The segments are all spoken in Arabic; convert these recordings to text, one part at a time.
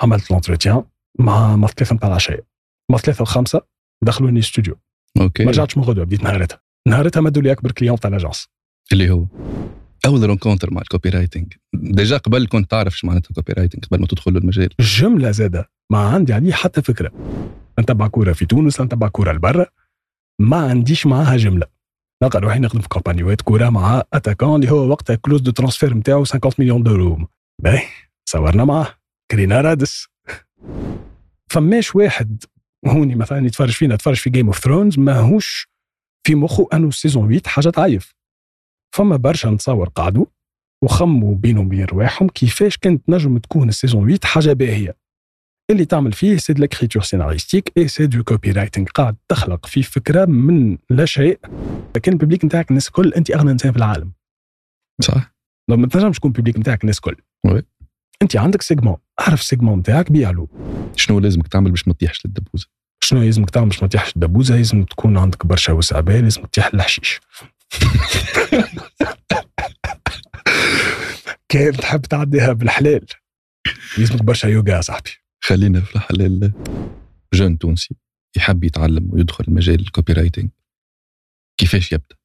عملت l'entretien مع مع ثلاثة نتاع العشية مع ثلاثة وخمسه دخلوني استوديو. OK. ما رجعتش من غدوة بديت نهارتها. نهارتها مدوا لي أكبر client تاع l'agence اللي هو؟ اول rencontre مع ال copywriting déjà قبل كنت تعرف إيش معناتها copywriting قبل ما تدخل المجال. جملة زادة. ما عندي عليه حتى فكرة. نتبع كورة في تونس نتبع كورة لبرا. ما عنديش معاها جملة. نلقى روحي نخدم في campagne وات كورة مع attaquant اللي هو وقتها clause de transfert نتاعو 50 مليون دورو باهي صورنا معناه كرينا رادس فماش واحد هوني مثلا يتفرج فينا يتفرج في Game of Thrones ماهوش في مخه انه ال saison 8 حاجة تعيف. فما برشا نتصور قعدوا وخموا بينهم وبين رواحهم كيفاش كانت نجم تكون ال saison 8 حاجة باهية. اللي تعمل فيه c'est de l'écriture scénaristique et c'est du copywriting قاعد تخلق في فكرة من لا شيء كان ال public نتاعك الناس الكل أنت أغنى إنسان في العالم. صح. ما تنجمش تكون ال public نتاعك الناس الكل. انت عندك segment اعرف ال segment نتاعك بيع له شنو لازمك تعمل باش ما تطيحش للدبوزة؟ شنو لازمك تعمل باش ما تطيحش الدبوزه لازم تكون عندك برشا وسعبة لازم تطيح الحشيش كان تحب تعديها بالحلال. لازمك برشا يوغا يا صاحبي. خلينا في الحلال. jeune تونسي يحب يتعلم ويدخل مجال ال copywriting كيفاش يبدأ؟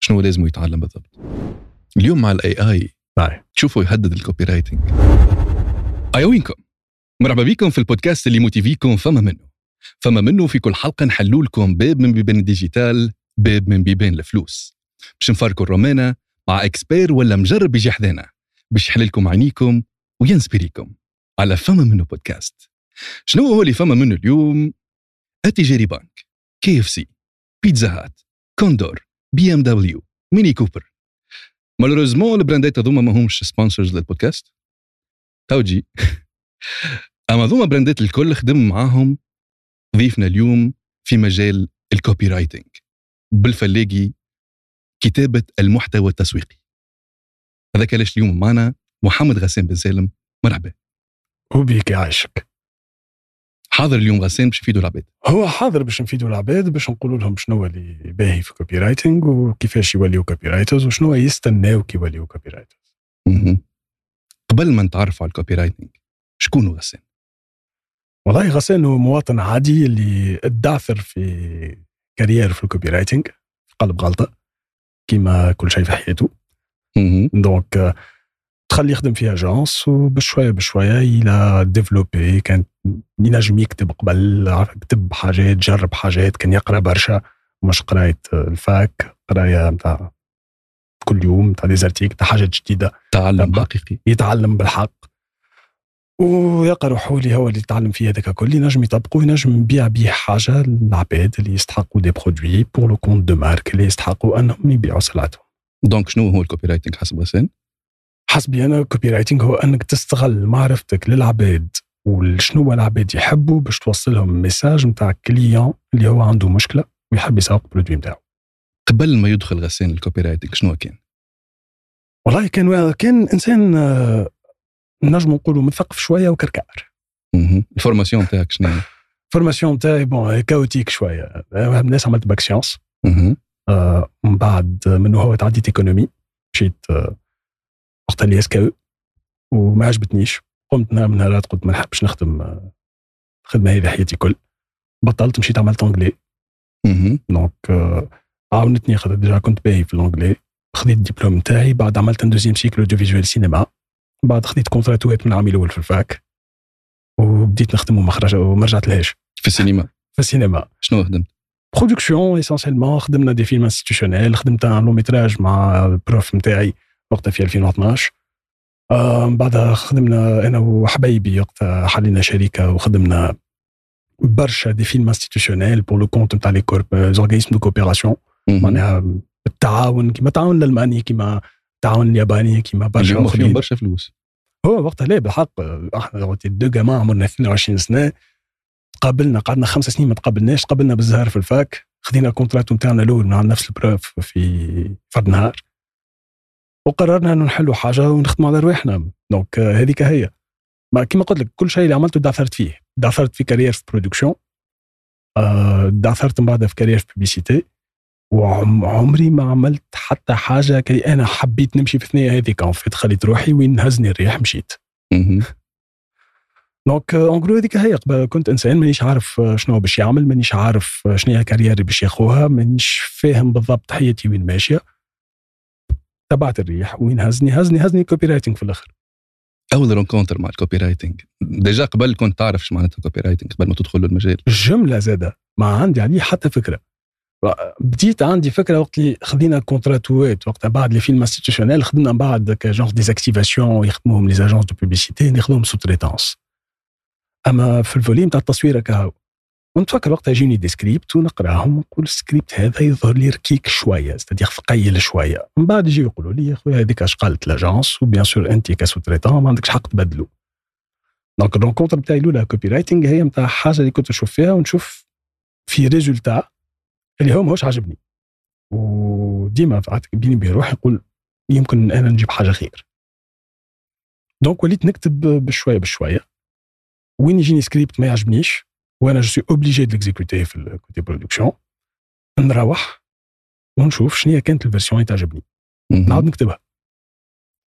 شنو لازم يتعلم بالضبط؟ اليوم مع ال AI تشوفوا يهدد ال copywriting أيا وينكم مرحبا بكم في البودكاست اللي يموتيفيكم فما منه. فما منه في كل حلقة نحلوا لكم باب من بيبان ال digital باب من بيبان الفلوس. باش نفركوا الرومانة مع expert ولا مجرب يجي حذانا باش يحل لكم عينيكم وينسبيريكم على فما منه بودكاست. شنو هو اللي فما منه اليوم؟ Attijari Bank KFC Pizza Hut Condor BMW Mini Cooper. malheureusement ال brand ات هذوما ما همش sponsors لل podcast تو تجي اما هذوما brand ات الكل خدم معاهم ضيفنا اليوم في مجال ال copywriting بالفلاقي كتابة المحتوى التسويقي هذاك علاش اليوم معنا محمد غسان بن سالم مرحبا وبيك يعيشك حاضر اليوم غسان باش يفيدوا العباد هو حاضر باش نفيدوا العباد باش نقولوا لهم شنو اللي باهي في copywriting وكيفاش يوليو copywriters وشنو يستناو كي يوليو copywriters. قبل ما نتعرف على ال copywriting شكون غسان؟ والله غسان هو مواطن عادي اللي ادعثر في carrière في ال copywriting في قلب غلطة كيما كل شيء في حياته. donc دخل يخدم في agence وبشوية بشوية il a développé. كان ينجم يكتب قبل كتب حاجات جرب حاجات كان يقرأ برشا. مش قراية ال fac قراية نتاع كل يوم نتاع des articles نتاع حاجات جديدة. تعلم. حقيقي. يتعلم بالحق. ويلقى روحه اللي هو اللي يتعلم فيه هذاك الكل. ينجم يطبقه وينجم يبيع بيه حاجة للعباد اللي يستحقوا des produits pour le compte de marques اللي يستحقوا أنهم يبيعوا سلعتهم donc شنو هو ال copywriting حسب غسان؟ حسبي أنا ال copywriting هو أنك تستغل معرفتك للعباد وشنو العباد يحبوا باش توصلهم message نتاع client اللي هو عنده مشكلة ويحب يسوق ال produit نتاعو قبل ما يدخل غسان ال copywriting شنو كان؟ والله كان كان إنسان آه، نجم نقولوا مثقف شوية وكركار. ال formation تاعك شنو هي؟ formation تاعي bon chaotique شوية آه، الناس عملت bac sciences. آه، من بعد منه هو تعديت économie مشيت آه، وقت اللي ESC وما عجبتنيش. قمت نهار من نهارات قلت ما نحبش نخدم آه، الخدمه هذه حياتي كل بطلت مشيت عملت anglais مهم. donc آه، عاونتني خاطر déjà كنت باهي في ال anglais خذيت الدبلوم نتاعي بعد عملت un deuxième cycle de visuel cinéma بعد خذيت contrat وات من العام الأول في ال fac. وبديت نخدم وما خرج وما رجعت لهاش. في السينما. في السينما. شنو خدمت؟ production essentiellement خدمنا des films institutionnels خدمت un long métrage مع ال prof نتاعي. وقتها في 2012 آه من بعدها خدمنا أنا وحبايبي وقتها حلينا شركة وخدمنا برشا des films institutionnels pour le compte نتاع les corps organismes de coopération. معناها التعاون كيما التعاون الألماني كيما التعاون الياباني كيما برشا فيهم برشا فلوس. هو وقتها لا بالحق إحنا وقت deux gamins عمرنا 22 سنة. تقابلنا قعدنا خمس سنين ما تقابلناش تقابلنا بالزهر في ال fac. خدينا ال contrat نتاعنا الأول مع نفس ال prof في فرد نهار وقررنا انه نحلوا حاجة ونخدموا على رواحنا. donc آه، هذيك هي. ما كيما قلت لك كل شيء اللي عملته دعثرت فيه. دعثرت في carrière في production آه، دعثرت من بعدها في carrière في publicité وعمري ما عملت حتى حاجة كي أنا حبيت نمشي في الثنيه هذيك. فقط خليت روحي وين هزني الريح مشيت. donc en gros هذيك هي. قبل كنت إنسان مانيش عارف شنو باش يعمل مانيش عارف شنو هي carrière ي باش ياخوها مانيش فاهم بالضبط حياتي وين ماشية. تبعت الريح وين هزني هزني هزني copywriting في الآخر. أول rencontre مع ال copywriting déjà قبل كنت تعرف شو معناتها copywriting قبل ما تدخل المجال. الجمله زادة. ما عندي عليه حتى فكرة. بديت عندي فكرة وقت اللي خذينا كونتراتوات وقتها بعد les films institutionnels خدنا بعد ك genre des activations يخدموهم les agences de publicité ناخذوهم sous-traitance أما في ال volume تاع التصوير كهو ونتفكر وقتها يجيني des scripts ونقرأهم ونقول السكريبت هذا يظهر لي ركيك شوية c'est-à-dire ثقيل شوية. من بعد يجي يقولوا لي يا خويا هذيك اش قالت l'agence و bien sûr en tant que sous-traitant ما عندكش حق تبدلوا donc ال rencontre بتاعي الأولى copywriting هي نتاع حاجة اللي كنت نشوف فيها ونشوف في résultat اللي هو ماهوش عاجبني. وديما بيني وبين روحي نقول يمكن أنا نجيب حاجة خير donc وليت نكتب بشوية بشوية. وين يجيني سكريبت ما يعجبنيش وأنا je suis obligé d'exécuter في ال côté production نروح ونشوف شنو كانت ال version اللي تعجبني. نعاود نكتبها.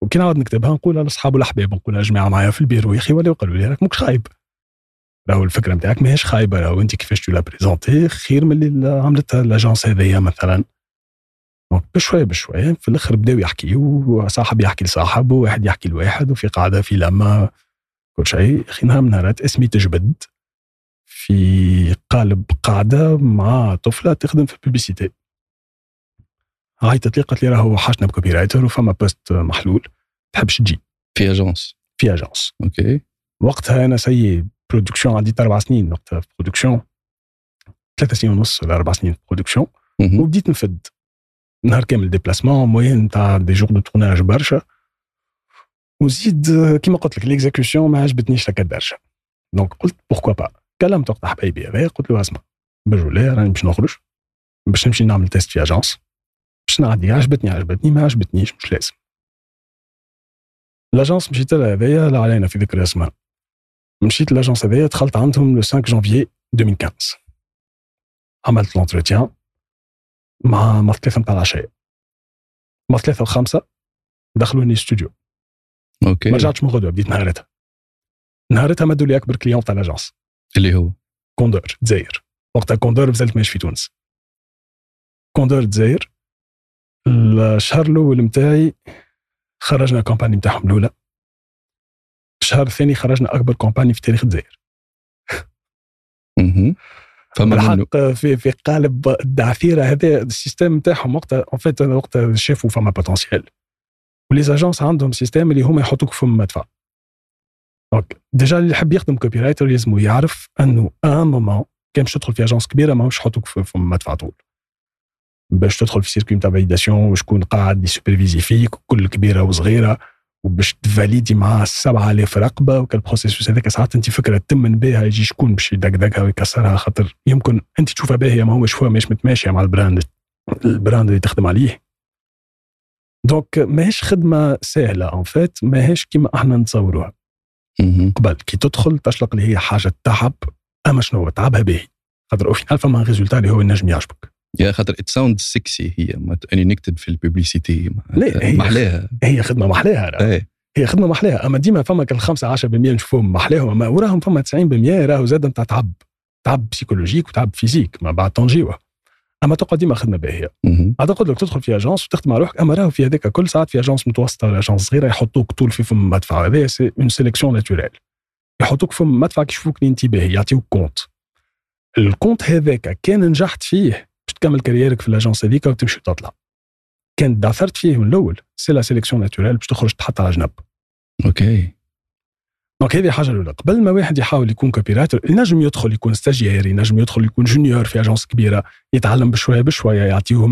وكي نعاود نكتبها نقول لاصحاب والاحباب نقول يا جماعة معايا في البيرو يا أخي ولاو قالوا لي راك ماكش خايب. راهو الفكرة نتاعك ماهيش خايبة راهو أنت كيفاش tu l'as présenté خير من اللي عملتها l'agence هذيا مثلا. بشوية بشوية في الآخر بداو يحكيوا وصاحب يحكي لصاحب وواحد يحكي لواحد وفي قاعدة في لما كل شيء. أخي نهار من نهارات اسمي تجبد. في قالب قاعدة مع طفلة تخدم في ال publicité عيطت لي قالت لي راهو حاجتنا ب copywriter وفما poste محلول. تحبش تجي. في agence في agence OK. وقتها أنا c'est production عندي أربع سنين وقتها في production ثلاثة سنين ونص ولا أربع سنين في production وبديت نفد. نهار كامل déplacement moyenne تاع dix jours de tournage برشا. وزيد كيما قلت لك l'exécution ما عجبتنيش لك برشا. donc قلت pourquoi pas كلمت وقت حبايبي هذايا قلت له اسمع برجولي راني باش نخرج باش نمشي نعمل test في agence باش نعدي عجبتني عجبتني ما عجبتنيش مش لازم. l'agence مشيت لها هذايا لا علينا في ذكر اسمها. مشيت l'agence هذايا دخلت عندهم le 5 جانفيي 2015 عملت l'entretien مع مع ثلاثة نتاع العشاء. مع ثلاثة وخمسة دخلوني ستوديو OK. ما رجعتش من غدوة بديت نهارتها نهارتها مدوا لي أكبر client تاع l'agence اللي هو كوندور دزاير وقتها كوندور مازالت ماشي في تونس. كوندور دزاير الشهر الأول نتاعي خرجنا campagne نتاعهم الأولى. الشهر الثاني خرجنا أكبر campagne في تاريخ الجزائر. فما الحق في في قالب الدعثيره هذا ال système نتاعهم وقتها. en fait وقتها شافوا فما potentiel و les agences عندهم système اللي هما يحطوك فم مدفع. donc déjà اللي يحب يخدم copywriter لازم يعرف انه un moment كان باش تدخل في agence كبيره ماهوش يحطوك في مدفع طول باش تدخل في circuit نتاع validation وشكون قاعد ي superviser فيك كل كبيره وصغيره وباش ت valider مع 7000 رقبه وكل processus هذاك ساعات انت فكره تمن بها يجي شكون باش يدقدقها ويكسرها خاطر يمكن انت تشوفها باهيه ما هوش مش متماشيه مع ال brand ال brand اللي تخدم عليه donc ماهيش خدمه سهله en fait ماهيش كيما إحنا نتصوروها قبل كي تدخل تشلق اللي هي حاجة تعب أما شنو تعبها باهي خاطر au final فما résultat اللي هو النجم يعجبك. يا خاطر it sounds sexy هي اني نكتب في ال publicité محلاها هي خدمة محلاها إيه. هي خدمة محلاها أما ديما فما كان 5 10% نشوفوهم محلاهم أما وراهم فما 90% راهو زاد نتاع تعب. تعب psychologique وتعب physique ما بعد تنجيوه. أما تقعد ديما خدمه باهيه اعتقد لك تدخل في agence وتخدم على روحك. أما راهو في هذاك كل ساعات في agence متوسطة ولا agence صغيرة يحطوك طول في فم مدفع. هذا c'est une sélection naturelle يحطوك فم مدفع كيشوفوك انت باهي يعطيوك compte ال compte هذاك كان نجحت فيه باش تكمل كاريرك في ال agence هذيك وتمشي وتطلع كان دعثرت فيه من الأول. c'est la sélection naturelle باش تخرج تحط على جنب. OK. donc هذه حاجة الأولى. قبل ما واحد يحاول يكون copywriter ينجم يدخل يكون stagiaire ينجم يدخل يكون junior في agence كبيرة يتعلم بشوية بشوية يعطيه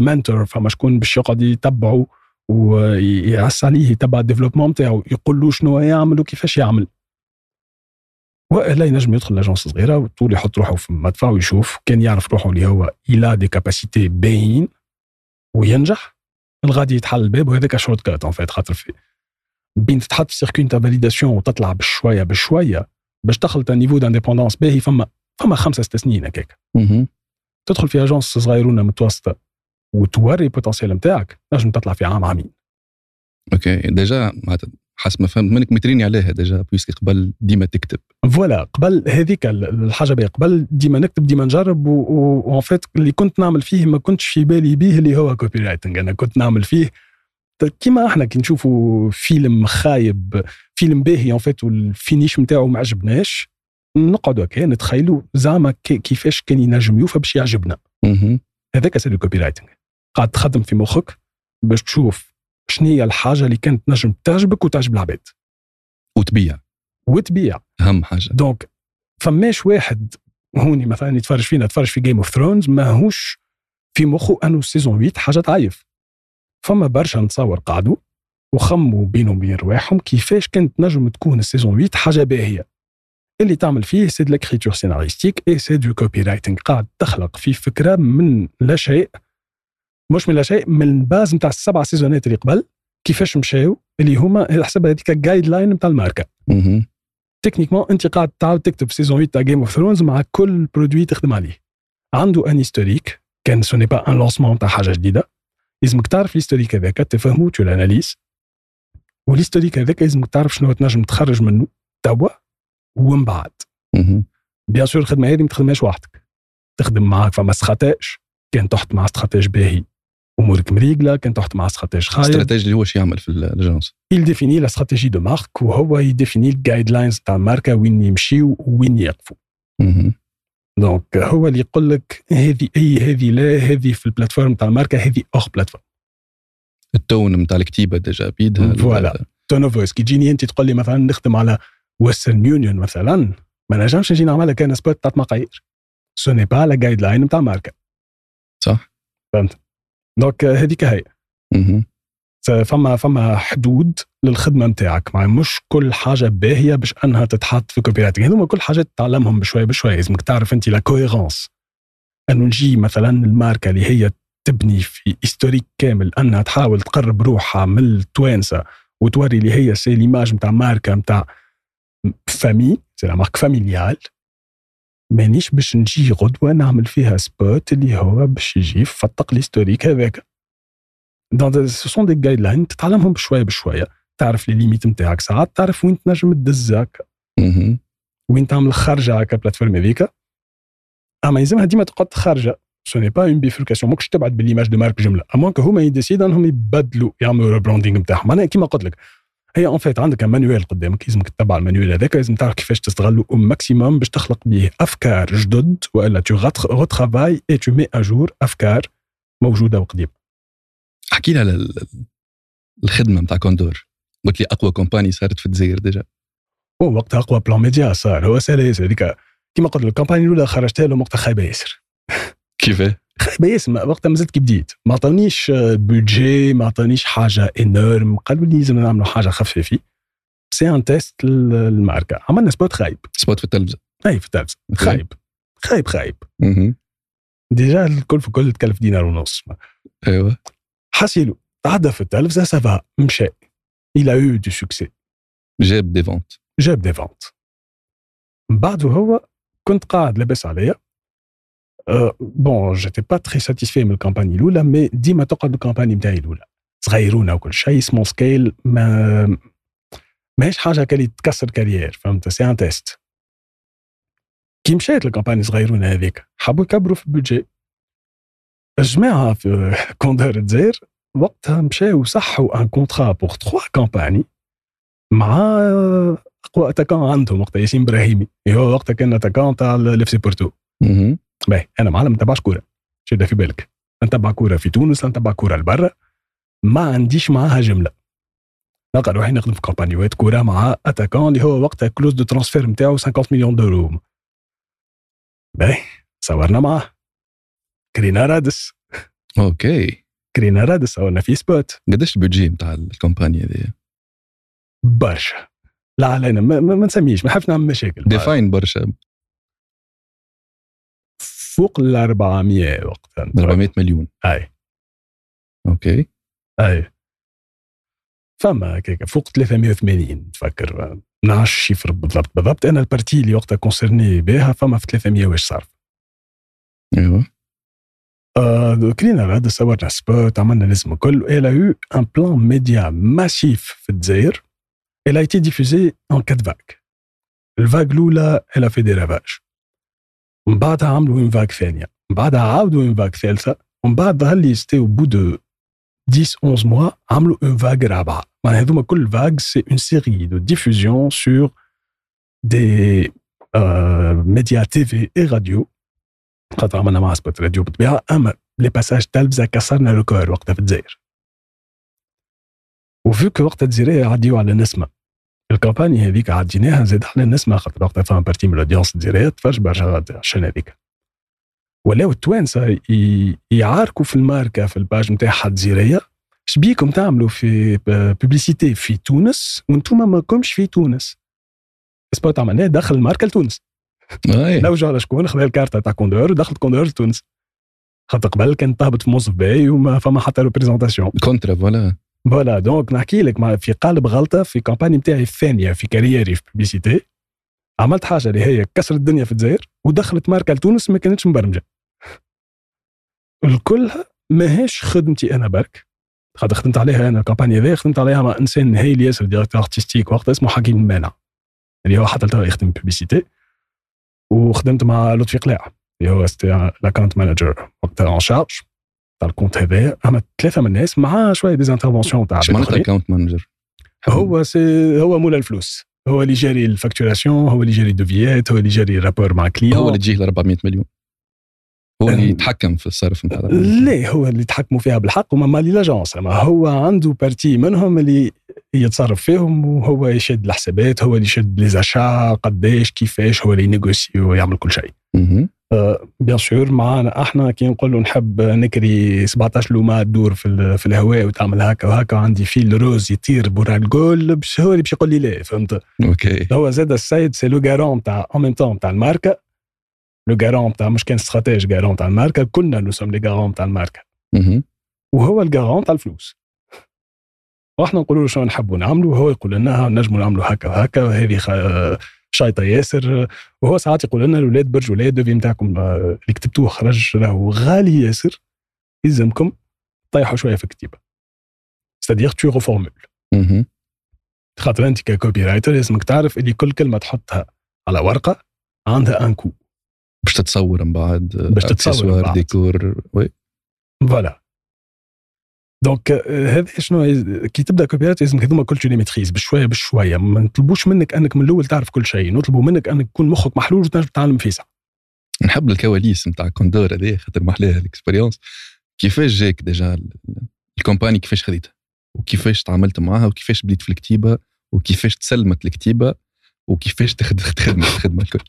mentor فما شكون باش يقعد يتبعه ويعس عليه يتبع ال développement نتاعو يقول له شنو يعمل وكيفاش يعمل. وإلا ينجم يدخل l'agence صغيرة وطول يحط روحه في مدفع ويشوف كان يعرف روحه اللي هو il a des capacités باين وينجح الغادي يتحل الباب وهذاك shortcut en fait خاطر في بين تتحط في circuit نتاع validation وتطلع بشوية بشوية باش تدخل تا niveau d'indépendance باهي فما فما خمسة ست سنين هكاك. تدخل في agence صغيرونه متوسطة وتوري ال potentiel نتاعك نجم تطلع في عام عامين. OK déjà حسب ما فهمت منك متريني عليها déjà puisque قبل ديما تكتب. voilà قبل هذيك ال- الحاجة بيه قبل ديما نكتب ديما نجرب و en fait اللي كنت نعمل فيه ما كنتش في بالي بيه اللي هو copywriting أنا كنت نعمل فيه كيما إحنا كي نشوفوا فيلم خايب فيلم باهي en fait وال finish نتاعو ما عجبناش نقعدوا هكا نتخيلوا زعما كي- كيفاش كان ينجم يوفى باش يعجبنا. هذاك سيد ال copywriting قاعد تخدم في مخك باش تشوف شنو هي الحاجة اللي كانت نجم تعجبك وتعجب العباد. وتبيع. وتبيع. أهم حاجة. donc فماش واحد هوني مثلا يتفرج فينا يتفرج في Game of Thrones ماهوش في مخه انه saison 8 حاجة تعيف. فما برشا نتصور قعدوا وخموا بينهم وبين رواحهم كيفاش كانت نجم تكون ال saison 8 حاجة باهية. اللي تعمل فيه c'est de l'écriture scénaristique et c'est du copywriting قاعد تخلق في فكرة من لا شيء مش من لا شيء من ال base نتاع السبع saison ات اللي قبل كيفاش مشاو اللي هما حسب هذيك ال guideline نتاع الماركة. techniquement انت قاعد تعاود تكتب saison 8 تاع Game of Thrones مع كل produit تخدم عليه. عنده un historique كان c'est pas un lancement تاع حاجة جديدة. لازمك تعرف ال historique هذاك تفهمو tu analyses وال historique هذاك لازمك تعرف شنو تنجم تخرج منه توا ومن بعد. bien sûr الخدمه هذه ما تخدمهاش وحدك تخدم معاك فما stratège كان تحط مع stratège باهي امورك مريقله كان تحط مع stratège خايب ال stratège اللي هو شو يعمل في ال agence il définit la stratégie de marque وهو يديفيني ال guidelines تاع الماركه وين يمشيو وين يقفوا. donc هو اللي يقول لك هذه أي هذه لا هذه في ال plateforme تاع الماركه هذه hors plateforme ال ton نتاع الكتيبة déjà بيدها. voilà. tone of voice كي تجيني أنت تقول لي مثلا نخدم على ويسترن يونيون مثلا ما نجمش نجي نعمل لك أنا spot تاع مقايير. ce n'est pas la guideline تاع الماركه صح. donc هذيك هي. فما فما حدود للخدمة نتاعك. مع مش كل حاجة باهية باش أنها تتحط في copywriting هذوما كل حاجات تعلمهم بشوي بشوي لازمك تعرف أنت la cohérence انه نجي مثلا الماركة اللي هي تبني في historique كامل أنها تحاول تقرب روحها من التوانسة وتوري اللي هي c'est l'image نتاع ماركة نتاع famille c'est la marque familiale مانيش باش نجي غدوة نعمل فيها spot اللي هو باش يجي يفتق ال historique هذاك. ce sont des guidelines تتعلمهم بشويه بشويه تعرف les limites نتاعك ساعات تعرف وين تنجم تدزك مهم. وين تعمل خرجه هكا plateforme هذيك اما يلزمها ديما تقعد خارجه ce n'est pas une bifurcation ماكش تبعد بال image de marque جمله à moins que هما يديسيد انهم يبدلوا يعملوا rebranding نتاعهم معناها كيما قلت لك هي en fait عندك manuel قدامك لازمك تتبع ال manuel هذاك لازم تعرف كيفاش تستغلوا au maximum باش تخلق به افكار جدد والا tu retravailles et tu mets à jour افكار موجوده وقديمه أحكي لي على ال- ال- الخدمة نتاع كوندور. قلت لي أقوى campagne صارت في الجزائر déjà. هو وقتها أقوى plan média صار. هو سهل ياسر هذيك كيما قلت لك ال campagne الأولى خرجتها له وقتها خايبة ياسر. كيفاه؟ خايبة ياسر وقتها مازلت كي بديت. ما عطانيش آه، budget ما عطانيش حاجة énorme قالوا لي لازم نعملوا حاجة خفيفة c'est un test للماركه عملنا spot خايب. سبوت في التلفزة. أي في التلفزة. خايب. خايب خايب. déjà الكل في الكل تكلف دينار ونص. أيوه. تعدى في التلفزه ça va مشى il a eu du succès. جاب des ventes. جاب des ventes. من بعده هو كنت قاعد لاباس عليا. bon j'étais pas très satisfait من ال campagne الأولى mais ديما تقعد ال campagne نتاعي الأولى. صغيرونه وكل شيء small scale ما ماهيش حاجة qu'elle تكسر carrière فهمت؟ c'est un test كي مشيت ال campagne صغيرونه هذيك حبوا يكبروا في ال budget الجماعه في كوندور الجزائر وقتها مشاو صحوا un contrat pour تخوا campagne مع أقوى attaquant عندهم وقتها ياسين إبراهيمي. هو وقتها كان attaquant تاع ال FC Porto. باهي أنا معلم ما نتبعش كورة. شد في بالك؟ نتبع كورة في تونس نتبع كورة لبرا. ما عنديش معاها جملة. نلقى روحي نخدم في campagne وات كورة مع attaquant اللي هو وقتها clause de transfert نتاعو 50 مليون دورو باهي صورنا معاه. كرينا رادس أوكي. كرينا رادس صورنا في spot. قداش ال budget نتاع ال campagne هذه؟ برشا. لا علينا ما, ما, نسميش ما نحبش نعمل مشاكل. دفاين برشا. فوق ال 400 وقتها 400 مليون. أي. أوكي. أي. فما هكاك فوق 380 تفكر. ما نعرفش ال chiffre بالضبط بالضبط. أنا ال partie اللي وقتها concerné بها فما في 300 واش صرف. أيوه. كلينا هذا صورنا spot عملنا الاسم الكل elle a eu un plan média massif في الجزائر Elle a été diffusée en quatre vagues. ال vague الاولى elle a fait des ravages. ومن بعدها عملوا une vague ثانية من بعدها عاودوا une vague ثالثه ومن بعد ظهر لي c'était au bout de 10 11 mois عملوا une vague رابعه معناها هذوما كل vague c'est une série de diffusions sur des médias TV et radio خاطر عملنا مع spot راديو بالطبيعه أما les passages تلفزه كسرنا record وقتها في الجزائر. وفيك وقت الجزائريه عديوا على نسمة. ال campagne هذيك عديناها زاد إحنا نسمع خاطر وقتها فما partie من ال audience الجزائريه تفرج برشا عشان هذيك. ولاو التوانسه يعاركوا في الماركة في ال page نتاعها الجزائرية. شبيكم تعملوا في publicité في تونس وأنتم ما كومش في تونس. spot عملناه دخل الماركة لتونس. لوجه على شكون خذا الكارتة تاع كوندور ودخلت كوندور لتونس. خاطر قبل كانت تهبط في موظف باي وما فما حتى représentation contrat voilà voilà donc نحكي لك في قالب غلطة في campagne نتاعي الثانية في carrière ي في publicité عملت حاجة اللي هي كسرت الدنيا في الجزائر ودخلت ماركه لتونس ما كانتش مبرمجة. الكلها ماهيش خدمتي أنا برك. خاطر خدمت عليها أنا ال campagne هذه خدمت عليها مع إنسان هايل ياسر directeur artistique وقتها اسمه حكيم المانع. اللي هو حتى يخدم publicité وخدمت مع لطفي قلاع اللي هو l'account manager وقتها en charge تاع ال compte هذايا أما ثلاثة من الناس مع شوية des interventions تاع اش معناتها account manager؟ هو سي هو مولا الفلوس. هو اللي gérer ال facturation هو اللي gérer ال devis ات هو اللي gérer ال rapport مع client هو اللي تجيه ل 400 مليون. هو اللي يتحكم في الصرف نتاع لا هو اللي يتحكموا فيها بالحق؟ وما مالي l'agence اما هو عنده partie منهم اللي يتصرف فيهم وهو يشد الحسابات هو اللي يشد les achats قداش كيفاش هو اللي ي négocier ويعمل كل شيء. بيان سور معانا إحنا كي نقولوا نحب نكري 17 لومه تدور في, في الهواء وتعمل هكا وهكا وعندي فيل روز يطير برا الجول باش هو اللي باش يقول لي لا فهمت؟ أوكي. هو زاد السيد سي لو غارون تاع اون ميم تاع الماركة. لو غارون تاع مش كان استراتيج غارون تاع الماركه كنا نو سوم لي غارون تاع الماركه وهو الغارون تاع الفلوس وإحنا نقولوا له شنو نحبوا نعملوا وهو يقول لنا نجموا نعملوا هكا وهكا وهذه شايطه ياسر وهو ساعات يقول لنا الاولاد برج ولاد ال devis نتاعكم آه، اللي كتبتوه خرج راهو غالي ياسر يلزمكم طيحوا شوية في الكتيبه c'est-à-dire tu reformules خاطر انت ك copywriter لازمك تعرف اللي كل كلمه تحطها على ورقه عندها un coût باش تتصور من بعد باش تتصور من بعد. d'accord oui. voilà. donc هذا شنو؟ كي تبدأ copywriter لازمك هذوما كل شيء maîtrise بشوية بشوية. ما نطلبوش منك أنك من الأول تعرف كل شيء نطلبوا منك أنك يكون مخك محلول وتنجم تتعلم فيه نحب الكواليس نتاع كوندور هذه خاطر محلاها ال expérience كيفاش جاك déjà ال campagne كيفاش خذيتها وكيفاش تعاملت معاها؟ وكيفاش بديت في الكتيبة؟ وكيفاش تسلمت الكتيبة؟ وكيفاش تخدم الخدمه الكل؟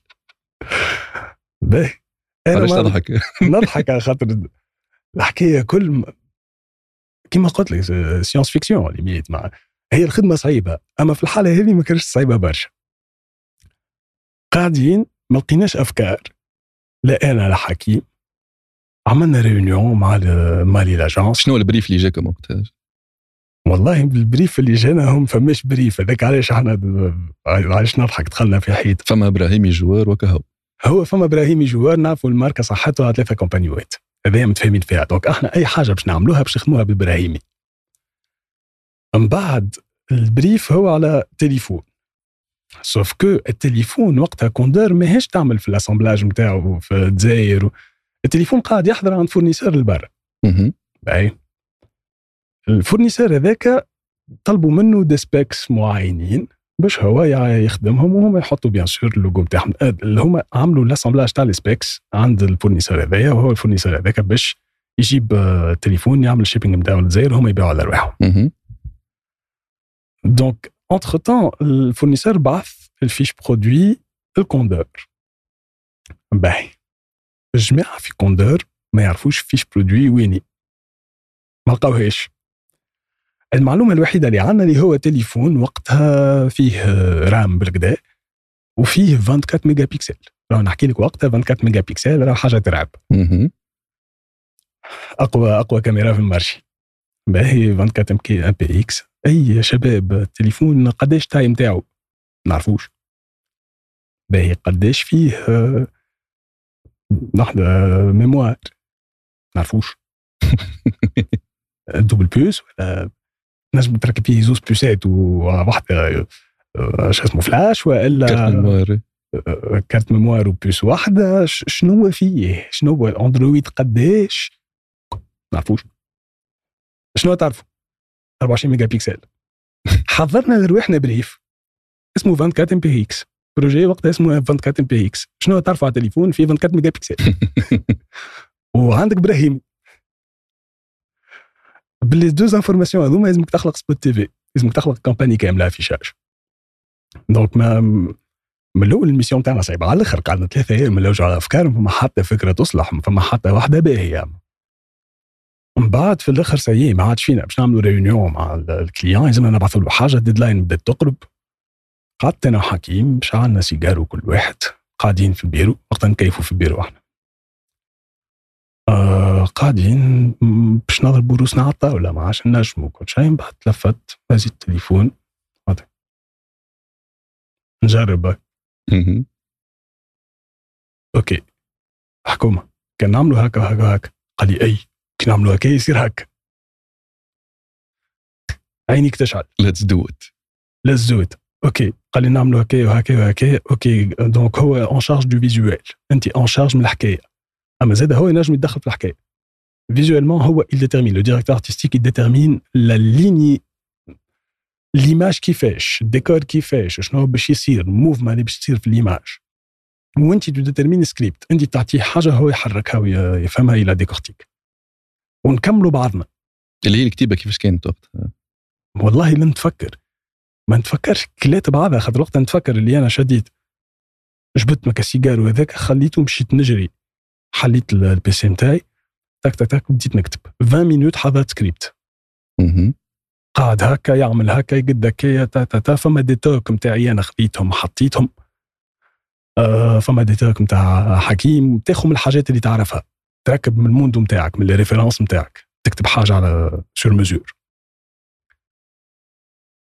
باهي. علاش تضحك؟ نضحك على خاطر الحكاية كل كما قلت لك science-fiction limite مع هي الخدمة صعيبة أما في الحالة هذه ما كانش صعيبة برشا. قاعدين ما لقيناش أفكار لا أنا لا حكيم. عملنا réunion مع مع لي l'agence شنو ال brief اللي جاكم وقتها؟ والله ال brief اللي جانا هم فماش brief هذاك علاش إحنا علاش نضحك؟ دخلنا في حيط. فما ابراهيمي joueur وكهو. هو فما ابراهيمي joueur نعرفوا الماركة صحتها ثلاثة campagne وات. هذايا متفاهمين فيها donc أحنا أي حاجة باش نعملوها باش نخدموها بالبراهيمي من بعد ال brief هو على تليفون. sauf que التليفون وقتها كوندور ماهيش تعمل في ال assemblage نتاعو في الجزائر التليفون قاعد يحضر عند fournisseur البر باهي. ال fournisseur هذاك طلبوا منه des specs معينين. باش هو يخدمهم وهم يحطوا bien sûr ال logo نتاعهم اللي هما عملوا l'assemblage تاع ال specs عند ال fournisseur هذايا وهو ال fournisseur هذاك باش يجيب تليفون يعمل ال shipping نتاعو للجزائر هما يبيعوا على رواحهم. donc entre-temps ال fournisseur بعث ال fiche produit الكوندور باهي. الجماعه في كوندور ما يعرفوش fiche produit ويني. ما لقاوهاش. المعلومة الوحيدة اللي عندنا اللي هو تليفون وقتها فيه RAM بالكدا وفيه 24 ميجا بيكسل راه نحكي لك وقتها 24 ميجا بيكسل راه حاجة ترعب. اقوى أقوى كاميرا في ال marché. باهي 24 MPX اي شباب التليفون قداش taille تاعو؟ نعرفوش. باهي قداش فيه لحظة mémoire؟ نعرفوش. double puce ولا نجم تركب فيه زوز puce ات وواحدة آه، شو اسمه فلاش وإلا carte mémoire. آه، carte mémoire و puce واحدة. شنو هو فيه؟ شنو هو الاندرويد قداش ما نعرفوش. شنو تعرفوا؟ 24 ميجا بيكسل. حضرنا لرواحنا brief اسمه 24 MPX. projet وقتها اسمه 24 MPX. شنو تعرفوا على التليفون؟ فيه 24 ميجا بيكسل. وعندك إبراهيم. ب les deux informations هذوما لازمك تخلق spot TV لازمك تخلق campagne كاملة affichage donc ما من الأول ال mission تاعنا صعيبة. على الأخر قعدنا ثلاثة أيام نلوجوا على أفكار ما فما حتى فكرة تصلح ما فما حتى واحدة باهية. من بعد في الأخر سيي ما عادش فينا. باش نعملوا réunion مع ال- ال client لازمنا نبعثوا له حاجة ال deadline بدات تقرب. قعدت أنا وحكيم شعلنا سيجارو كل واحد. قاعدين في البيرو وقتها نكيفوا في البيرو إحنا. آه قاعدين باش نضربوا روسنا على الطاوله ما عادش نجموا كل شيء من بعد تلفت هزيت التليفون. نجرب. OK. حكومة. كان نعملوا هكا وهكا وهكا. قال لي أي كي نعملوا هكا يصير هكا. عينيك تشعل let's do it للزود okay. قال لي نعملوا هكا وهكا وهكا. okay. donc هو en charge du visuel أنت en charge من الحكاية. أما زاد هو ينجم يتدخل في الحكاية. visuellement هو il détermine. le directeur artistique il détermine la ligne l'image كيفاش الديكور كيفاش شنو باش يصير ال mouvement اللي باش تصير في l'image وانت tu détermines script انت تعطيه حاجة هو يحركها ويفهمها il décortique ونكملوا بعضنا اللي هي الكتيبه كيفاش كانت وقتها والله لم تفكر ما نتفكرش كلات بعضها خاطر وقتها نتفكر اللي أنا شديت جبت مكا سيجار وهذاك خليته مشيت نجري حليت ال- البيسي نتاعي تك تك تك بديت نكتب. 20 مينوت حضرت سكريبت. قاعد هكا يعمل هكا يقد هكايا تا تا تا فما دي توك نتاعي أنا خذيتهم حطيتهم. آه فما دي توك نتاع حكيم تاخذ من الحاجات اللي تعرفها. تركب من ال monde نتاعك من ال références نتاعك تكتب حاجة على sur mesure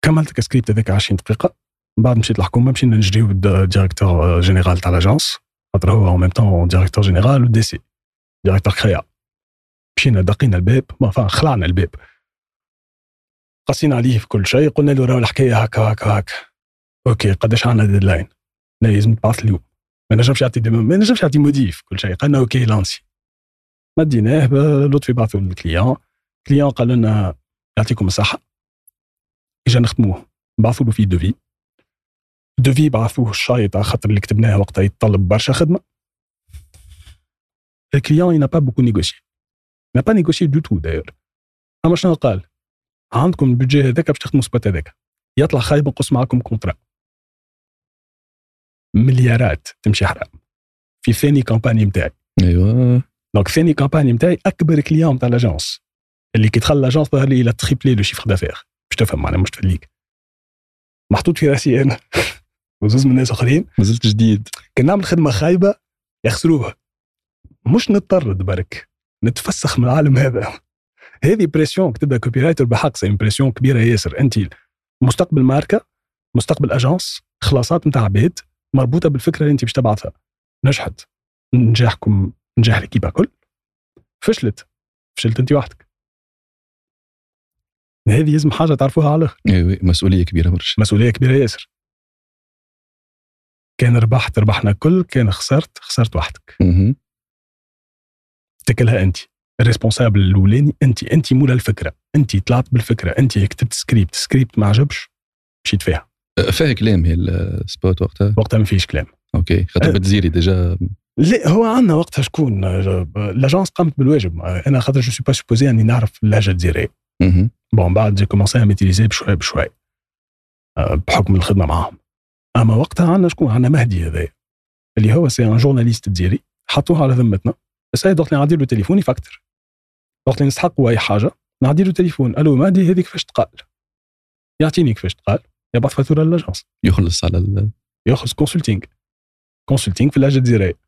كملت السكريبت هذاك 20 دقيقة. من بعد مشيت الحكومة مشينا نجريو ال directeur général تاع l'agence خاطر هو en même temps directeur général و DC directeur créa مشينا دقينا الباب ما خلعنا الباب. قصينا عليه في كل شيء قلنا له راه الحكاية هكا هكا هكا. okay قداش عندنا deadline لا لازم تبعث اليوم. ما نجمش يعطي ما نجمش يعطي modif كل شيء. قالنا okay lancez. مديناه لطفي بعثوا لل client ال client قال لنا يعطيكم الصحة. إجا نخدموه بعثوا له فيه devis. devis بعثوه الشايط على خاطر اللي كتبناه وقتها يتطلب برشا خدمة. ال client n'a pas beaucoup négocié. N'a pas négocié du tout d'ailleurs أما شنو قال؟ عندكم ال budget هذاك باش تخدموا spot هذاك. يطلع خايب نقص معكم contrat مليارات تمشي حرام. في ثاني campagne نتاعي أيوه. donc ثاني campagne نتاعي أكبر client تاع l'agence اللي كي دخل l'agence ظهر لي il a triplé le chiffre d'affaires باش تفهم معناها مش تفليك. محطوط في راسي أنا. وزوز من الناس آخرين. ما زلت جديد. كان نعمل خدمة خايبة يخسروها. مش نضطرد برك نتفسخ من العالم هذا. هذه pression كتبها copywriter بحق c'est pression كبيرة ياسر. أنت مستقبل ماركة مستقبل agence خلاصات نتاع عباد مربوطة بالفكرة اللي أنت باش تبعثها. نجحت. نجاحكم نجاح ال équipe كل فشلت. فشلت أنت وحدك. هذه لازم حاجة تعرفوها على الآخر. أيوه مسؤولية كبيرة برشا. مسؤولية كبيرة ياسر. كان ربحت ربحنا كل كان خسرت خسرت وحدك. مهم. تكلها أنت. ال responsable الأولاني أنت أنت مولا الفكرة. أنت طلعت بالفكرة. أنت كتبت script script ما عجبش مشيت فيها. فيها كلام هي ال spot وقتها؟ وقتها ما فيش كلام. okay. خاطر أه. بدزيري déjà. لا هو عندنا وقتها شكون؟ l'agence قامت بالواجب. أنا خاطر je suis pas supposé أني نعرف اللهجة الجزائرية. bon بعد j'ai commencé à l'utiliser بشوي بشوي. أه، بحكم الخدمة معاهم. أما وقتها عندنا شكون؟ عندنا مهدي هذايا. اللي هو c'est un journaliste جزائري حطوه على ذمتنا. السيد وقت اللي نعدي له تليفون يفكتر. وقت اللي نستحقوا أي حاجة نعدي له تليفون ألو مهدي هذه كيفاش تقال. يعطيني كيفاش تقال يبعث فاتورة ل l'agence يخلص على ال... ياخذ consulting consulting في اللهجه الجزائريه.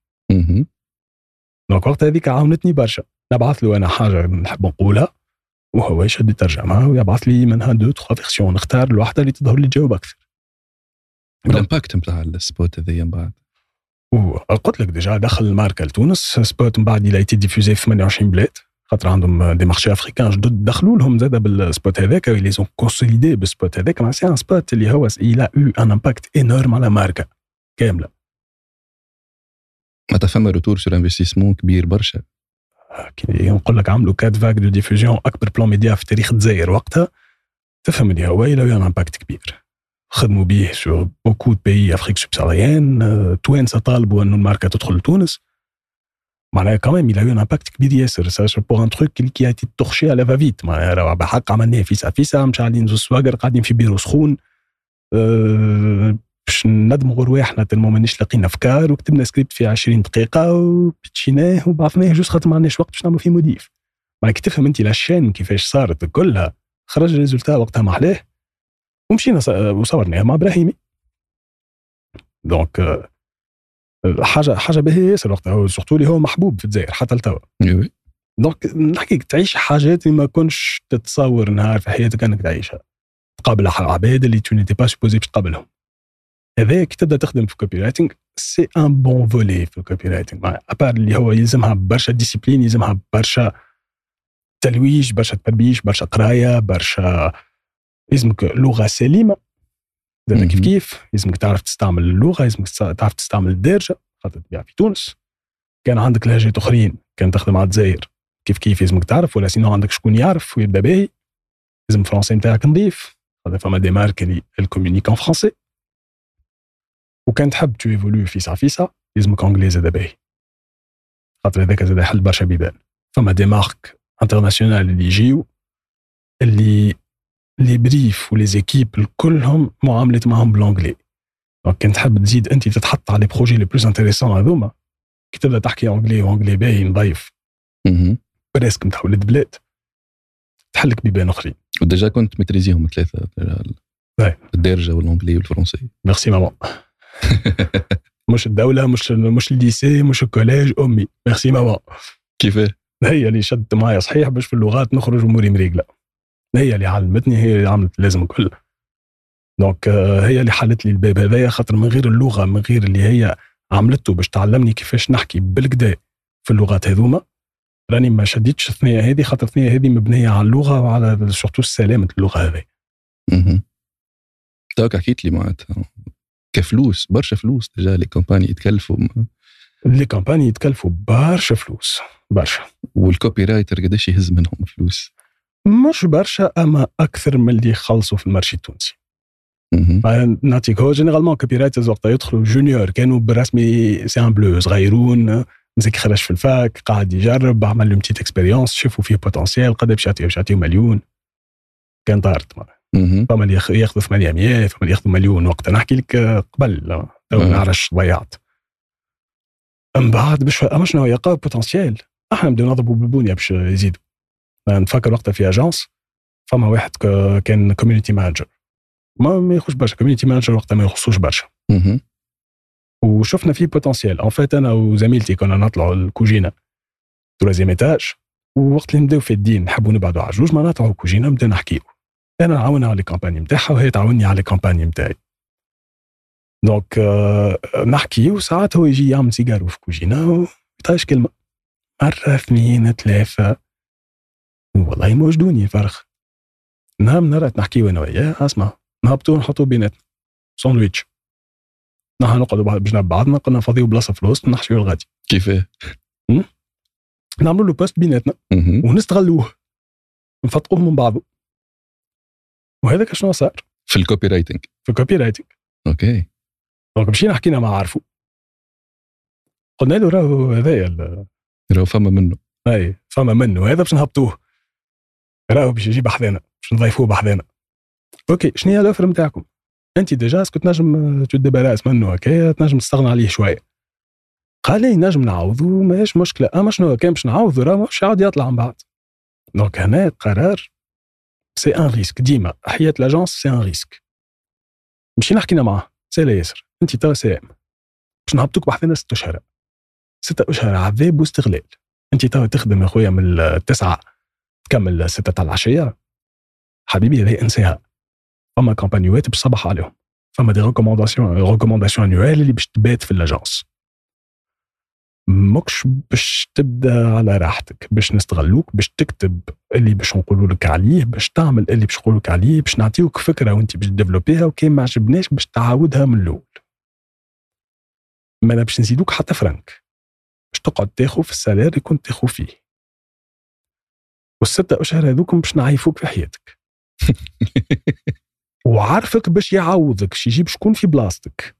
donc وقت هذيك عاونتني برشا. نبعث له أنا حاجة نحب نقولها وهو يشد يترجمها ويبعث لي منها deux trois versions نختار الواحدة اللي تظهر لي تجاوب أكثر. وال impact نتاع ال spot هذايا من بعد. وقلت لك déjà دخل الماركه لتونس spot من بعد il a été diffusé في 28 بلاد خاطر عندهم des marchés africains جدد دخلوا لهم زاد بال spot هذاك ils ont consolidé بال spot هذاك. مع c'est un spot اللي هو il a eu un impact énorme على ماركه كاملة. معناتها فما retour sur investissement كبير برشا. كي نقول لك عملوا quatre vagues de diffusion أكبر plan média في تاريخ الجزائر وقتها تفهم اللي هو il a un impact كبير. خدموا به sur beaucoup de pays Afrique subsaharienne توانسه طالبوا إنه الماركة تدخل لتونس معناها كمان il a impact كبير ياسر. ça pour un truc qui à la va-vite معناها راه بحق عملناه فيسا فيسا مشعلين زوز سواقر قاعدين في بيرو سخون. أه باش ندمغوا رواحنا tellement مانيش لاقيين أفكار. وكتبنا سكريبت في 20 دقيقة وبتشيناه وبعثناه. juste خاطر ما عندناش وقت باش نعملوا فيه modif معناها كي تفهم أنت la chaîne كيفاش صارت كلها. خرج ال résultat وقتها محلاه ومشينا وصورناها مع إبراهيمي. donc حاجة حاجة باهية ياسر وقتها surtout اللي هو محبوب في الجزائر حتى لتوا. donc نحكي تعيش حاجات اللي ما كنتش تتصور نهار في حياتك أنك تعيشها. تقابل عباد اللي tu n'étais pas supposé باش تقابلهم. هذا كي تبدأ تخدم في copywriting c'est un bon volet في ال copywriting à part اللي هو يلزمها برشا discipline يلزمها برشا تلويج برشا تربيش برشا قراية برشا يلزمك لغة سليمة. زاد كيف كيف؟ لازمك تعرف تستعمل اللغة لازمك تعرف تستعمل الدارجة خاطر تبيع في تونس. كان عندك لهجات أخرين كان تخدم على الجزائر. كيف كيف لازمك تعرف؟ ولا sinon عندك شكون يعرف؟ ويبدأ باهي لازم ال français نتاعك نظيف خاطر فما des marques اللي elles communiquent en français وكان تحب tu évolues فيسا فيسا لازمك anglais زاد باهي خاطر هذاك زاد يحل برشا بيبان. فما des marques internationales اللي يجيو اللي les briefs و les équipes كلهم معاملة معهم بالانجلي. donc كان تحب تزيد أنت تتحط على les projets les plus intéressants هذوما. كي تبدأ تحكي انجلي وانجلي باهي نضيف. presque نتاع ولاد بلاد. تحلك بيبان أخرين. و déjà كنت متريزيهم ثلاثة. الدارجة والانجلي والفرنسي. ميرسي ماما مش الدولة مش مش ال lycée مش ال collège أمي. ميرسي ماما كيفاه؟ هي اللي شدت معايا صحيح باش في اللغات نخرج أموري مريقلة. هي اللي علمتني هي اللي عملت لازم الكل donc هي اللي حلت لي الباب. هذايا خاطر من غير اللغة من غير اللي هي عملته باش تعلمني كيفاش نحكي بالكدا في اللغات هذوما راني ما شديتش الثنية هذه. خاطر الثنية هذه مبنية على اللغة وعلى surtout سلامة اللغة هذه. توك حكيت لي معناتها. كفلوس برشا فلوس déjà les campagnes يتكلفوا. les campagnes يتكلفوا برشا فلوس برشا. وال copywriter قداش يهز منهم فلوس؟ مش برشا أما أكثر من اللي يخلصوا في ال marché التونسي. نعطيك هو généralement copywriters وقتها يدخلوا junior كانوا بالرسمي c'est un bleu صغيرون مسك خرج في ال fac قاعد يجرب عمل لهم petite expérience شافوا فيه potentiel قد باش يعطيو باش مليون. كان طارت فما اللي ياخذوا 800 فما اللي ياخذوا مليون وقتها. نحكي لك قبل تو نعرفش ضيعت من بعد باش أما شنو يلقاو potentiel أحنا نبداو نضربوا بالبنيه باش يزيدوا. نتفكر وقتها في agence فما واحد كان community manager ما ما يخش برشا community manager وقتها ما يخصوش برشا. وشفنا فيه potentiel en fait أنا وزميلتي كنا نطلعوا الكوجينة troisième étage ووقت اللي نبداو في الدين نحبوا نبعدوا على جوج ما نطلعوا الكوجينة نبدا نحكيو. أنا نعاونها على ال campagne نتاعها وهي تعاوني على ال campagne نتاعي donc نحكي وساعات هو يجي يعمل سيجارو في كوجينه ويطيش كلمة. مره اثنين ثلاثة والله موجدوني فرخ. نهار من نهارات نحكي وأنا وياه أسمع. نهبطوا نحطوا بيناتنا. ساندويتش. نحن نقعدوا بجنب بعضنا قلنا نفضيو بلاصه في الوسط نحشيو الغادي. كيفاه؟ نعملوا له poste بيناتنا. ونستغلوه. نفتقوه من بعضه وهذاك شنو صار؟ في ال copywriting في ال copywriting okay. donc مشينا حكينا مع عارفو قلنا له راهو هذايا راهو فما منه. أي فما منه. هذا باش نهبطوه. راهو باش يجي بحذانا باش نضيفوه بحذانا okay شنو هي ال offre نتاعكم أنت déjà est-ce que تنجم تدبراس منه هكايا تنجم تستغنى عليه شوية. قال لي نجم نعوضو ماهيش مشكلة أما شنو كان باش نعوضو راه مش يعاود يطلع من بعد. donc هنا قرار c'est un risque ديما حياة l'agence c'est un risque مشينا حكينا معاه سي ياسر. أنت توا سام باش نهبطوك بحذانا ست أشهر. ستة أشهر عذاب واستغلال. أنت توا تخدم يا خويا من التسعه تكمل ستة تاع العشية. حبيبي هذه انساها فما كامبانيوات باش عليهم. فما des recommandations recommandations annuelles اللي باش تبات في ال agence ماكش باش تبدأ على راحتك. باش نستغلوك باش تكتب اللي باش نقولوا لك عليه باش تعمل اللي باش نقولوا لك عليه باش نعطيوك فكرة وانت باش تديفلوبيها وكان ما عجبناش باش تعاودها من الأول. ما باش نزيدوك حتى فرنك. باش تقعد تاخذ في ال salaire اللي كنت تاخذ فيه. والستة أشهر هذوكم باش نعيفوك في حياتك. وعارفك باش يعوضك باش يجيب شكون في بلاصتك.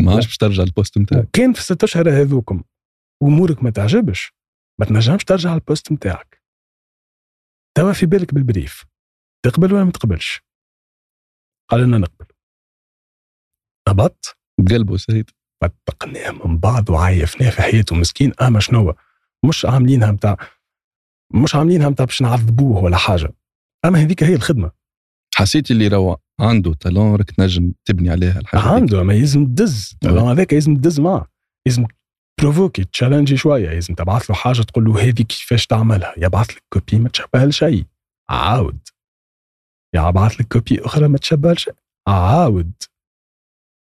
ما عادش باش ترجع ال poste نتاعك. كان في الست أشهر هذوكم امورك ما تعجبش ما تنجمش ترجع ال poste نتاعك. توا في بالك بال brief. تقبل ولا ما تقبلش؟ قال لنا نقبل. هبط بقلبه سيد فتقناه من بعض وعيفناه في حياته مسكين. أما شنو؟ مش عاملينها متاع مش عاملينها متاع باش نعذبوه ولا حاجة. أما هذيك هي الخدمة. حسيت اللي روا عنده talent راك تنجم تبني عليها الحاجة عنده ما يلزم تدز. ال talent هذاك يلزم تدز معاه. يلزم provoquer challenger شوية. لازم تبعث له حاجة تقول له هذه كيفاش تعملها. يبعث لك copy ما تشبه لشيء عاود. يبعث لك copy أخرى ما تشبه لشيء عاود.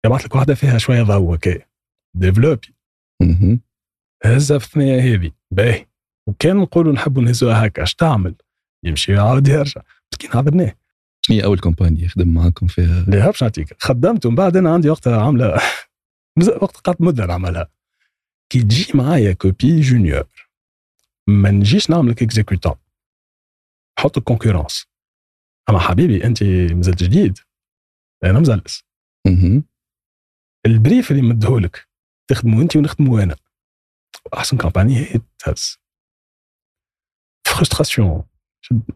يبعث لك واحدة فيها شوية ضوء كي développer هزها في الثنية هذه. باهي. وكان نقولوا نحبوا نهزوها هكا اش تعمل؟ يمشي يعاود يرجع مسكين عذبناه شنو هي أول كومباني يخدم معاكم فيها؟ لا باش نعطيك. خدمت ومن بعد أنا عندي وقتها عامله وقت قعدت مدة نعملها. كي تجي معايا كوبي جونيور ما نجيش نعملك اكزيكوتون حط الكونكورونس أما حبيبي أنت مازلت جديد. أنا مزلس. ال brief اللي مدهولك تخدمه أنت ونخدمه أنا. أحسن campagne هي تهز. frustration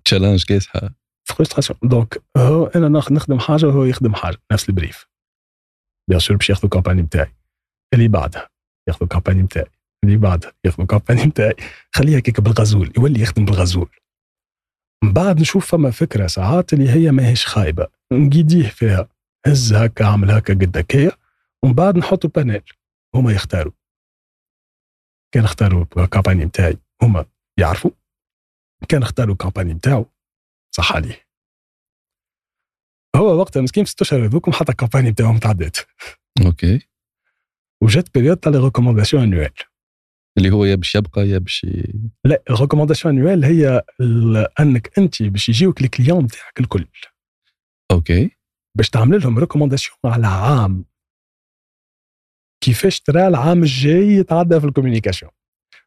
challenge كاسحه frustration donc هو أنا نخدم حاجة وهو يخدم حاجة. نفس ال brief bien sûr باش ياخذوا ال campagne بتاعي. اللي بعدها ياخذوا ال campagne بتاعي. اللي بعدها ياخذوا ال campagne بتاعي. خليها كيك بالغزول. يولي يخدم بالغزول. من بعد نشوف فما فكرة ساعات اللي هي ماهيش خايبة. نقيديه فيها. هز هكا عمل هكا قد هكايا ومن بعد نحطوا panel هما يختاروا. كان اختاروا ال campagne بتاعي. هما يعرفوا. كان اختاروا ال campagne بتاعه صح عليه. هو وقتها مسكين في ست اشهر هذوكم حتى ال campagne بتاعهم تعدات OK. وجات période تاع les recommandations annuelles اللي هو يا باش يبقى يا باش لا ال recommandations annuelles هي أنك أنت باش يجيوك ال clients نتاعك الكل. OK. باش تعمل لهم recommandation على عام. كيفاش ترى العام الجاي يتعدى في ال communication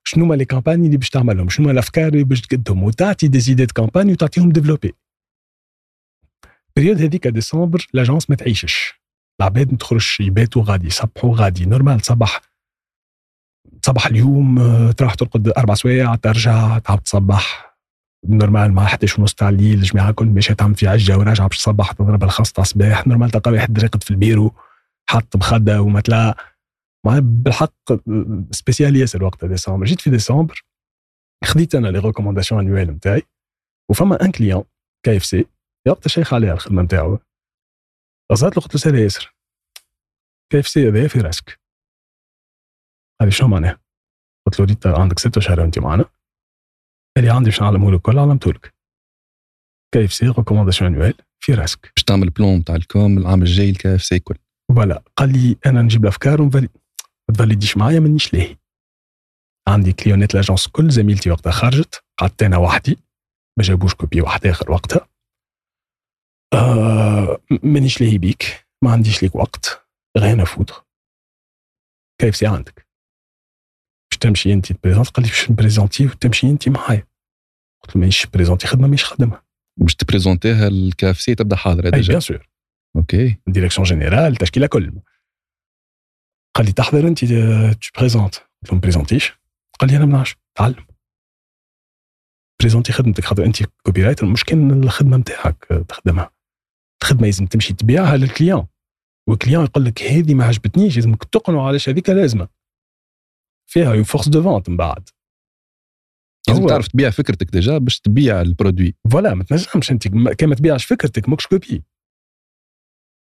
شنو ما les campagnes اللي باش تعملهم؟ شنو ما الأفكار اللي باش تقدهم؟ وتعطي des idées de campagne وتعطيهم développées période هذيك ديسمبر l'agence ما تعيشش. العباد ما تخرجش يباتوا غادي. يصبحوا غادي. normal تصبح تصبح اليوم آه، تروح ترقد أربع سوايع ترجع تعاود تصبح. normal مع 11 ونص تاع الليل الجماعة كل ماشية تعمل في عجة وراجعة باش تصبح تضرب الخاص تاع الصباح normal تلقى واحد راقد في البيرو حط مخده ومتلا مع بالحق spécial ياسر وقتها ديسمبر. جيت في ديسمبر خديت أنا les recommandations annuelles نتاعي وفما un client KFC وقتها شيخ عليها الخدمة نتاعو غزرت له قلت له سير ياسر كي إف سي هذايا في راسك. لي شنو معناها؟ قلت له ريت عندك ست اشهر أنت معنا. قال لي عندي باش نعلمه لك الكل علمته لك. كي إف سي ريكومونداسيون انويل في راسك. باش تعمل بلون تاع الكوم العام الجاي الكي إف سي كل فوالا قال لي أنا نجيب الأفكار ونفالي ما تفاليديش معايا مانيش لاهي عندي كليونات لاجونس كل زميلتي وقتها خرجت قعدت أنا وحدي ما جابوش كوبي واحد آخر وقتها. آه مانيش لاهي بيك ما عنديش ليك وقت غير فوتر KFC عندك؟ باش تمشي أنت تبريزونت قال لي باش نبريزونتي وتمشي أنت معايا. قلت له مانيش بريزونتي خدمة مانيش خدمها باش تبريزونتيها ال KFC تبدأ حاضره أي déjà bien sûr. OK. direction générale تشكيلة كل. قال لي تحضر أنت tu présentes قلت له ما بريزونتيش قال لي أنا ما نعرفش تعلم. بريزونتي خدمتك خاطر أنت copywriter مش كان الخدمه نتاعك تخدمها. الخدمة لازم تمشي تبيعها لل client وال client يقول لك هذه ما عجبتنيش لازمك تقنعوا علاش هذيك لازمة. فيها une force de vente من بعد. لازم تعرف تبيع فكرتك déjà باش تبيع ال produit. voilà ما تنجمش أنت كان ما تبيعش فكرتك ماكش copy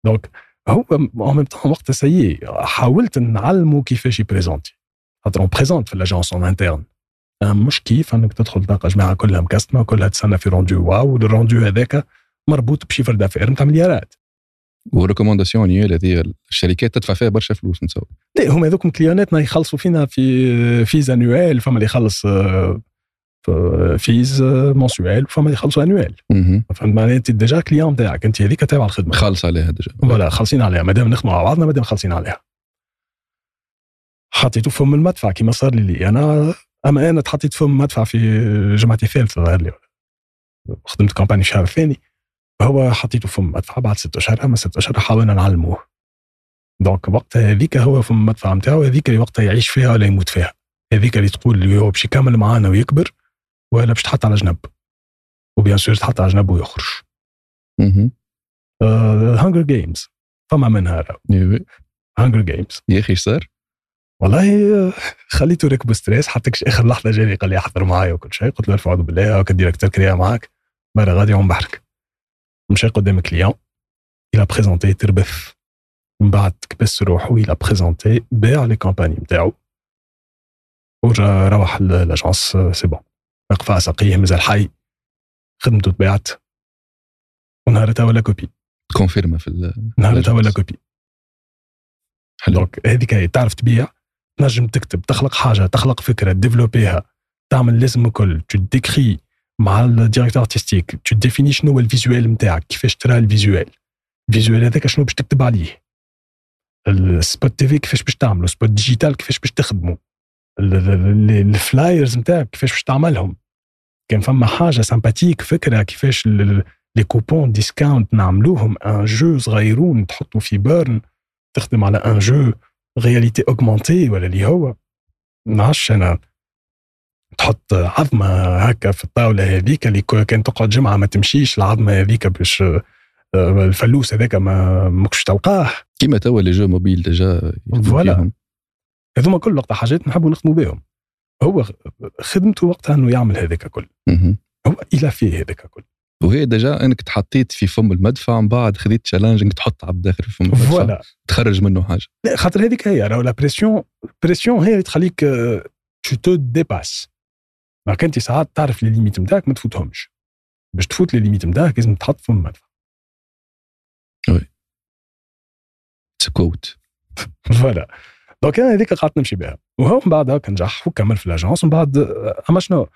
donc هو en même temps وقتها سيي حاولت نعلمه كيفاش يبريزونتي خاطر on présente في ال agence en interne مش كيف إنك تدخل تلقى جماعة كلها مكستمه كلها تستنى في rendez-vous وال rendez-vous هذاك مربوط ب chiffre d'affaires نتاع مليارات. و recommandation annuelle هذه الشركات تدفع فيها برشا فلوس نتصور. لا هما هذوك كليوناتنا يخلصوا فينا في fees annuels فما اللي يخلص آه، fees mensuels فما يخلصوا annuels مهم. فهمت معناها انت déjà client نتاعك انت هذيك تابع الخدمه خالص عليها déjà voilà خالصين عليها. مادام نخدموا مع بعضنا مادام خالصين عليها. حطيته فم المدفع كيما صار لي, أنا أما أنا تحطيت فم المدفع في جمعتي الثالثه ظهر لي خدمت campagne الشهر الثاني هو حطيته فم المدفع بعد ست اشهر أما ست اشهر حاولنا نعلموه. donc وقتها هذيك هو فم المدفع نتاعو هذيك اللي وقتها يعيش فيها ولا يموت فيها. هذيك اللي تقول اللي هو باش يكمل معانا ويكبر. ولا باش تحط على جنب. و bien sûr تحط على جنب ويخرج. هانجر جيمز فما منها إيه. هانجر جيمز يا أخي صار؟ والله آه، خليته ركب ستريس حتىكش آخر لحظة جاني قال لي احضر معايا وكل شيء. قلت له الف اعوذ بالله هاك الديريكتور كريا معاك. برا غادي عم بحرك. مشى قدام كليون إلى بريزونتي تربث من بعد كبس روحه إلى بريزونتي باع لي كومباني نتاعو ورجع روح لاجونس سي بون رقفة ساقيه مازال حي. خدمته تباعت ونهارتها ولا copy. confirmé في ال- نهارتها ولا copy. حلو. donc هذيك هي تعرف تبيع؟ تنجم تكتب تخلق حاجة تخلق فكرة ديفلوبيها تعمل لازم الكل. tu décris مع ال directeur artistique tu définis شنو هو ال visuel نتاعك كيفاش ترى ال visuel. ال visuel هذاك شنو باش تكتب عليه. ال spot TV كيفاش باش تعملوا spot digital كيفاش باش ال- الفلايرز نتاعك كيفاش باش تعملهم؟ كان فما حاجة سامباتيك فكرة كيفاش لي كوبون ديسكاونت نعملوهم ان جو صغيرون تحطوا في بيرن تخدم على ان جو رياليتي اوغمونتي ولا اللي هو؟ نعرفش أنا تحط عظمة هكا في الطاولة هذيك اللي كان تقعد جمعة ما تمشيش العظمة هذيك باش آه، الفلوس هذاك ما ماكش تلقاه. كيما توا les jeux mobiles déjà voilà. هذوما كل وقت حاجات نحبوا نخدموا بهم. هو خدمته وقتها إنه يعمل هذاك كل. هو il a fait هذاك كل. وهي déjà إنك تحطيت في فم المدفع من بعد خذيت challenge إنك تحط عبد داخل في فم المدفع. voilà. تخرج منه حاجة. لا خاطر هذيك هي راهو la pression pression هي اللي تخليك tu te dépasses راك انت ساعات تعرف les limites نتاعك ما تفوتهمش. باش تفوت les limites نتاعك لازم تحط في المدفع. écoute voilà. donc أنا هذيك قعدت نمشي بها. وهو من بعد هكا نجح وكمل في l'agence ومن بعد أما شنو؟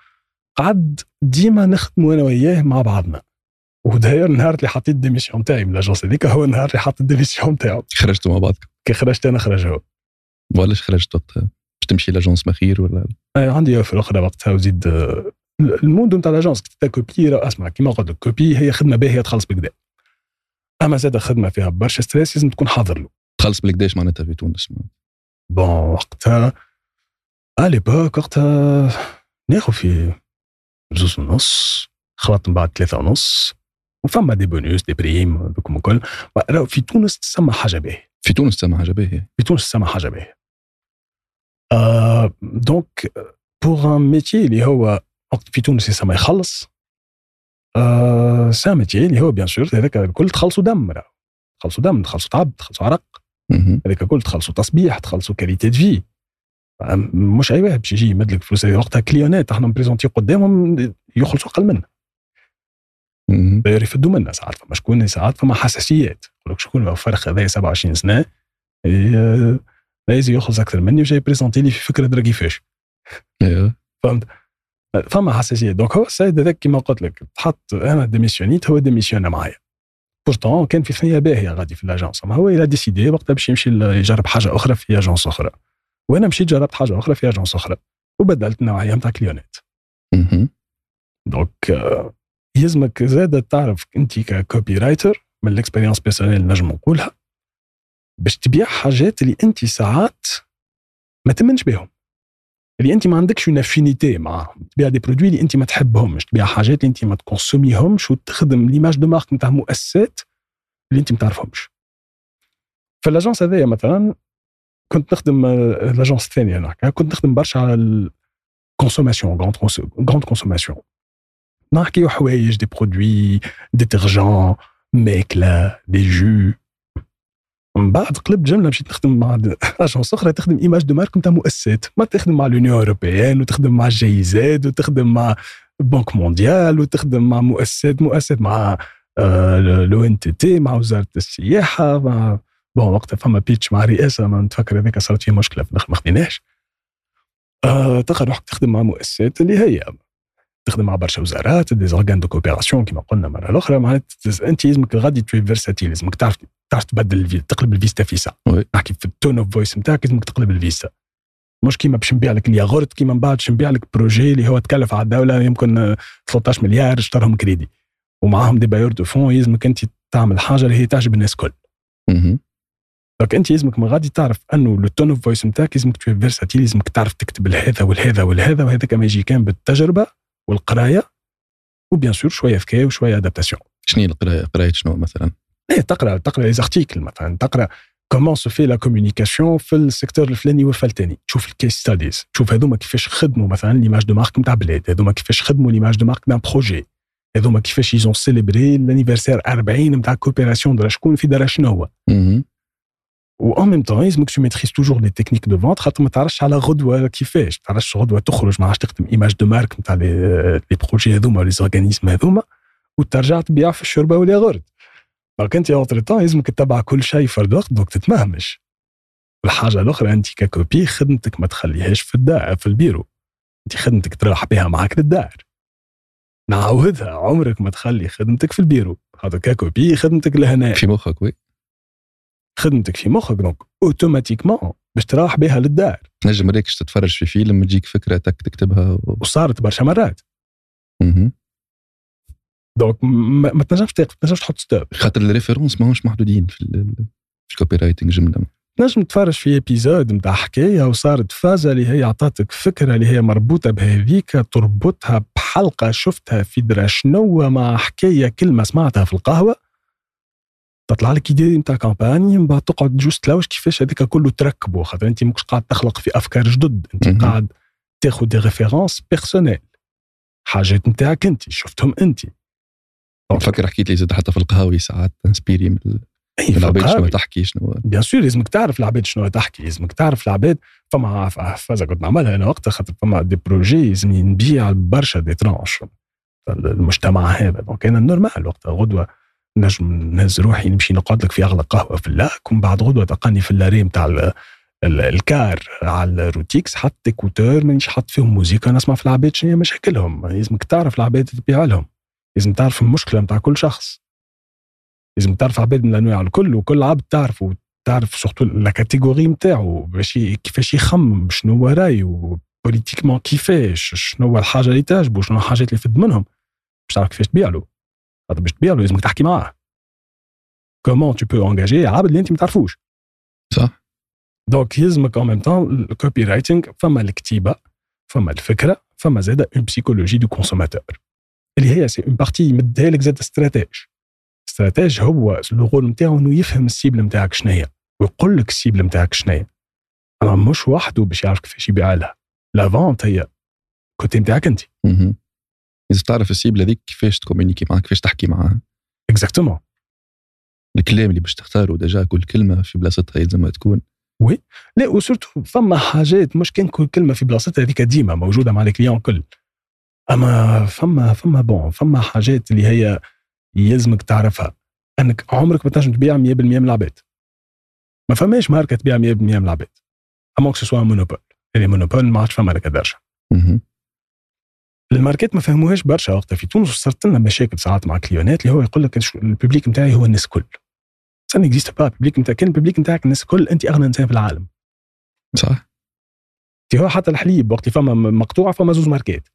قعد ديما نخدموا أنا وياه مع بعضنا. وداير النهار اللي حطيت démission تاعي من l'agence هذيك هو النهار اللي حط ال démission تاعو. خرجتوا مع بعضكم؟ كي خرجت أنا خرج هو ولاش خرجت وقتها باش تمشي ل agence مخير ولا؟ عندي offre أخرى وقتها وزيد الموندو نتاع l'agence كي copy أسمع كيما قلت لك copy هي خدمة باهية تخلص بكدا. أما زاد خدمة فيها برشا stress لازم تكون حاضر له. تخلص بالقداش معناتها في تونس. bon وقتها à l'époque وقتها ناخذ في زوز ونص خلطت من بعد ثلاثة ونص وفما des bonus des primes بكم الكل. في تونس تسمى حاجة باهية. في تونس تسمى حاجة باهية. في تونس تسمى حاجة باهية. آه donc pour un métier اللي هو وقت في تونس يسمى يخلص. آه c'est un métier اللي هو bien sûr هذاك الكل تخلصوا دم راهو تخلصوا دم تخلصوا تعب تخلصوا عرق. هذاك الكل تخلصوا تصبيح تخلصوا qualité de vie مش اي واحد باش يجي يمد لك فلوس وقتها كليونات إحنا ن présenter قدامهم يخلصوا أقل منا. d'ailleurs يفدوا منا ساعات فما شكون ساعات فما حساسيات. يقول لك شكون فرق هذايا 27 سنة؟ إيه، لازم يخلص أكثر مني وجاي présenter لي في فكرة درا كيفاش أيوه فهمت؟ فما حساسيه donc هو السيد هذاك كيما قلت لك تحط أنا ديميسيونيت هو démissionne معايا. pourtant كان في ثنيه باهيه غادي في l'agence أما هو il a décidé وقتها باش يمشي يجرب حاجة أخرى في agence أخرى. وأنا مشيت جربت حاجة أخرى في agence أخرى. وبدلت النوعية نتاع كليونات. donc يلزمك زاد تعرف أنت ك copywriter من ال expérience personnelle نجم نقولها باش تبيع حاجات اللي أنت ساعات ما تمنش بهم اللي أنت ما عندكش une affinité معاهم. تبيع des produits اللي أنت ما تحبهمش. تبيع حاجات اللي أنت ما تكونسوميهمش وتخدم l'image de marque نتاع مؤسسات اللي أنت ما تعرفهمش. فال agence هذايا مثلا كنت نخدم آه، ال agence الثانية هناك. كنت نخدم برشا على ال consommation grande consommation نحكيو حوايج des produits détergents ماكلة des jus من بعد قلبت جمله مشيت نخدم مع agence أخرى تخدم image de marque نتاع مؤسسات. ما تخدم مع l'Union européenne وتخدم مع ال GIZ وتخدم مع Banque mondiale وتخدم مع مؤسسات مؤسسات مع l'ONTT مع وزارة السياحة مع bon وقتها فما pitch مع رئاسة ما نتفكر هذاك صارت فيه مشكلة في ما خديناش آه تلقى روحك تخدم مع مؤسسات اللي هي تخدم مع برشا وزارات des organes de coopération كما قلنا مرة الأخرى معناتها أنت لازمك غادي tu es versatile لازمك تعرف تعرف تبدل الفي تقلب الفيستا فيسع نحكي في ال tone of voice نتاعك لازمك تقلب الفيستا. مش كيما باش نبيع لك الياغورت كيما من بعد باش نبيع لك projet اللي هو تكلف على الدولة يمكن 13 مليار اشتراهم كريدي. ومعاهم des bailleurs de fonds يلزمك أنت تعمل حاجة اللي هي تعجب الناس الكل donc أنت لازمك من غادي تعرف أنه le tone of voice نتاعك لازمك تكون versatile لازمك تعرف تكتب لهذا ولهذا ولهذا وهذاك ما يجي كان بالتجربة والقراية و bien sûr شوية ذكاء وشوية adaptation شنو هي القراية؟ قراية شنو مثلا؟ إيه تقرأ تقرأ les articles مثلا تقرأ comment se fait la communication في ال secteur الفلاني والفلاني تشوف ال case studies تشوف هذوما كيفاش خدموا مثلا l'image de marque نتاع بلاد هذوما كيفاش خدموا l'image de marque نتاع projet هذوما كيفاش ils ont célébré l'anniversaire 40 نتاع coopération درا شكون في درا شنو هو. و en même temps لازمك tu maîtrises toujours les techniques de vente خاطر ما تعرفش على غدوة كيفاش. ما تعرفش غدوة تخرج ما عادش تخدم image de marque نتاع les projets هذوما les organismes هذوما وترجع تبيع في الشوربة ولا غرد donc انت entre-temps لازمك تتبع كل شيء فرد وقت دوك تتمهمش. الحاجة الأخرى أنت ك copy خدمتك ما تخليهاش في الدار في البيرو. أنت خدمتك تروح بها معك للدار. نعاودها عمرك ما تخلي خدمتك في البيرو. هذا ك copy خدمتك لهنا. في مخك oui. خدمتك في مخك donc automatiquement باش تروح بها للدار. تنجم ريكش تتفرج في فيلم تجيك فكرة تك تكتبها و... وصارت برشا مرات. مهم. donc ما, تنجمش ما تنجمش تحط stop خاطر ال références ماهوش محدودين في ال- في ال copywriting جمله تنجم تفرج في épisode نتاع حكايه وصارت فازه اللي هي عطاتك فكره اللي هي مربوطه بهذيك تربطها بحلقه شفتها في درا شنو مع حكايه كلمه سمعتها في القهوه تطلع لك idée نتاع campagne من بعد تقعد juste تلوش كيفاش هذاك كله تركبه خاطر انت مش قاعد تخلق في افكار جدد انت. قاعد تاخذ des références personnelles حاجات نتاعك انت شفتهم انت نفكر حكيت لي زاد حتى في القهاوي ساعات inspiré من اي في العباد شنو. تحكي شنو. bien sûr لازمك تعرف العباد شنو تحكي لازمك تعرف العباد فما فازا كنت نعملها أنا وقتها خاطر فما des projets لازمني نبيع برشا des tranches المجتمع هذا. donc أنا normal وقتها. غدوة نجم نهز روحي نمشي نقعد لك في أغلى قهوة في اللاك ومن بعد غدوة تلقاني في l'arrêt نتاع ال- ال- الكار على الروتيكس حط écouteurs مانيش حاط فيهم موسيقى نسمع في العباد شنو هي مشاكلهم. لازمك تعرف العباد تبيع لهم لازم تعرف المشكلة نتاع كل شخص. لازم تعرف عباد من الأنواع الكل وكل عبد تعرفه تعرف surtout la catégorie نتاعو باش كيفاش يخمم شنو هو رايه politiquement كيفاش شنو هو الحاجة اللي تعجبه شنو الحاجات اللي يفد منهم باش تعرف كيفاش تبيع له. خاطر باش تبيع له لازمك تحكي معاه. comment tu peux engager عبد اللي انت ما تعرفوش. صح. donc يلزمك en même temps ال copywriting فما الكتيبه فما الفكرة فما زاد une psychologie de consommateur اللي هي c'est une partie يمدها لك زاد stratège. stratège هو rôle نتاعو إنه يفهم ال cible نتاعك شنو هي ويقول لك ال cible نتاعك شنو هي اما مش وحده باش يعرف كيفاش يبيع لها. la vente هي côté نتاعك أنت. لازم تعرف ال cible هذيك كيفاش ت communiquer معاه كيفاش تحكي معاه exactement الكلام اللي باش تختاره déjà كل كلمة في بلاصتها يلزمها تكون. لا و surtout فما حاجات مش كان كل كلمة في بلاصتها هذيك ديما موجودة مع ال client كل أما فما فما bon فما حاجات اللي هي يلزمك تعرفها. أنك عمرك ما تنجم تبيع 100% من العباد. ما فماش ماركة تبيع 100% من العباد. à moins que ce soit monopole اللي monopole ما عادش فما لك مهم. الماركات ما فهموهاش برشا وقتها. في تونس صارت لنا مشاكل ساعات مع كليونات اللي هو يقول لك ال public نتاعي هو الناس الكل ça n'existe pas ال public نتاعك كان ال public نتاعك الناس الكل أنت أغنى إنسان في العالم. صح. هو حتى الحليب وقت فما م- مقطوعه فما زوز ماركات.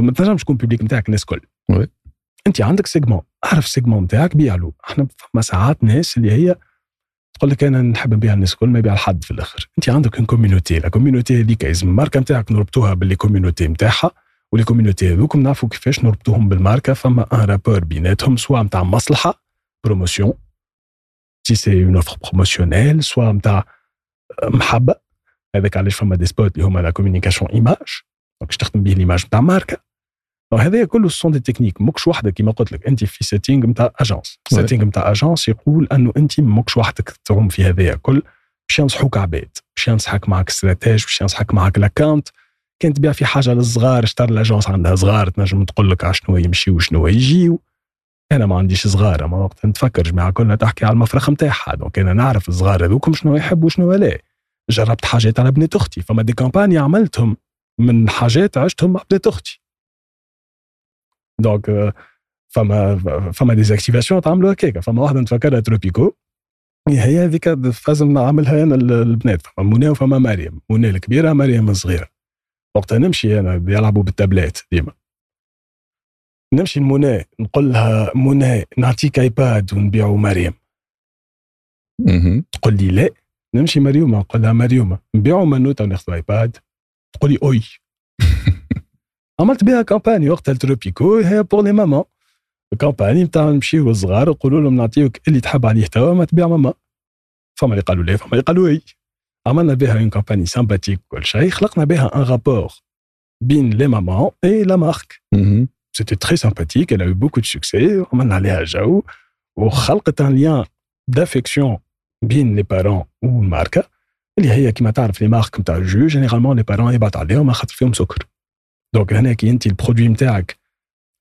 ما تنجمش تكون public نتاعك الناس الكل. أنت عندك segment أعرف ال segment نتاعك بيع له إحنا فما ساعات ناس اللي هي تقول لك أنا نحب نبيع الناس الكل ما يبيع لحد في الآخر. أنت عندك une community la community هذيك لازم الماركه نتاعك نربطوها ب les communities نتاعها و les communities هذوكم نعرفوا كيفاش نربطوهم بالماركة. فما un rapport بيناتهم سواء نتاع مصلحة promotion c'est c'est une offre promotionnelle سواء نتاع محبة. هذاك علاش فما des spots اللي هما la communication image باش تخدم به l'image نتاع ماركة. هذايا كله sont des techniques ماكش وحدك كيما قلت لك أنت في setting نتاع agence. setting نتاع agence يقول أنه أنت ماكش وحدك تعوم في هذايا كل باش ينصحوك عباد باش ينصحك معك stratège باش ينصحك معك l'account كان تبيع في حاجة للصغار اشتر ال agence عندها صغار تنجم تقول لك شنو يمشي وشنو يجي. أنا ما عنديش صغار أما وقت نتفكر جماعة كلها تحكي على المفرخ نتاعها donc أنا نعرف الصغار هذوكم شنو يحبوا وشنو لا. جربت حاجات على بنت أختي فما des campagnes عملتهم. من حاجات عشتهم مع بنت أختي. donc آه، فما فما des activations تعملوا هكاك فما واحدة نتفكرها تروبيكو هي هذيك لازم نعملها أنا البنات فما منى وفما مريم. منى الكبيرة مريم الصغيرة. وقتها نمشي أنا يلعبوا بالتابلات ديما. نمشي لمنى نقول لها منى نعطيك iPad ونبيعوا مريم. تقول لي لا. نمشي مريومة نقول لها مريومة. نبيعوا منوته وناخذوا iPad تقول لي oui. عملت بها campagne وقتها التروبيكو هي pour les mamans ال campagne نتاع نمشيو الصغار نقولوا لهم نعطيوك اللي تحب عليه توا ما تبيع ماما. فما اللي قالوا لا فما اللي قالوا اي عملنا بها une campagne sympathique كل شيء خلقنا بها un rapport بين les mamans et la marque c'était très sympathique elle a eu beaucoup de succès عملنا عليها جو. وخلقت un lien d'affection بين les parents والماركه اللي هي كما تعرف les marques نتاع الجو généralement les parents يبعث عليهم خاطر فيهم سكر. donc هنا كي أنت ال produit نتاعك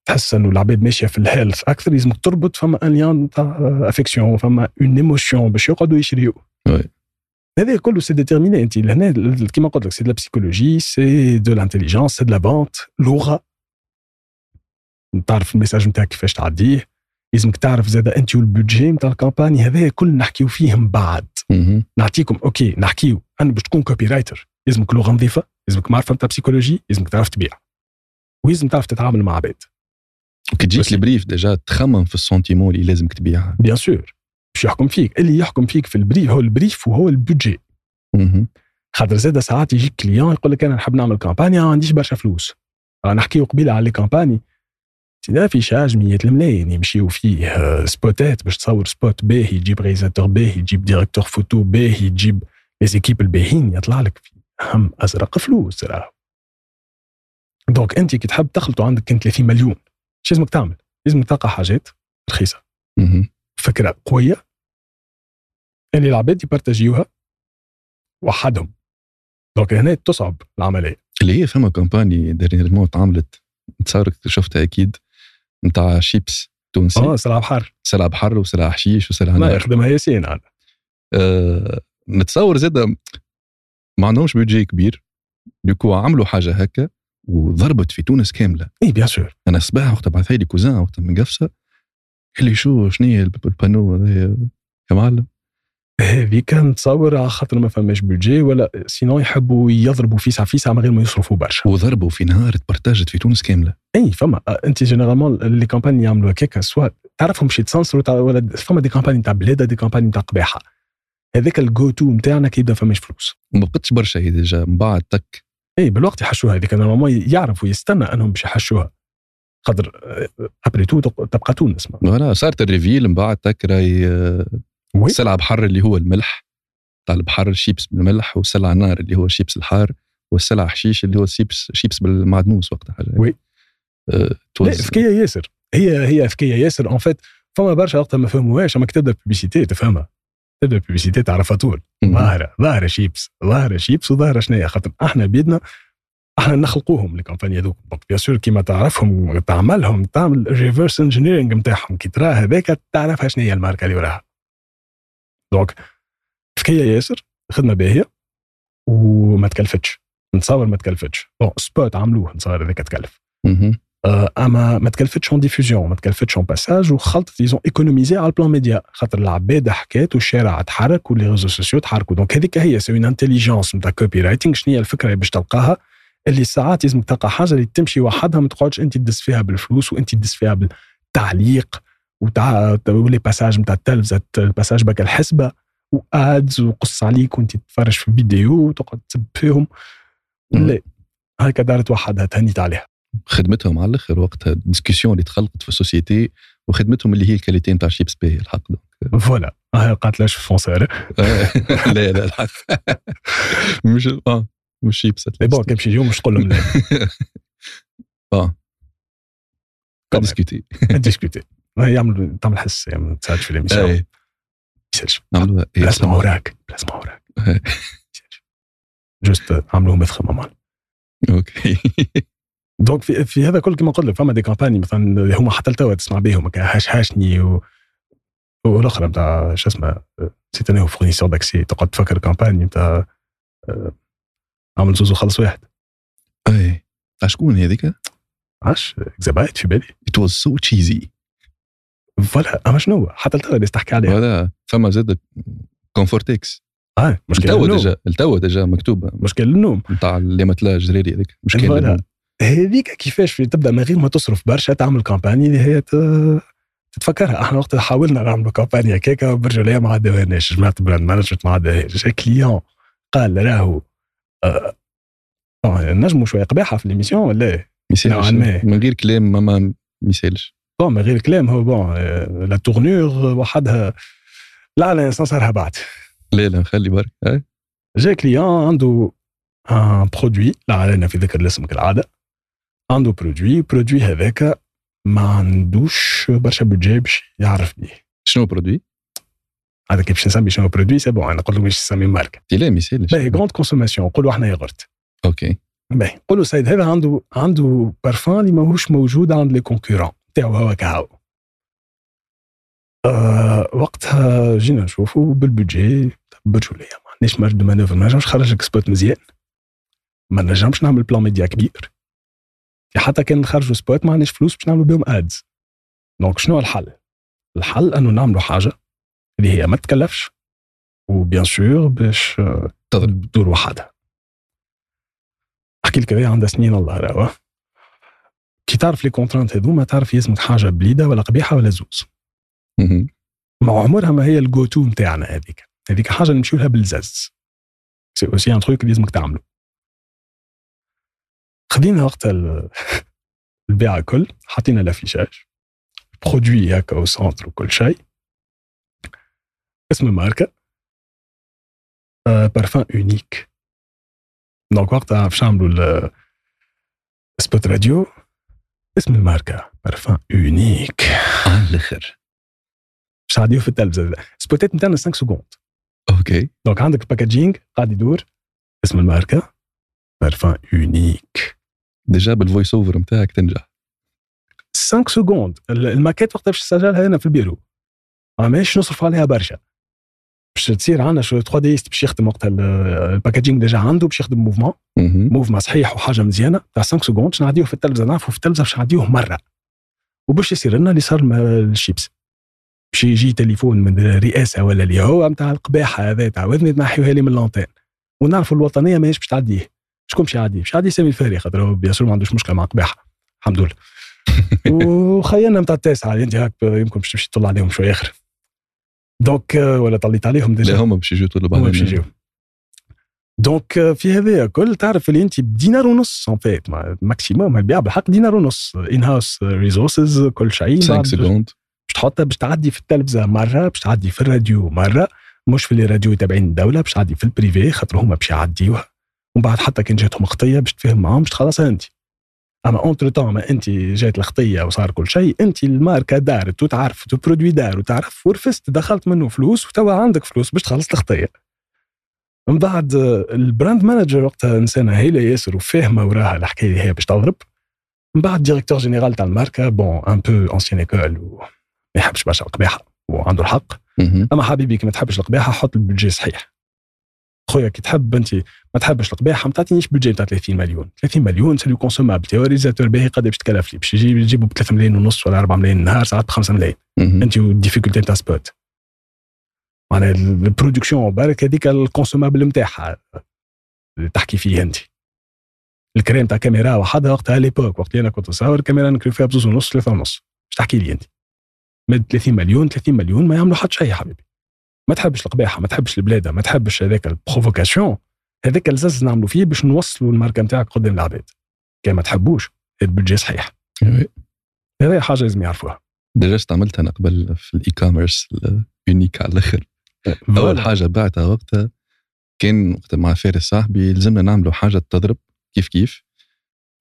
تحس إنه العباد ماشية في ال health أكثر لازمك تربط فما un lien تاع affection فما une émotion باش يقعدوا يشريو. هذا كله c'est déterminé أنت. لهنا كيما قلت لك c'est de la psychologie c'est de l'intelligence c'est de la vente لغه تعرف ال message نتاعك كيفاش تعديه. لازمك تعرف زاد أنت وال budget نتاع ال campagne هذا كل نحكيو فيه من بعد. نعطيكم okay نحكيو. أنا باش تكون copywriter لازمك لغة نظيفة لازمك معرفة نتاع psychologie لازمك تعرف تبيع. ولازم تعرف تتعامل مع عباد. كي تجيك ال brief déjà تخمم في ال sentiment اللي لازمك تبيعها. bien sûr باش يحكم فيك. اللي يحكم فيك في ال brief هو ال brief وهو ال budget خاطر زاد ساعات يجيك client يقول لك أنا نحب نعمل campagne ما عنديش برشا فلوس. نحكيو قبيلة على les campagnes c'est d'affichage مية الملايين يمشيو فيه سبوتات باش تصور spot باهي يجيب réalisateur باهي يجيب directeur photo باهي يجيب les équipes الباهيين يطلع لك في هم ازرق فلوس راهو donc انت كي تحب تخلطوا عندك 30 مليون شو لازمك تعمل؟ لازمك تلقى حاجات رخيصه فكره قويه اللي العباد يبارتاجيوها وحدهم donc هنا تصعب العملية اللي هي فما campagne dernièrement تعملت تصور شفتها أكيد نتاع شيبس تونسي. آه سلعة بحر. سلعة بحر وسلعة حشيش وسلعة ما يخدمها ياسين أنا أه نتصور زاد ما عندهمش budget كبير. du coup عملوا حاجة هكا وضربت في تونس كاملة. إي bien sûr أنا الصباح وقت بعث لي cousin وقت من قفصة قال لي شو شنو هي ال panneau هذايا؟ يا معلم؟ هذيك نتصور على خاطر ما فماش budget ولا sinon يحبوا يضربوا فيسع فيسع من غير ما يصرفوا برشا. وضربوا في نهار تبرتاجت في تونس كاملة. إي فما. أنت généralement les campagnes يعملوا هكاك soit تعرفهم شي تسنسروا ولا فما دي كامباني تاع بلاده دي كامباني تاع قباحه هذاك الجو تو نتاعنا كي يبدأ فماش فلوس. ما بقتش برشا هي ديجا من بعد تك. إي بالوقت يحشوها هذيك نورمالمون يعرفوا يستنى أنهم باش يحشوها. خاطر ابري تو تبقى تونس. فوالا صارت الريفيل من بعد تك راهي سلعه بحر اللي هو الملح تاع البحر شيبس بالملح وسلعه نار اللي هو شيبس الحار والسلعه حشيش اللي هو شيبس شيبس بالمعدنوس وقتها. حاجة وي أه لا ذكيه ياسر. هي هي ذكيه ياسر. en fait فما برشا وقتها ما فهموهاش. أما كتبدا publicité تفهمها. تبدا publicité تعرفها طول. ظاهرة ظاهرة شيبس ظاهرة شيبس وظاهرة شنو خاطر إحنا بيدنا إحنا نخلقوهم les campagnes هذوك. donc bien sûr كيما تعرفهم تعملهم تعمل reverse engineering نتاعهم. كي تراه هذاك تعرفها شنو هي الماركة اللي وراها. donc ذكيه ياسر خدمه باهية وما تكلفتش. نتصور ما تكلفتش. bon spot عملوه نتصور هذاك تكلف أما ما تكلفتش en diffusion ما تكلفتش en passage وخلطت يزون économiser على ال plan média خاطر العباد حكات والشارع تحرك و les réseaux sociaux تحركوا donc هذيك هي c'est une intelligence نتاع copywriting شنو هي الفكرة باش تلقاها؟ اللي ساعات لازمك تلقى حاجة اللي تمشي وحدها ما تقعدش أنت تدس فيها بالفلوس وأنت تدس فيها بالتعليق. وتاع و les passages نتاع التلفزه ال passage بك الحسبه وادز وقص عليك وانت تتفرج في فيديو وتقعد تسب فيهم لا هكا دارت وحدها تهنيت عليها. خدمتهم على الأخر وقتها الديسكسيون اللي تخلقت في السوسيتي وخدمتهم اللي هي الكاليتي نتاع شيبس باهي الحق فوالا. هاي قاتلاش في فونسير لا لا الحق. مش آه مش شيبس بون كيمشي اليوم مش تقول لهم لا. آه. ديسكوتي ديسكوتي يعمل تعمل حس ما تساعدش في ليميسيون يسالش نعملوها بلاسما وراك بلاسما وراك جوست عملوه مثخ مامان أوكي. دونك في, في هذا كل كما قلت لك فما دي كامباني مثلا هما حتى لتوا تسمع بهم هاش هاشني و... والاخرى نتاع شو اسمه نسيت أنا فورنيسور داكسي تقعد تفكر كامباني نتاع عمل زوز وخلص واحد. اي شكون هذيك؟ عاش اكزابايت في بالي. It was so cheesy. فوالا أما شنو حتى لتوا لازم تحكي عليها فوالا فما زاد كونفورتكس آه مشكل التوا ديجا التوا ديجا مكتوبه مشكل النوم. نتاع اللي متلا جريري هذيك. مش كان فوالا. هذيك كيفاش في تبدأ من غير ما تصرف برشا تعمل كامباني اللي هي تتفكرها. إحنا وقتها حاولنا نعملوا كامباني هكاكا برجع ليا ما عداوهاش جماعة براند مانجمنت ما عداوهاش كليون قال راهو آه، آه، نجموا شوية قباحة في ليميسيون ولا إيه؟ نوعاً ما. من غير كلام ما ما ما يسالش بون من غير كلام هو بون لا تورنور وحدها لا لا صارها بعد لا لا نخلي برك. جا كليون عنده ان برودوي لا علينا في ذكر الاسم كالعاده عنده برودوي برودوي هذاك ما عندوش برشا بودجي باش يعرف بيه شنو برودوي؟ هذا كيف باش نسمي شنو برودوي سي بون أنا نقول له باش نسمي ماركه لا ما يسالش باهي غروند كونسوماسيون نقولوا إحنا يغرت أوكي باهي نقولوا سيد هذا عنده عنده بارفان اللي ماهوش موجود عند les concurrents تاعو هو كهو آه وقتها جينا نشوفوا بال budget تاع برجوليه ما عندناش marge de manœuvre ما نجمش نخرج spot مزيان. ما نجمش نعمل plan média كبير. حتى كان نخرجوا spot ما عندناش فلوس باش نعملوا بهم ads donc شنو الحل؟ الحل انه نعملوا حاجة اللي هي ما تكلفش وبيان سور باش آه، تضرب تدور وحدها. أحكي لك هذه عندها سنين الله راهو كي تعرف لي كونترانت هذوما تعرف يلزمك حاجة بليدة ولا قبيحة ولا زوز. ما عمرها ما هي الجو تو نتاعنا هذيك. هذيك حاجة نمشيو لها بالزز سي اوسي ان تروك اللي لازمك تعمله. خدينا وقت ال- البيعه الكل حطينا لافيشاج برودوي هكا أو سونتر وكل شيء. اسم الماركة. بارفان اونيك دونك وقتها باش نعملوا ال- سبوت راديو اسم الماركة بارفان اونيك على الآخر باش نعديو في التلفزه سبوتات نتاعنا 5 سكوند أوكي. دونك عندك الباكاجينج قاعد يدور. اسم الماركة بارفان اونيك ديجا بالفويس اوفر نتاعك تنجح. 5 سكوند ال- الماكيت وقتها باش نسجلها هنا في البيرو. ما ماهيش نصرف عليها برشا. باش تصير عندنا شو 3 دي باش يخدم وقتها ال- الباكاجينج ديجا عنده باش يخدم موفمون. موفمون صحيح وحاجة مزيانة تاع 5 سكوند باش نعديوه في التلفزه نعرفوا في التلفزه باش نعديوه مرة. وباش يصير لنا اللي صار الشيبس. باش يجي تليفون من الرئاسه ولا اللي هو نتاع القباحة هذا تاع وذني تنحيوها لي من لونتين ونعرفوا الوطنية ماهيش باش تعديه. شكون باش يعديه؟ باش يعديه سامي الفاري خاطر هو بيان ما عندوش مشكلة مع قباحه الحمد لله. وخيالنا نتاع التاسعة انت هاك يمكن باش تمشي تطلع عليهم شوية آخر. دونك آه، ولا طليت عليهم لا ديجا هما باش يجوا طول بعض باش يجيو. دونك آه، في هذا كل تعرف اللي أنت بدينار ونص ان فيت ماكسيموم البيع بالحق دينار ونص؟ ان هاوس ريسورسز كل شيء 5 بعد سكوند باش تحطها باش تعدي في التلفزة مرة باش تعدي في الراديو مرة مش في الراديو تابعين الدولة باش تعدي في ال privé خاطر هما باش يعديوها. ومن بعد حتى كان جاتهم خطية باش تفهم معاهم باش تخلصها أنت. أما entre temps ما انت جات الخطية وصار كل شيء انت ال marque دارت وتعرفت و produit دار وتعرف ورفست دخلت منه فلوس وتوا عندك فلوس باش تخلص الخطية. من بعد ال brand manager وقتها انسانه هيله ياسر وفاهمة وراها الحكاية اللي هي باش تضرب. من بعد directeur général تاع ال marque bon un peu ancienne école وما يحبش برشا القباحه وعنده الحق. أما حبيبي كي ما تحبش القباحه حط البودجي صحيح. خويا كي تحب انت ما تحبش القباحه ما تعطينيش بودجي نتاع 30 مليون. 30 مليون سي لو كونسومابل تيوريزاتور باهي قد باش تكلف لي باش يجي يجيبوا ب 3 ملايين ونص ولا 4 ملايين النهار ساعات ب 5 ملايين. انت والديفيكولتي نتاع سبوت معناها البرودكسيون بالك هذيك الكونسومابل نتاعها. اللي تحكي فيه انت. الكريم تاع كاميرا وحدها وقتها ليبوك وقت اللي أنا كنت نصور الكاميرا نكري فيها بزوز ونص ثلاثة ونص. إيش تحكي لي انت. من 30 مليون 30 مليون ما يعملوا حتى شيء يا حبيبي. ما تحبش القباحه ما تحبش البلادة ما تحبش هذاك ال provocation هذاك ال buzz نعملوا فيه باش نوصلوا الماركة نتاعك قدام العباد. كان ما تحبوش ال budget صحيح. oui. هذه حاجة لازم يعرفوها. déjà استعملتها أنا قبل في ال e-commerce ال unique على الآخر؟ أول. حاجة بعتها وقتها كان وقتها مع فارس صاحبي لزمنا نعملوا حاجة تضرب كيف كيف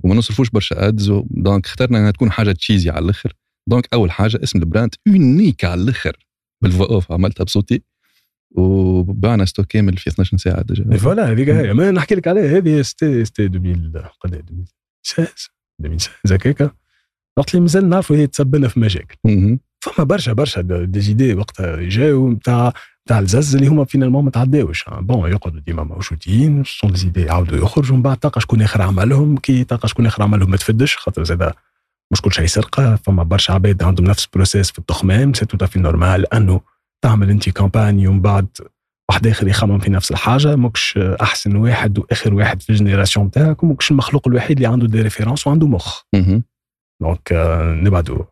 وما نصرفوش برشا ads donc اخترنا إنها تكون حاجة cheesy على الآخر. donc أول حاجة اسم ال brand unique على الآخر بالفوا اوف عملتها بصوتي. وبعنا stock كامل في 12 ساعة déjà. voilà هذيك هي ما نحكي لك عليها هذه c'était c'était 2000 قد 2016 2016 هكاك وقت اللي مازال نعرفوا هي تسبنا في مشاكل. فما برشا برشا des idées وقتها جاو نتاع نتاع ال buzz اللي هما finalement ما تعداوش bon يقعدوا ديما موجودين sont des idées يعاودوا يخرجوا من بعد تلقى شكون اخر عملهم. كي تلقى شكون اخر عملهم ما تفدش خاطر زاد مش كل شيء سرقه فما برشا عباد عندهم نفس process في التخمام c'est tout à fait normal أنه تعمل انت campagne ومن بعد واحد آخر يخمم في نفس الحاجة. ماكش أحسن واحد وآخر واحد في ال génération تاعك وماكش المخلوق الوحيد اللي عنده des références وعنده مخ. donc آه، نبعدوا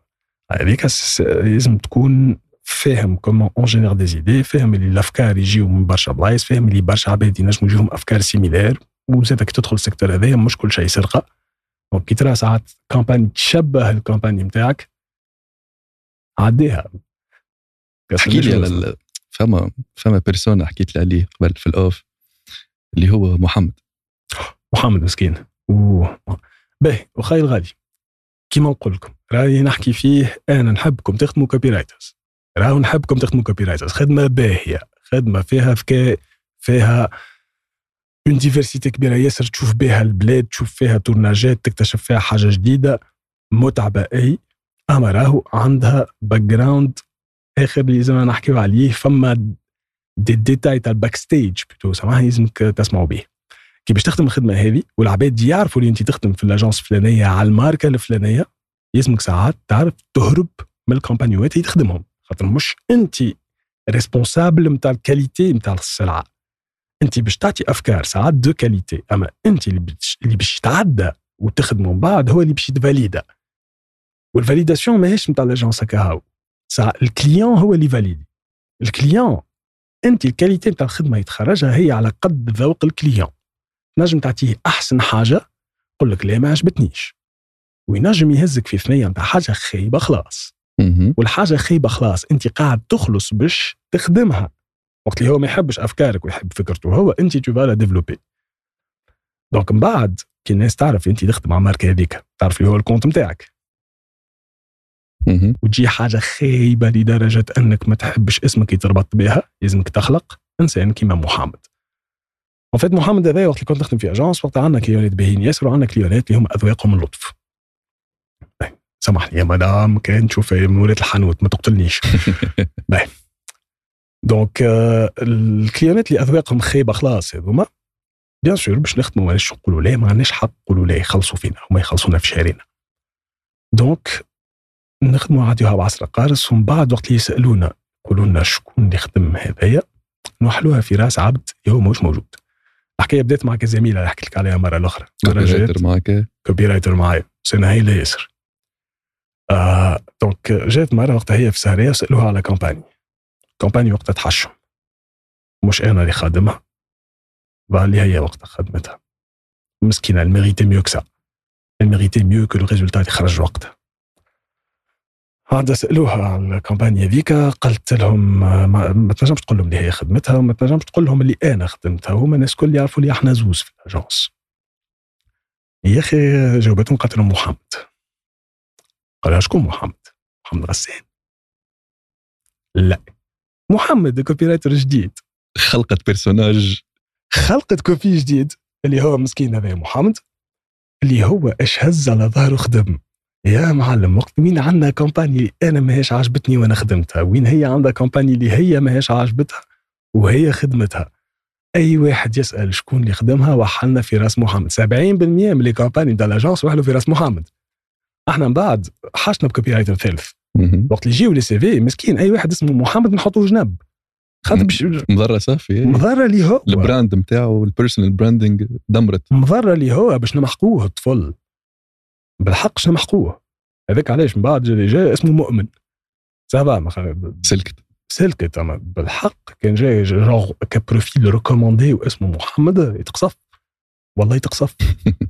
هذيك لازم تكون فاهم comment on génère des idées فاهم اللي الأفكار يجيو من برشا بلايص فاهم اللي برشا عباد ينجموا يجيهم أفكار similaires وزادك تدخل ال secteur هذايا مش كل شيء سرقه donc كي ترى ساعات campagne تشبه ال campagne نتاعك عديها. احكي لي على فما فما persona حكيت لي عليه قبل في ال off اللي هو محمد. محمد مسكين. و باهي وخاي الغالي كيما نقول لكم راهي نحكي فيه أنا نحبكم تخدموا copywriters راهو نحبكم تخدموا copywriters خدمة باهية خدمة فيها فكاء فيها une diversité كبيرة. ياسر تشوف بها البلاد تشوف فيها تورناجات تكتشف فيها حاجة جديدة. متعبة أي. أما راهو عندها background آخر اللي لازم نحكيو عليه فما دي ديتاي تاع ال backstage بتو سامحني لازمك تسمعوا به كي باش تخدم الخدمة هذه والعباد يعرفوا اللي أنت تخدم في ال agence الفلانية على الماركة الفلانية يلزمك ساعات تعرف تهرب من الكومبانيوات اللي تخدمهم. خاطر مش أنت responsable نتاع ال qualité نتاع السلعه أنت باش تعطي أفكار ساعات de qualité أما أنت اللي باش يتعدى وتخدمه من بعد هو اللي باش يتفاليدا. وال validation ماهيش نتاع ال agence هكا هاو. ال client هو اللي validé ال client أنت ال qualité نتاع الخدمة يتخرجها هي على قد ذوق ال client نجم تعطيه أحسن حاجة يقول لك لا ما عجبتنيش. وينجم يهزك في ثنية نتاع حاجة خايبة خلاص. والحاجة خايبة خلاص أنت قاعد تخلص باش تخدمها. وقت اللي هو ما يحبش أفكارك ويحب فكرته هو أنت tu vas la développer donc من بعد كي الناس تعرف أنت تخدم على الماركة هذيك تعرف اللي هو ال compte نتاعك. وتجي حاجة خايبة لدرجة أنك ما تحبش اسمك يتربط بها لازمك تخلق إنسان كيما محمد. وفات محمد هذا وقت اللي كنت نخدم في agence وقت عندنا كليونات باهيين ياسر وعندنا كليونات اللي هم اذواقهم اللطف سامحني يا مدام كان تشوف مولات الحانوت ما تقتلنيش. باهي. donc آه، الكليونات اللي أذواقهم خايبة خلاص هذوما bien sûr باش نخدموا ماناش نقولوا لا؟ ما عندناش حق نقولوا لا يخلصوا فينا هما يخلصونا في شهرنا. donc نخدموا عاديها بعصر قارص ومن بعد وقت اللي يسألونا يقولوا لنا شكون اللي خدم هذايا نوحلوها في راس عبد هو مش موجود. الحكاية بدات مع كزميله اللي حكيت لك عليها مرة الأخرى. copywriter معك copywriter معايا. سنة هي ياسر. آه donc جات مرة وقتها هي في سهرية وسألوها على campagne campagne وقتها تحشم. مش أنا اللي خادمها. بقى اللي هي وقتها خدمتها. مسكينة elle méritait mieux que ça elle méritait mieux que le résultat اللي خرج وقتها. عاد سألوها على ال campagne هذيك قلت لهم ما, ما تنجمش تقول لهم اللي هي خدمتها وما تنجمش تقول لهم اللي أنا خدمتها هما الناس الكل يعرفوا اللي إحنا زوز في ال agence يا أخي جاوبتهم قالت لهم محمد. قال لها شكون محمد؟ محمد غسان. لا. محمد copywriter جديد. خلقت personnage خلقت copy جديد اللي هو مسكين هذا محمد اللي هو إيش هز على ظهره خدم. يا معلم وقت مين عندنا campagne أنا ماهيش عجبتني وأنا خدمتها؟ وين هي عندها campagne اللي هي ماهيش عجبتها وهي خدمتها؟ أي واحد يسأل شكون اللي خدمها وحلنا في راس محمد. 70% من les campagnes تاع l'agence وحلوا في راس محمد. إحنا من بعد حشنا ب copywriter ثالث. وقت اللي يجيو les CV مسكين أي واحد اسمه محمد نحطوه جنب خاطر باش مضرة صافي مضرة اللي هو. ال brand نتاعو ال personal branding دمرت. مضرة اللي هو باش نمحقوه الطفل. بالحق باش نمحقوه هذاك علاش؟ من بعد اللي جاي اسمه مؤمن. ça va سلكت. سلكت أما بالحق كان جاي genre ك profil recommandé واسمه محمد يتقصف. والله يتقصف.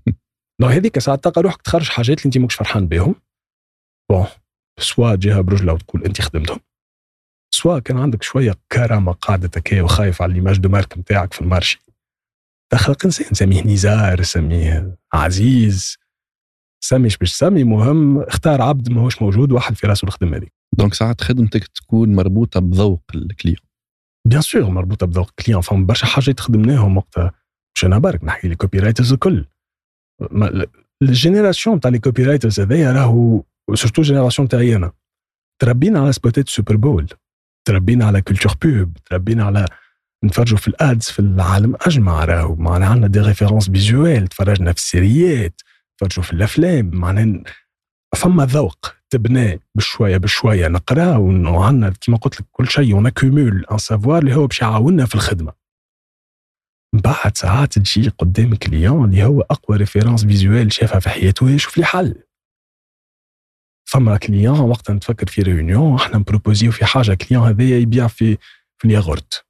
لو هذيك ساعات تلقى روحك تخرج حاجات اللي أنت ماكش فرحان بهم bon soit تجيها برجله وتقول أنت خدمتهم. soit كان عندك شوية كرامة قاعدة هكايا وخايف على l'image de marque نتاعك في ال marché. تخلق انسان سميه نزار سميه عزيز. سميش باش سمي مهم اختار عبد ماهوش موجود واحد في راسه الخدمة هذيك. donc ساعات خدمتك تكون مربوطة بذوق ال client. bien sûr مربوطة بذوق ال client. فما برشا حاجات خدمناهم وقتها. مش أنا برك نحكي les copywriters الكل ال génération تاع les copywriters هذايا راهو surtout génération تاعي أنا. تربينا على سبوتات Super Bowl تربينا على culture pop تربينا على نتفرجوا في ال ads في العالم أجمع راهو. معناها عندنا des références visuelles تفرجنا في السيريات. تفرجوا في الأفلام معناها فما ذوق تبنى بشوية بشوية نقرأ وعندنا كما قلت لك كل شيء on accumule un savoir اللي هو باش يعاوننا في الخدمة. بعد ساعات تجي قدام client اللي هو أقوى référence visuelle شافها في حياته يشوف لي حل. فما client وقت نتفكر في réunion إحنا نبروبوزيو في حاجة client هذايا يبيع في في الياغورت.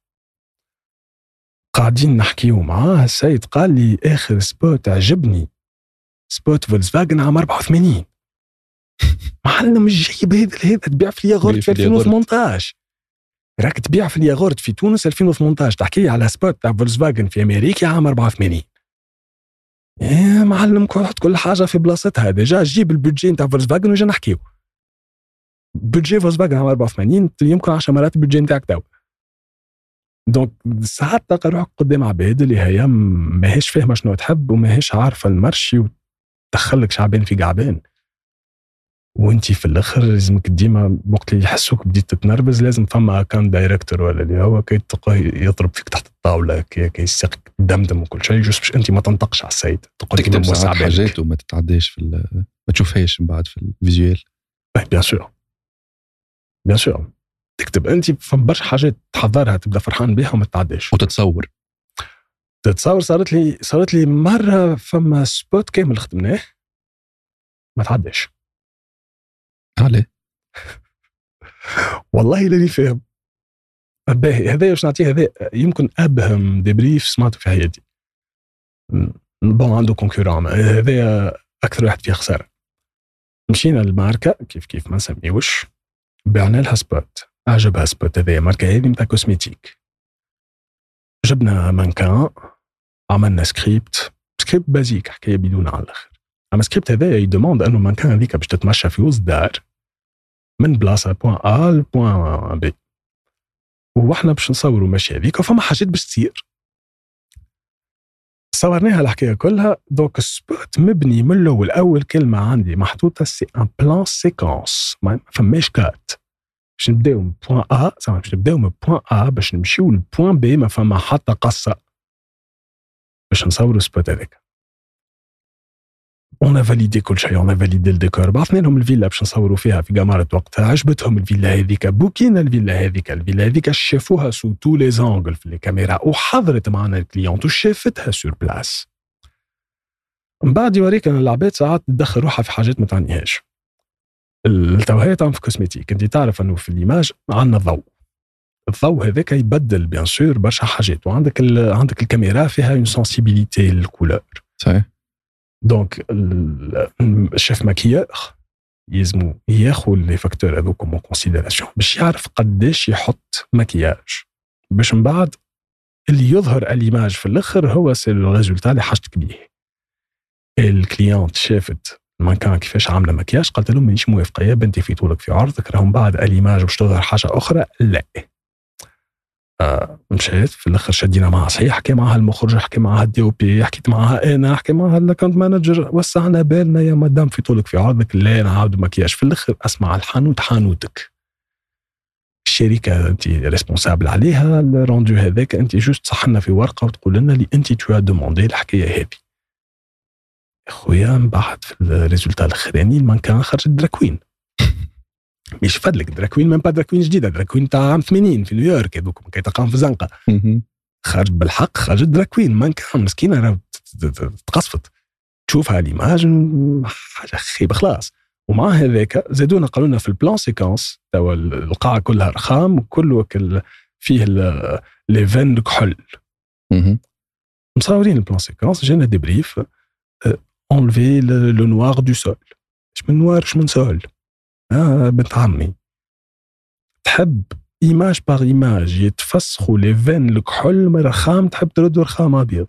قاعدين نحكيو معاه السيد قال لي آخر spot عجبني. spot فولكس فاجن عام 84 معلم مش جايب هذا هذا تبيع في الياغورت في 2018 راك تبيع في الياغورت في تونس 2018 تحكي لي على spot تاع فولكس فاجن في أمريكا عام 84 يا معلم حط كل حاجة في بلاصتها. déjà جيب ال budget نتاع فولكس فاجن وجا نحكيو. budget فولكس فاجن عام 84 يمكن 10 مرات ال budget نتاعك تو. donc ساعات تلقى روحك قدام عباد اللي هي ماهيش فاهمة شنو تحب وماهيش عارفة ال marché وتدخلك شعبان في قعبان وانت في الآخر لازمك ديما وقت اللي يحسوك بديت تتنرفز لازم فما كان director ولا اللي هو كي تلقاه يضرب فيك تحت الطاولة كي, يسيقك تدمدم وكل شيء juste باش انت ما تنطقش على السيد. تقول تكتب حاجات وما تتعداش في ما تشوفهاش من بعد في ال visuel. bien sûr bien sûr تكتب انت فما برشا حاجات تحضرها تبدأ فرحان بها وما تتعداش. وتتصور. تتصور صارت لي صارت لي مرة فما spot كامل خدمناه. ما تعداش. عليه والله لاني فاهم. باهي هذا باش نعطيه هذا يمكن أبهم debrief سمعته في حياتي. bon عنده concurrent هذا أكثر واحد فيه خسارة. مشينا للماركه كيف كيف ما نسميوش بعنا لها spot عجبها سبوت هذايا ماركة هذه نتاع cosmétique جبنا مانكان عملنا script script basique حكاية بدون على الآخر. أما سكريبت هذايا يدوموند أنه مانكان هذيك باش تتمشى في وسط دار من بلاصة point A ل point B وإحنا باش نصوروا ماشي هذيك وفما حاجات باش تصير. صورناها الحكاية كلها donc ال spot مبني من الأول أول كلمة عندي محطوطة c'est un plan séquence ما فماش cut باش نبداو من point A باش نبداو من point A باش نمشيو ل point B ما فما حتى قصة باش نصوروا ال spot هذاك. ont validé كل شيء ont validé الديكور بعثنا لهم الفيلا باش نصوروا فيها في قمارة وقتها عجبتهم الفيلا هذيك بوكينا الفيلا هذيك الفيلا هذيك شافوها sous tous les angles في الكاميرا وحضرت معنا ال cliente وشافتها sur place من بعد يوريك أن العباد ساعات تدخل روحها في حاجات ما تعنيهاش. تعمل في cosmétique. انت تعرف انه في ال image عندنا ضوء الضوء هذاك يبدل bien sûr برشا حاجات وعندك عندك الكاميرا فيها une sensibilité لل couleur صحيح. donc ال chef maquilleur يلزمو ياخذ les facteurs هذوك en considération باش يعرف قداش يحط مكياج باش من بعد اللي يظهر ال image في الآخر هو c'est ال résultat اللي حاجتك بيه. ال cliente شافت المانكان كيفاش عاملة مكياج؟ قالت لهم مانيش موافقة يا بنتي في طولك في عرضك راهم بعد ال image باش تظهر حاجة أخرى؟ لا. مشيت في الآخر شدينا معها صحيح حكي معها المخرج حكي معها ال DOP حكيت معها أنا حكي معها ال account manager وسعنا بالنا يا مدام في طولك في عرضك لا نعاود مكياج. في الآخر أسمع الحانوت حانوتك. الشركة انت responsable عليها ال rendu هذاك انت juste صحنا في ورقة وتقول لنا اللي انت tu demandais الحكاية هذه. خويا من بعد في ال résultat الأخراني المانكان خرجت drag queen مش فدلك drag queen mais pas drag queen جديدة drag queen تاع عام 80 في نيويورك هذوك كي تلقاهم في زنقة. خرج بالحق خرجت drag queen mannequin مسكينه راه تقصفت. تشوفها l'image حاجة خيبه خلاص. ومع هذاك زادونا قالوا لنا في ال plan séquence توا القاعة كلها رخام وكل فيه les veines كحل مصورين ال plan séquence جانا debrief. enlever le noir du sol اش من noir اش من sol آه بنت عمي تحب image par image يتفسخوا les veines الكحول من رخام تحب ترد رخام ابيض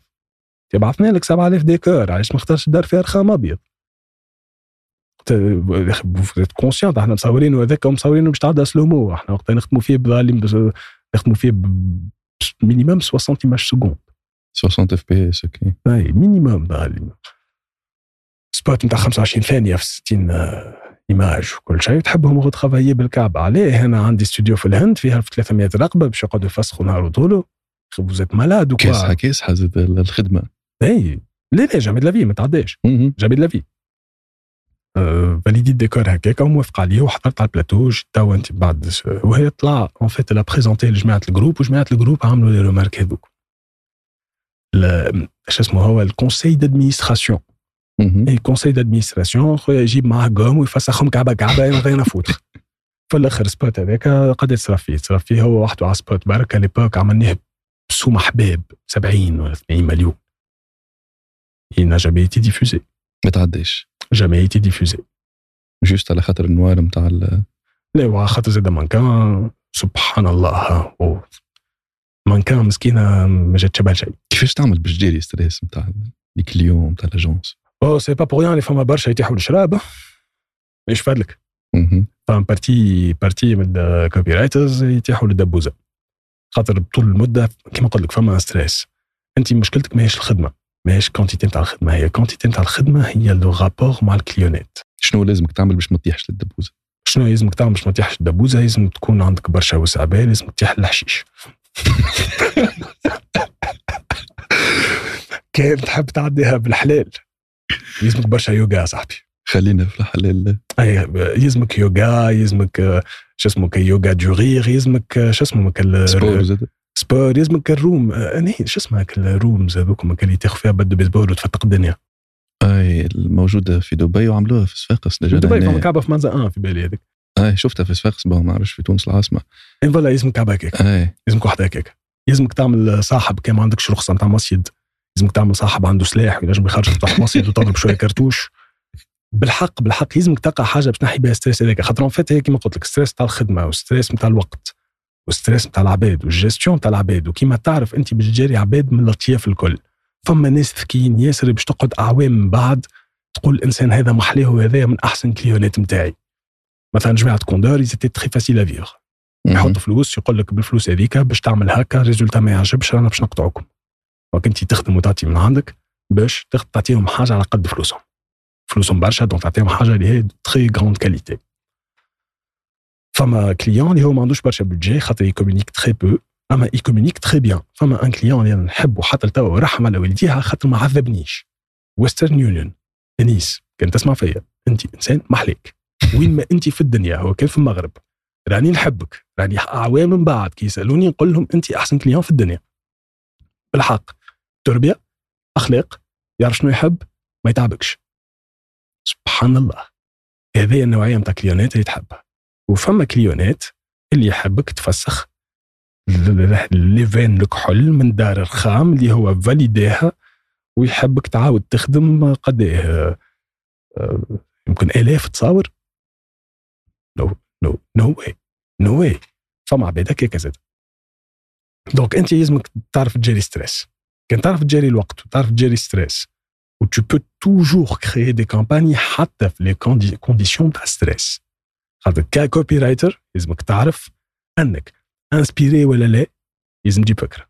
تبعثنا لك 7000 ديكور علاش ما اختارش دار فيها رخام ابيض كونسيون إحنا مصورين هذاك ومصورينه باش تعدى slow-mo إحنا وقتها نخدموا فيه بظالم نخدموا فيه minimum 60 images seconde 60 FPS okay et minimum ظالم spot نتاع 25 ثانية في 60 image وكل شيء تحبهم وتخافي بالكعب عليه أنا عندي استوديو في الهند فيها 300 رقبة باش يقعدوا يفسخوا نهار وطوله vous êtes malades كاسحه كاسحه زاد الخدمة. إي لا لا jamais la vie ما تعداش jamais la vie validé الديكور هكاك وموافق عليه وحضرت على البلاتو توا انت بعد وهي طلع en fait l'a présenté لجماعه ال groupe وجماعة ال groupe عملوا لي remarques هذوك. اش اسمه هو ال conseil d'administration اي conseil d'administration خويا يجيب معاه قوم ويفسخهم كعبه كعبه ما غير نفوت في الآخر spot هذاك قد يتصرف فيه تصرف فيه هو وحده على spot برك l'époque عملناه بسوم حباب 70 ولا 80 مليون il n'a jamais été diffusé. ما تعداش jamais été diffusé. juste على خاطر النوار نتاع لا وعلى خاطر زاد مانكان سبحان الله مانكان مسكينه ما جاتش بها شيء. كيفاش تعمل باش تجيري stress نتاع ال client نتاع l'agence c'est pas pour اللي فما برشا يتيحوا الشراب إيش فادلك فما partie partie من ال copywriters يتيحوا للدبوزه خاطر طول المده كما قلت لك فما stress انت مشكلتك ماهيش الخدمه ماهيش quantité نتاع الخدمه هي quantité نتاع الخدمه هي le rapport مع الكليونات شنو لازمك تعمل باش ما تطيحش للدبوزه شنو لازمك تعمل باش ما تطيحش الدبوزه لازم تكون عندك برشا وسع بال لازم تطيح الحشيش كان تحب تعديها بالحلال يلزمك برشا يوغا صاحبي. خلينا في الحلال أي يلزمك يوغا يلزمك شو اسمه يوغا de rire يلزمك شو اسمه sport زاد. sport يلزمك ال room. أني شو اسمها ال rooms هذوك اللي تاخذ فيها bat baseball وتفتق الدنيا؟ أي الموجودة في دبي وعملوها في صفاقس. déjà دبي فما كعبة في منزل أنا في بالي هذيك. أي شفتها في صفاقس. ما نعرفش في تونس العاصمة. اي voilà يلزمك كعبة هكاك. يلزمك واحدة هكاك. يلزمك تعمل صاحب كان ما عندكش رخصه نتاع مسدس لازمك تعمل صاحب عنده سلاح وينجم يخرجك تحت مسدس وتضرب شوية كرتوش. بالحق بالحق لازمك تلقى حاجة باش تنحي بها stress هذاك. خاطر فات هي كيما قلت لك stress تاع الخدمة و stress نتاع الوقت و stress نتاع العباد والجيستيون تاع العباد. وكيما تعرف أنت باش تجاري عباد من الأطياف الكل. فما ناس ذكيين ياسر باش تقعد أعوام من بعد تقول الإنسان هذا محلاه وهذا من أحسن كليونات نتاعي مثلا جماعة Condor ils étaient très faciles à vivre يحط فلوس يقول لك بالفلوس هذيك باش تعمل هكا résultat ما يعجبش رانا باش نقطعوكم donc انت تخدم وتعطي من عندك باش تعطيهم حاجة على قد فلوسهم. فلوسهم برشا donc تعطيهم حاجة اللي هي très grande qualité فما client اللي هو ما عندوش برشا budget خاطر ils communiquent très peu أما ils communiquent très bien فما un client اللي نحبه حتى لتوا ورحم على والديها خاطر ما عذبنيش. Western Union انيس كان تسمع فيا. أنت إنسان محليك. وين ما أنت في الدنيا هو كان في المغرب. راني نحبك. راني أعوام من بعد. كي يسألوني نقول لهم أنت أحسن client في الدنيا. بالحق. تربية أخلاق يعرف شنو يحب ما يتعبكش. سبحان الله. هذه النوعية نتاع كليونات اللي تحبها. وفما كليونات اللي يحبك تفسخ ليفين الكحول من دار الخام اللي هو فاليديها ويحبك تعاود تخدم قد إيه يمكن الاف تصاور نو نو نو واي نو واي فما عباد هكاك زاد دونك انت لازمك تعرف تجاري ستريس كان تعرف تجاري الوقت وتعرف تجاري stress و tu peux toujours créer des campagnes حتى في les conditions تاع stress خاطر ك copywriter لازمك تعرف أنك inspiré ولا لا لازم تجيب فكرة.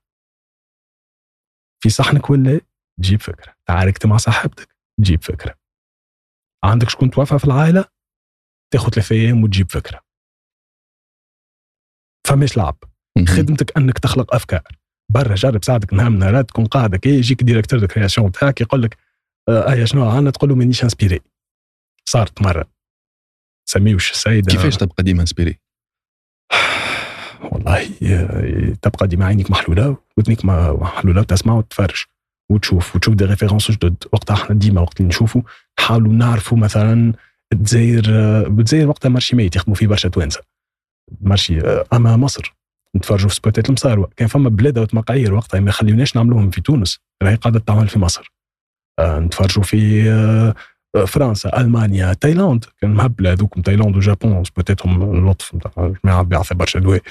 في صحنك ولا تجيب فكرة. تعاركت مع صاحبتك تجيب فكرة. عندك شكون توفى في العائلة؟ تاخذ ثلاثة أيام وتجيب فكرة. فماش لعب. خدمتك أنك تخلق أفكار. برا جرب ساعدك نهار من نهارات تكون قاعدة كي يجيك directeur de création تاعك يقول لك آه شنو؟ عندنا تقول له مانيش inspiré صارت مرة. سميوش السيد كيفاش تبقى ديما inspiré؟ والله تبقى ديما عينيك محلولة ودنيك محلولة وتسمع وتفرج وتشوف وتشوف des références جدد وقتها إحنا ديما وقت اللي نشوفوا نحاولوا نعرفوا مثلا الجزائر الجزائر وقتها marché ميت يخدموا فيه برشا توانسة. marché أما مصر. نتفرجوا في سبوتات المصاروة كان فما بلاد مقايير وقتها ما يخليوناش نعملوهم في تونس. راهي قاعدة تعمل في مصر. آه نتفرجوا في آه فرنسا ألمانيا تايلاند. كان مهبله هذوك تايلاند و Japon سبوتاتهم اللطف نتاع جماعة بيعطي برشا دواء.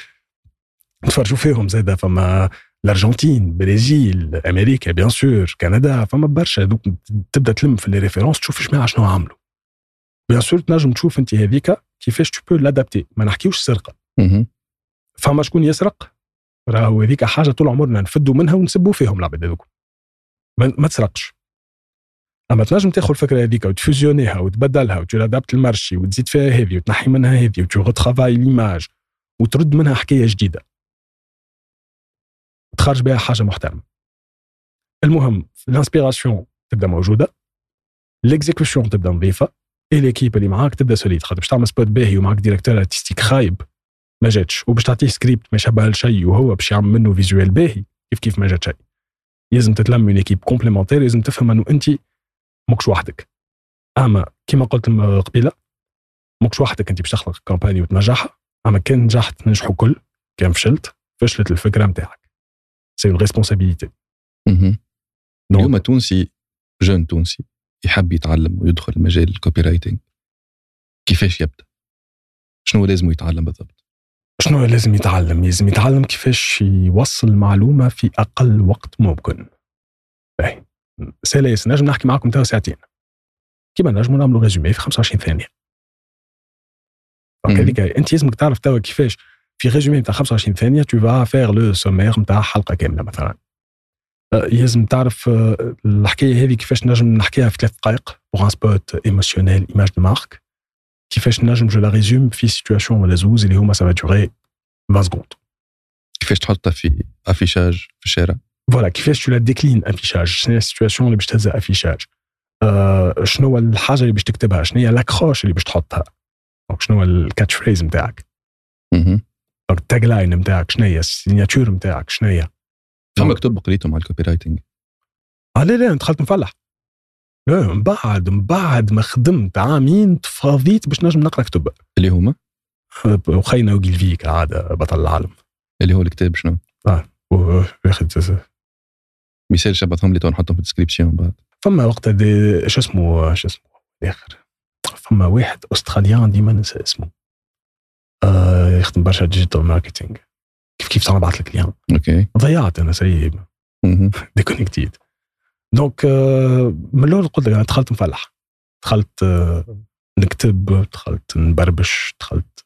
نتفرجوا فيهم زاد فما الأرجنتين برازيل أمريكا bien sûr كندا فما برشا هذوك. تبدأ تلم في les références تشوف جماعة شنو عملوا. bien sûr تنجم تشوف أنت هذيك كيفاش tu peux l'adapter ما نحكيوش سرقة. فما شكون يسرق؟ راهو هذيك حاجة طول عمرنا نفدوا منها ونسبوا فيهم العباد هذوك. ما تسرقش. أما تنجم تاخذ الفكرة هذيك وتفوزيونيها وتبدلها وت adapte ال marché وتزيد فيها هذه وتنحي منها هذه وت retravaille l'image وترد منها حكاية جديدة. تخرج بها حاجة محترمة. المهم ال inspiration تبدأ موجودة. l'exécution تبدأ نظيفة. اي l'équipe اللي معاك تبدأ solide خاطر باش تعمل spot باهي ومعاك directeur artistique خايب ما جاتش. وباش تعطيه سكريبت ما يشبه لشيء وهو باش يعمل منه visuel باهي كيف كيف ما جات شيء لازم تتلم من équipe complémentaire لازم تفهم انه انت ماكش وحدك. أما كما قلت قبيلة ماكش وحدك انت باش تخلق campagne وتنجحها. أما كان نجحت نجحوا كل كان فشلت فشلت الفكرة نتاعك c'est une responsabilité اليوم تونسي jeune تونسي يحب يتعلم ويدخل مجال ال copywriting كيفاش يبدأ؟ شنو لازم يتعلم بالضبط؟ شنو لازم يتعلم؟ لازم يتعلم كيفاش يوصل المعلومة في أقل وقت ممكن. باهي سلاسل نجم نحكي معاكم توا ساعتين. كيما نجموا نعملوا résumer في 25 ثانية. هذيك أنت لازمك تعرف توا كيفاش في résumé نتاع 25 ثانية tu vas faire le sommaire نتاع حلقة كاملة مثلا. لازم تعرف الحكاية هذه كيفاش نجم نحكيها في ثلاث دقائق pour un spot émotionnel image de marque كيفاش نجم je la résume في situation ولا زوز اللي هما ça va durer 20 secondes كيفاش تحطها في افيشاج في الشارع voilà كيفاش tu la déclines affichage شنو هي ال situation اللي باش تهزها affichage أه شنو هو الحاجة اللي باش تكتبها شنو هي l'accroche اللي باش تحطها donc شنو هو ال catchphrase نتاعك donc ال tagline نتاعك شنو هي ال signature نتاعك شنو هي فما كتب قريتهم على ال copywriting آه لا لا دخلت مفلح من بعد من بعد ما خدمت عامين تفاضيت باش نجم نقرا كتب. اللي هما؟ وخينا أوجيلفي كعاده بطل العالم. اللي هو الكتاب شنو؟ آه ياخذ مثال شبثهم لي تو نحطهم في ال description بعد. فما وقت شو اسمه شو اسمه الآخر فما واحد australien ديما ننسى اسمه. آه يخدم برشا digital marketing كيف كيف نبعث لك اليوم؟ OK. ضيعت أنا c'est déconnecté. donc من الأول قلت لك أنا دخلت مفلح. دخلت نكتب دخلت نبربش دخلت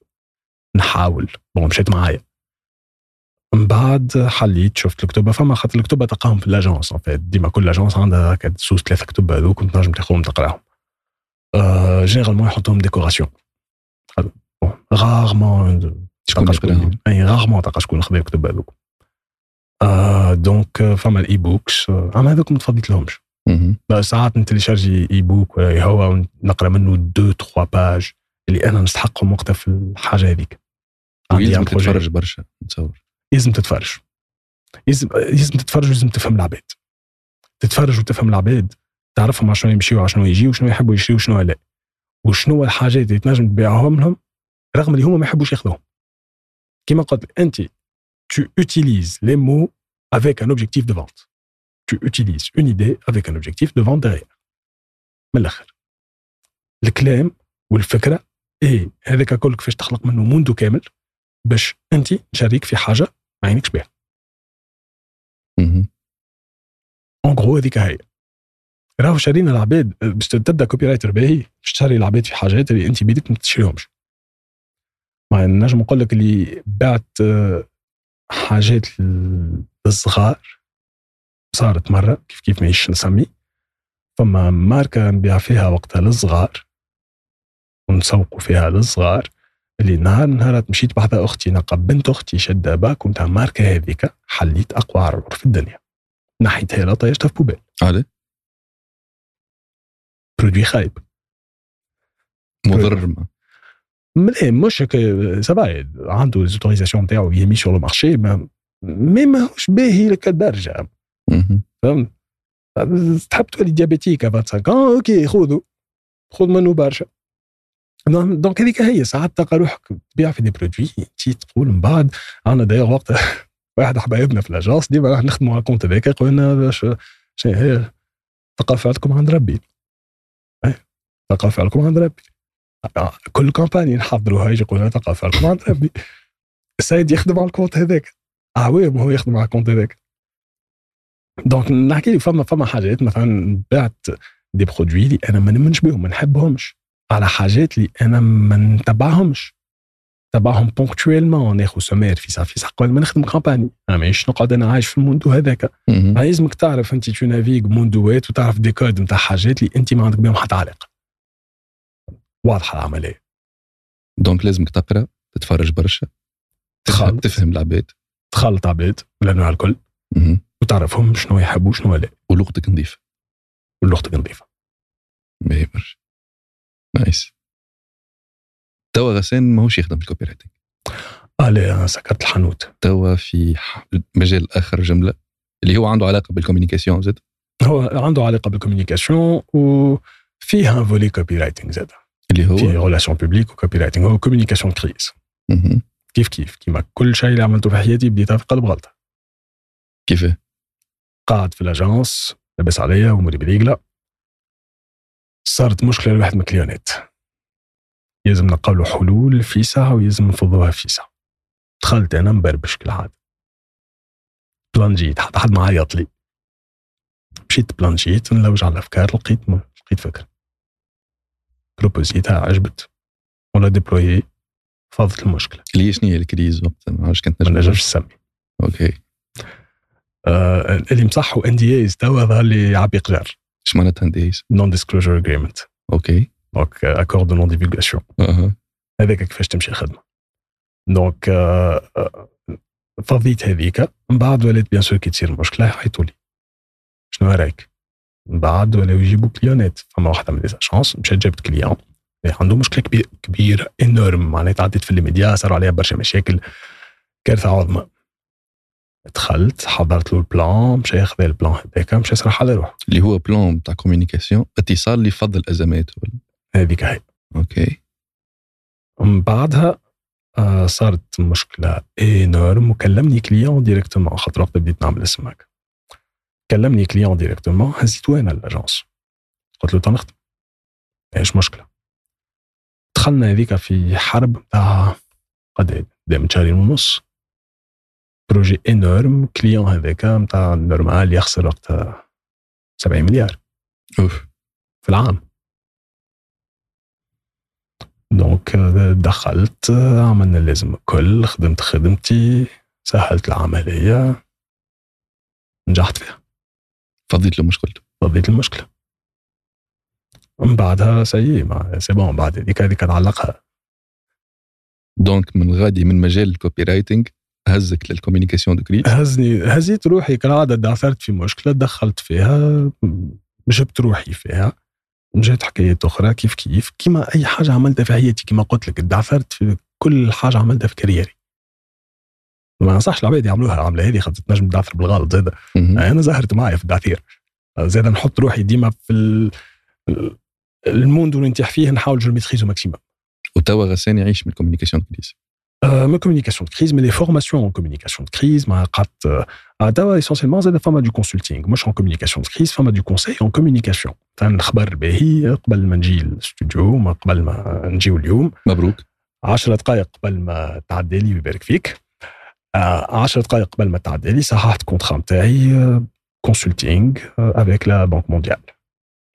نحاول. bon مشيت معايا. من بعد حليت شفت الكتب. فما خاطر الكتب تلقاهم في ال agence ديما كل agence عندها هكا سوس ثلاثة كتب هذوك كنت نجم تاخذهم تقراهم. généralement يحطوهم décoration rarement et rarement تلقى شكون خذا الكتب هذوك. آه donc فما ال e-books اما هذوك ما تفضيت لهمش ساعات ن télécharger e-book ولا هو نقرا منه deux trois pages اللي أنا نستحقهم وقتها في الحاجة هذيك. ويلزم تتفرج برشا نتصور. لازم تتفرج. لازم لازم تتفرج ولازم تفهم العباد. تتفرج وتفهم العباد تعرفهم شنو يمشيوا على شنو يجي وشنو يحبوا يشريوا وشنو لا. وشنو الحاجات اللي تنجم تبيعهم لهم رغم اللي هما ما يحبوش ياخذوهم. كما قلت أنت tu utilises les mots avec un objectif de vente. Tu utilises une idée avec un objectif de vente derrière. من الآخر الكلام والفكرة إيه هذاك كل كيفاش تخلق منه موندو كامل باش أنت تشاريك في حاجة ما عينكش بها. en gros هذيك هي. راهو شارينا العباد باش تبدأ copywriter باهي باش تشاري العباد في حاجات اللي أنت بيدك ما تشريهمش. ما نجم نقول لك اللي بعت حاجات للصغار صارت مرة كيف كيف ماهيش نسمي. فما ماركة نبيع فيها وقتها للصغار ونسوقوا فيها للصغار اللي نهار نهارات مشيت بحذا أختي نلقى بنت أختي شادة pack نتاع ماركة هذيك حليت أقوى عرور في الدنيا. نحيتها لها طيشتها في poubelle. عادي produit خايب. مضر ما. ملي مش ça va عنده les autorisations نتاعو et mis sur le marché مي ماهوش باهي لك الدرجه فهمت تحب تولي ديابيتيك 25 آه أوكي خذوا خذ منه برشا دونك هذيك هي ساعات تلقى روحك تبيع في دي برودوي تي تقول من بعد عندنا دايوغ وقت واحد حبايبنا في الاجونس ديما راح نخدموا على الكونت هذاك يقول لنا باش شنو هي ثقافه عندكم عند ربي ثقافه عندكم عند ربي كل كومباني نحضروها يجي يقول ثقافه عندكم عند ربي السيد يخدم على ال compte هذاك. عوام هو يخدم على ال compte هذاك. donc نحكي لك فما فما حاجات مثلا بعت des produits اللي أنا ما نمنش بهم ما نحبهمش. على حاجات اللي أنا ما نتبعهمش. تبعهم ponctuellement ناخذ sommaire فيسع فيسع قبل ما نخدم campagne أنا ماهيش نقعد أنا عايش في الموندو هذاك. لازمك تعرف أنت tu navigues موندوات وتعرف des codes نتاع حاجات اللي أنت ما عندك بهم حتى علاقة. واضحة العملية. donc لازمك تقرأ تتفرج برشا تخلط تفهم العباد. تخلط عباد الانواع الكل. وتعرفهم شنو يحبوا شنو لا. ولغتك نظيفه ولغتك نظيفه باهي برشا. nice توا غسان ماهوش يخدم في ال copywriting آه لا سكرت الحانوت. توا في مجال آخر جملة اللي هو عنده علاقة بال communication زاد. هو عنده علاقة بال communication وفيها volet copywriting زاد. اللي هو في relations publiques و copywriting هو communication crise. كيف كيف؟ كيما كل شيء اللي عملته في حياتي بديتها في قلب غلطه كيف؟ قاعد في ال agence لاباس عليا اموري مريقله صارت مشكلة لواحد من الكليونات. يلزم نلقاو حلول في ساعة ويلزم نفضوها في ساعة. دخلت أنا مبربش كالعادة. بلانجيت حتى حد ما عيط لي مشيت بلانجيت نلوج على الأفكار لقيت م... لقيت فكرة. بروبوزيتها عجبت ولا ديبلوي فضت المشكلة اللي هي شنو هي الكريز وقتها ما عرفتش كانت ما نجم نجمش نسمي أوكي آه اللي مصحوا ان دي ايز توا ظهر لي عبي قجار إيش معناتها انديز نون ديسكلوجر اجريمنت أوكي دونك اكور دو نون ديفيغاسيون هذاك كيفاش تمشي الخدمه donc فضيت هذيك من بعد ولات bien sûr كي تصير مشكله يعيطوا لي شنو رايك بعد ولاو يجيبوا كليونات. فما واحدة من les agences مشات جابت client عنده مشكلة كبيره كبيرة énorme معناها تعديت في الميديا صاروا عليها برشا مشاكل. كارثه عظمى دخلت حضرت له ال plan مشى ياخذ ال plan هذاك مشى يسرح على روحه. اللي هو plan تاع communication اتصال اللي يفض الازمات هذيك هي. OK. من بعدها آه، صارت مشكلة énorme وكلمني client directement خاطر وقت بديت نعمل اسمك. كلمني client directement هزيتو أنا ال agence قلت له تنخدم إيش مشكلة؟ دخلنا هذيك في حرب تاع قد دام شهرين ونص. projet énorme client هذاك نتاع normal يخسر وقتها 70 مليار. أوف. في العام. donc دخلت عملنا اللازم الكل خدمت خدمتي سهلت العملية نجحت فيها. فضيت له مشكلته. فضيت المشكلة من بعدها c'est ما c'est bon بعد هذيك هذيك تعلقها. donc من غادي من مجال ال copywriting هزك لل communication de crise هزني هزيت روحي كالعادة دعثرت في مشكلة دخلت فيها جبت روحي فيها. جات حكايات أخرى كيف كيف كيما أي حاجة عملتها في حياتي كيما قلت لك دعثرت في كل حاجة عملتها في carrière ي. ما نصحش العباد يعملوها العملة هذه خاطر تنجم تدعثر بالغلط زاد. أنا زهرت معايا في الدعثير زاد نحط روحي ديما في ال- ال monde اللي نتيح فيه نحاول je maîtrise au maximum وتوا غسان يعيش من ال communication crise ما communication de crise mais les formations en communication crise ما قعدت آه، توا essentiellement زاد فما du consulting مش en communication crise فما du conseil en communication الخبر باهي قبل ما نجي الاستوديو قبل ما نجيو اليوم. مبروك. 10 دقائق قبل ما تعدي لي ويبارك فيك. 10 دقائق قبل ما تعدي لي صححت contrat نتاعي consulting avec la Banque mondiale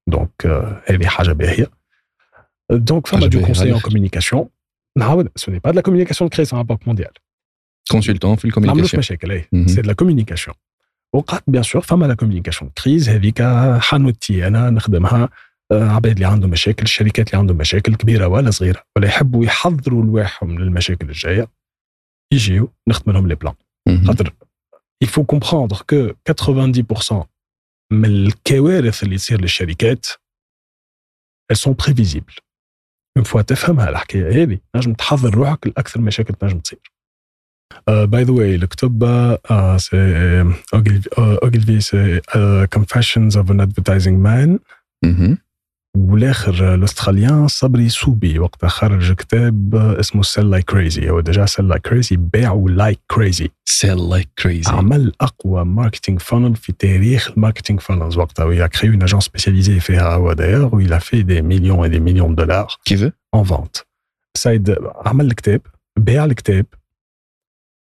donc هذه حاجة باهية. دونك فما دو على ان. كوميونيكاسيون نعاود سو ني با communication de créer un banque mondiale. كونسلتون في ما عملوش الكوميونيكاسيون مشاكل اي. سي la communication. وقعدت بيان سور فما لا كوميونيكاسيون كريز هذيك حانوتي أنا نخدمها آه، عباد اللي عندهم مشاكل الشركات اللي عندهم مشاكل كبيرة ولا صغيرة ولا يحبوا يحضروا لواحهم للمشاكل الجاية. يجيو نخدم لهم لي بلان. خاطر il faut comprendre que 90% من الكوارث اللي تصير للشركات elles sont prévisibles une fois تفهمها الحكاية هذه نجم تحضر روحك لأكثر مشاكل تنجم تصير باي ذا واي الكتب آه، سي of an Advertising Man مهم. والآخر الأستراليان صبري سوبي وقتها خرج كتاب آه، اسمه سيل لايك كريزي هو ديجا سيل لايك كريزي باعوا لايك كريزي سيل لايك كريزي عمل أقوى ماركتينغ فانل في تاريخ الماركتينغ فانلز وقتها ويا كريو اون اجونس سبيسياليزي فيها هو دايوغ ويلا في دي مليون دي مليون دولار كيف اون فونت السيد عمل الكتاب باع الكتاب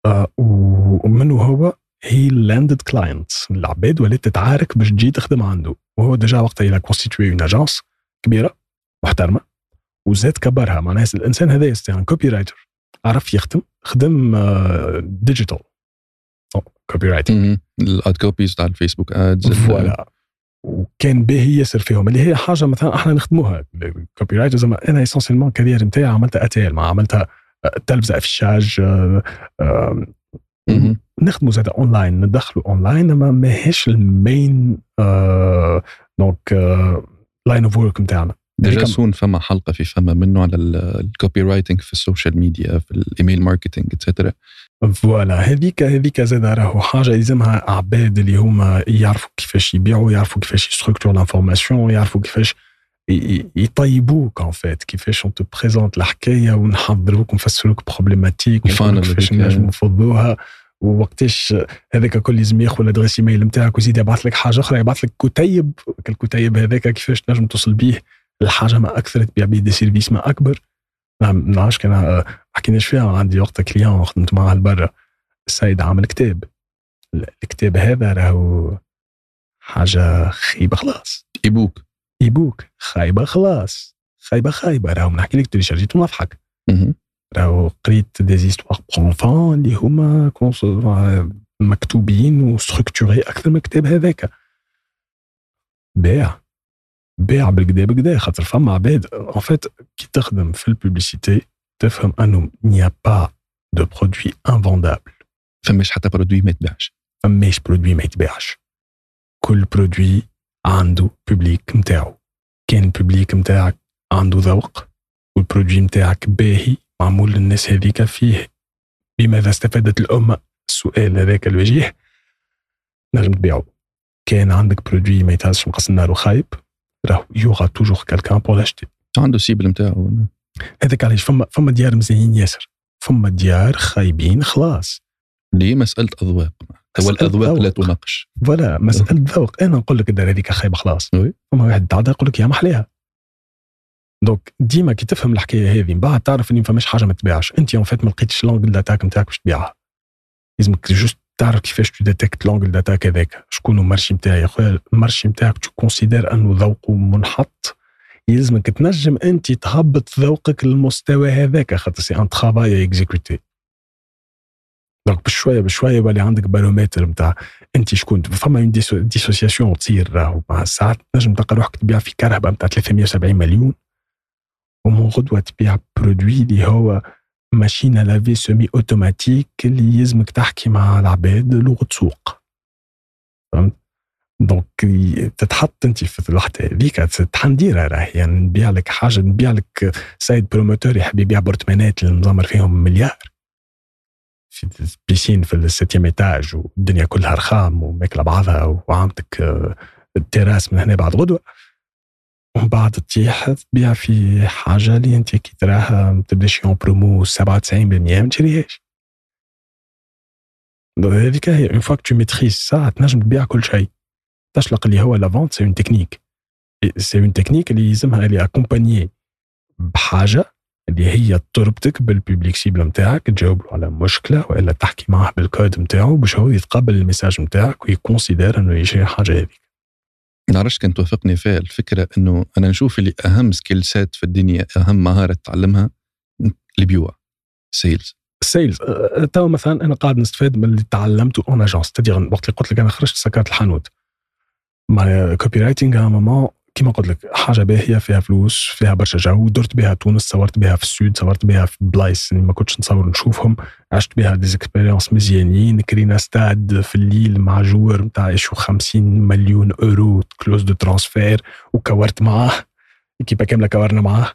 آه، ومنه هو he landed clients العباد ولات تتعارك باش تجي تخدم عنده. وهو déjà وقتها il a constitué une agence كبيرة محترمة وزاد كبرها. معناها الإنسان هذا un copywriter عرف يخدم خدم digital copy writing ال ad copies تاع الفيسبوك ads voilà. وكان باهي ياسر فيهم. اللي هي حاجة مثلا أحنا نخدموها. ال copywrite زعما أنا essentiellement carrière نتاعي عملتها ATL. ما عملتها تلفزة affichage نخدموا زاد اونلاين ندخلوا اونلاين أما ماهيش ال main donc line of work نتاعنا déjà سون فما حلقة في فما منه على ال copywriting في ال social media في ال email marketing et cetera voilà. هذيك هذيك زاد راهو حاجة يلزمها عباد اللي هما يعرفوا كيفاش يبيعوا يعرفوا كيفاش ي structure l'information يعرفوا كيفاش يطيبوك en fait كيفاش on présente الحكاية ونحضروك ونفسروك problématique كيفاش نجموا نفضوها ووقتاش هذاك كل لازم ياخذ ال adresse email نتاعك ويزيد يبعث لك حاجة أخرى يبعث لك كتيب. الكتيب هذاك كيفاش تنجم توصل بيه الحاجة ما أكثر تبيع بيه des services ما أكبر. ما نعرفش كان حكيناش فيها عندي وقت client خدمت معاه لبرا السيد عامل كتاب. الكتاب هذا راهو حاجة خيبه خلاص. ebook. ebook. خايبة خلاص. خايبة خايبة. راهو نحكي لك télécharg يتو نضحك. راهو قريت des histoires pour enfants اللي هما مكتوبين و structurés أكثر من الكتاب هذاك. بيع بيع بالكدا بكدا خاطر فما عباد. en fait كي تخدم في ال publicité تفهم أنه n'y a pas de produit invendable فماش حتى produit ما يتباعش. فماش produit ما يتباعش. كل produit عنده public نتاعو كان ال public نتاعك عنده ذوق وال produit نتاعك باهي. معمول للناس هذيك فيه. بماذا استفادت الأمة؟ السؤال هذاك الوجيه. نجم تبيعه كان عندك produit ما يتهزش مقص النار وخايب. راه y aura toujours quelqu'un pour l'acheter عنده cible نتاعو هذاك علاش؟ فما فما ديار مزيانين ياسر. فما ديار خايبين خلاص. ليه مسألة أذواق. هو الأذواق لا تناقش. voilà مسألة ذوق. أنا نقول لك الدار هذيك خايبة خلاص. فما واحد تعدى يقول لك يا محليها. donc ديما كي تفهم الحكاية هذه من بعد تعرف إني ما فماش حاجة ما تبيعش أنت en fait ما لقيتش l'angle d'attaque نتاعك باش تبيعها. لازمك juste تعرف كيفاش tu détectes l'angle d'attaque هذاك. شكون ال marché نتاعي؟ خويا ال marché نتاعك tu considères أنه ذوقه منحط. يلزمك تنجم أنت تهبط ذوقك للمستوى هذاك. خاطر c'est un travail exécuté donc بشويه بشوية يولي عندك بارومتر نتاع أنت شكون. فما une dissociation تصير راهو. مع الساعات تنجم تلقى روحك تبيع في كرهبة نتاع 370 مليون. ومن غدوه تبيع produit اللي هو machine à laver semi-automatique اللي يلزمك تحكي مع العباد لغه سوق فهمت دونك تتحط انت في الوحده هذيك تحنديرها راهي يعني نبيع لك حاجة نبيع لك سيد بروموتور يحب يبيع برتمانات اللي مزمر فيهم مليار في بيسين في السيتيام ايتاج والدنيا كلها رخام وماكله بعضها وعامتك التراس من هنا بعد غدوه ومن بعد تطيح تبيع في حاجة اللي أنت كي تراها ما تبداش يوم برومو 97% ما تشريهاش. هذيك هي une fois tu maîtrises ça تنجم تبيع كل شيء. تشلق اللي هو la vente c'est une technique c'est une technique اللي يلزمها اللي accompagnée بحاجة اللي هي تربطك بال public cible نتاعك تجاوب على مشكلة وإلا تحكي معاه بالكود نتاعو باش هو يتقبل ال message نتاعك وي considère إنه يشري حاجة هذيك. نعرفش كان توافقني فيها. الفكرة إنه أنا نشوف اللي أهم skill set في الدنيا أهم مهارة تعلمها البيوع سيلز السيلز تو مثلا أنا قاعد نستفاد من اللي تعلمته. اون اجونس تدير وقت اللي قلت لك أنا خرجت سكرت الحانوت. مع كوبي رايتنج مامون كيما قلت لك حاجة باهية فيها فلوس فيها برشا جو درت بها تونس صورت بها في السود صورت بها في بلايص ما كنتش نصور نشوفهم عشت بها ديزيكسبيريونس مزيانين كرينا ستاد في الليل مع جور نتاع يشو 50 مليون اورو كلوز دو ترانسفير وكورت معاه équipe كاملة كورنا معاه.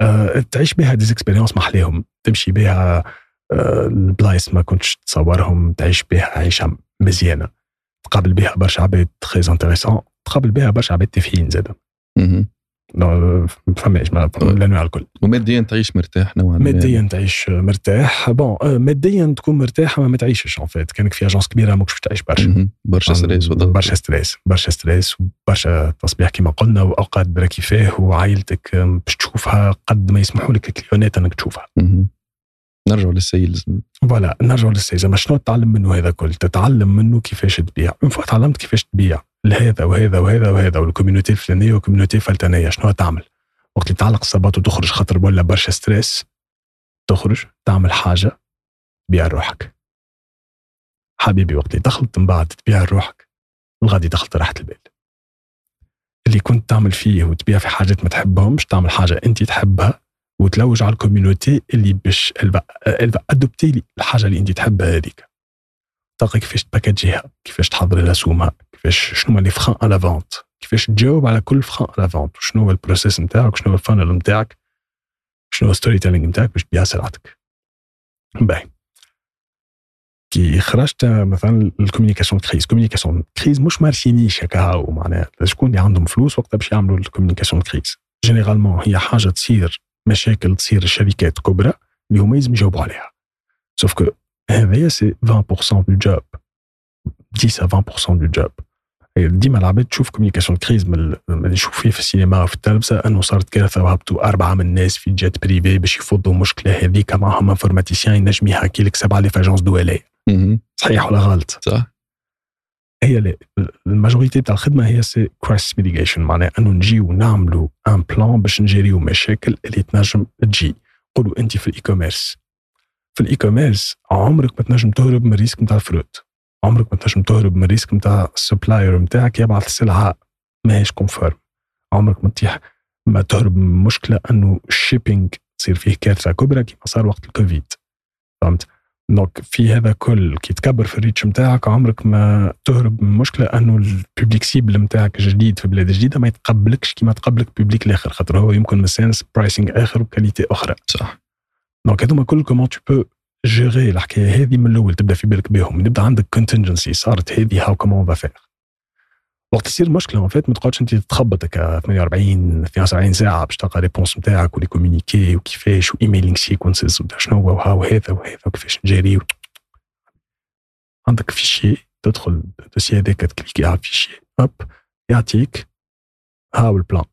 أه تعيش بها des expériences محليهم تمشي بها أه البلايص ما كنتش تصورهم تعيش بها عيشة مزيانة. تقابل بها برشا عباد très intéressants تقابل بها برشا عباد تافهين زاد ما فماش الانواع الكل. وماديا تعيش مرتاح نوعا ما. ماديا تعيش مرتاح. bon ماديا تكون مرتاح ما, ما تعيشش en fait كانك في agence كبيرة ماكش باش تعيش برشا. برشا stress برشا stress برشا stress وبرشا تصبيح كما قلنا وأوقات براكي فيه وعائلتك باش تشوفها قد ما يسمحوا لك الكليونات إنك تشوفها. نرجع لل sales voilà نرجع لل sales اما شنو تتعلم منه هذا كل تتعلم منه كيفاش تبيع. une fois تعلمت كيفاش تبيع. لهذا وهذا وهذا وهذا وال community الفلانية وال community الفلتانية. شنو تعمل؟ وقت اللي تعلق الصباط وتخرج خاطر ولا برشا stress تخرج تعمل حاجة تبيع روحك. حبيبي وقت اللي دخلت من بعد تبيع روحك الغادي دخلت راحة البال. اللي كنت تعمل فيه وتبيع في حاجات ما تحبهمش تعمل حاجة أنت تحبها وتلوج على ال community اللي باش elle va adopter الحاجة اللي انت تحبها هذيك. تعطيك كيفاش تباكاجيها كيفاش تحضر لها سومها كيفاش شنو هما les freins à la vente كيفاش تجاوب على كل frein à la vente شنو هو ال process نتاعك شنو هو ال funnel نتاعك شنو هو ال storytelling نتاعك باش تبيع سلعتك باهي. كي خرجت مثلا ال communication crise communication crise مش marché niche هكا معناها شكون اللي عندهم فلوس وقتها باش يعملوا ال communication crise. généralement هي حاجة تصير مشاكل تصير الشركات كبرى اللي هما لازم يجاوبوا عليها. sauf que هذايا c'est 20% du job 10 20% du job ديما العباد تشوف communication crise من اللي نشوف فيه في السينما وفي التلفزة أنه صارت كارثه وهبطوا أربعة من الناس في jet privé باش يفضوا المشكلة هذيك معهم informaticien ينجم يحكي لك 7000 agences دوليه صحيح ولا غلط؟ صح. هي ال majorité تاع الخدمة هي c'est crisis mitigation معناها إنه نجيو نعملوا un plan باش نجيريو مشاكل اللي تنجم تجي. قولوا أنت في ال e-commerce في ال e-commerce عمرك ما تنجم تهرب من ال risque نتاع ال fraud. عمرك ما تنجم تهرب من ال risque نتاع ال supplier نتاعك يبعث السلعه ماهيش conforme عمرك ما تطيح ما تهرب من مشكلة إنه ال shipping تصير فيه كارثة كبرى كما صار وقت الكوفيد. فهمت؟ donc في هذا كل. كي تكبر في ال reach نتاعك عمرك ما تهرب من مشكلة أنه ال public cible نتاعك جديد في بلاد جديدة ما يتقبلكش كيما تقبلك public الآخر خاطر هو يمكن مستانس ب pricing آخر و qualité أخرى. صح. donc هذوما كل comment tu peux gérer الحكاية هذه من الأول؟ تبدأ في بالك بهم. يبدا عندك contingency صارت هذه هاو comment faire وقت تصير مشكلة en fait ما تقعدش أنت تخبط 48 72 ساعة باش تلقى réponse نتاعك و les communiqués وكيفاش و emailing sequences شنو هو وها وهذا وهذا وكيفاش نجري عندك fichier تدخل ال dossier هذاك تكليكي على ال fichier hop يعطيك هاو ال plan.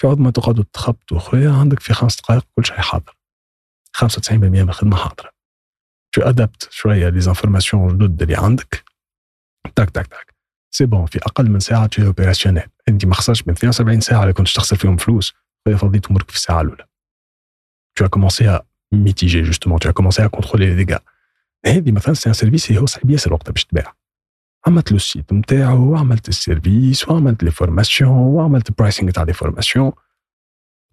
في عوض ما تقعدوا تخبطوا خويا عندك في خمس دقائق كل شيء حاضر. 95% من الخدمه حاضرة. tu adaptes شوية les informations جدد اللي عندك. tac tac tac c'est bon في أقل من ساعة t'es opérationnel انت ما خسرش من 72 ساعة اللي كنت تخسر فيهم فلوس فضيت أمورك في الساعة الأولى. Tu as commencé à mitiger justement. Tu as commencé à contrôler les dégâts. هذه مثلا c'est un service هو صعيب ياسر وقتها باش تباع عملت له ال site نتاعو وعملت ال service وعملت les formations وعملت ال pricing تاع les formations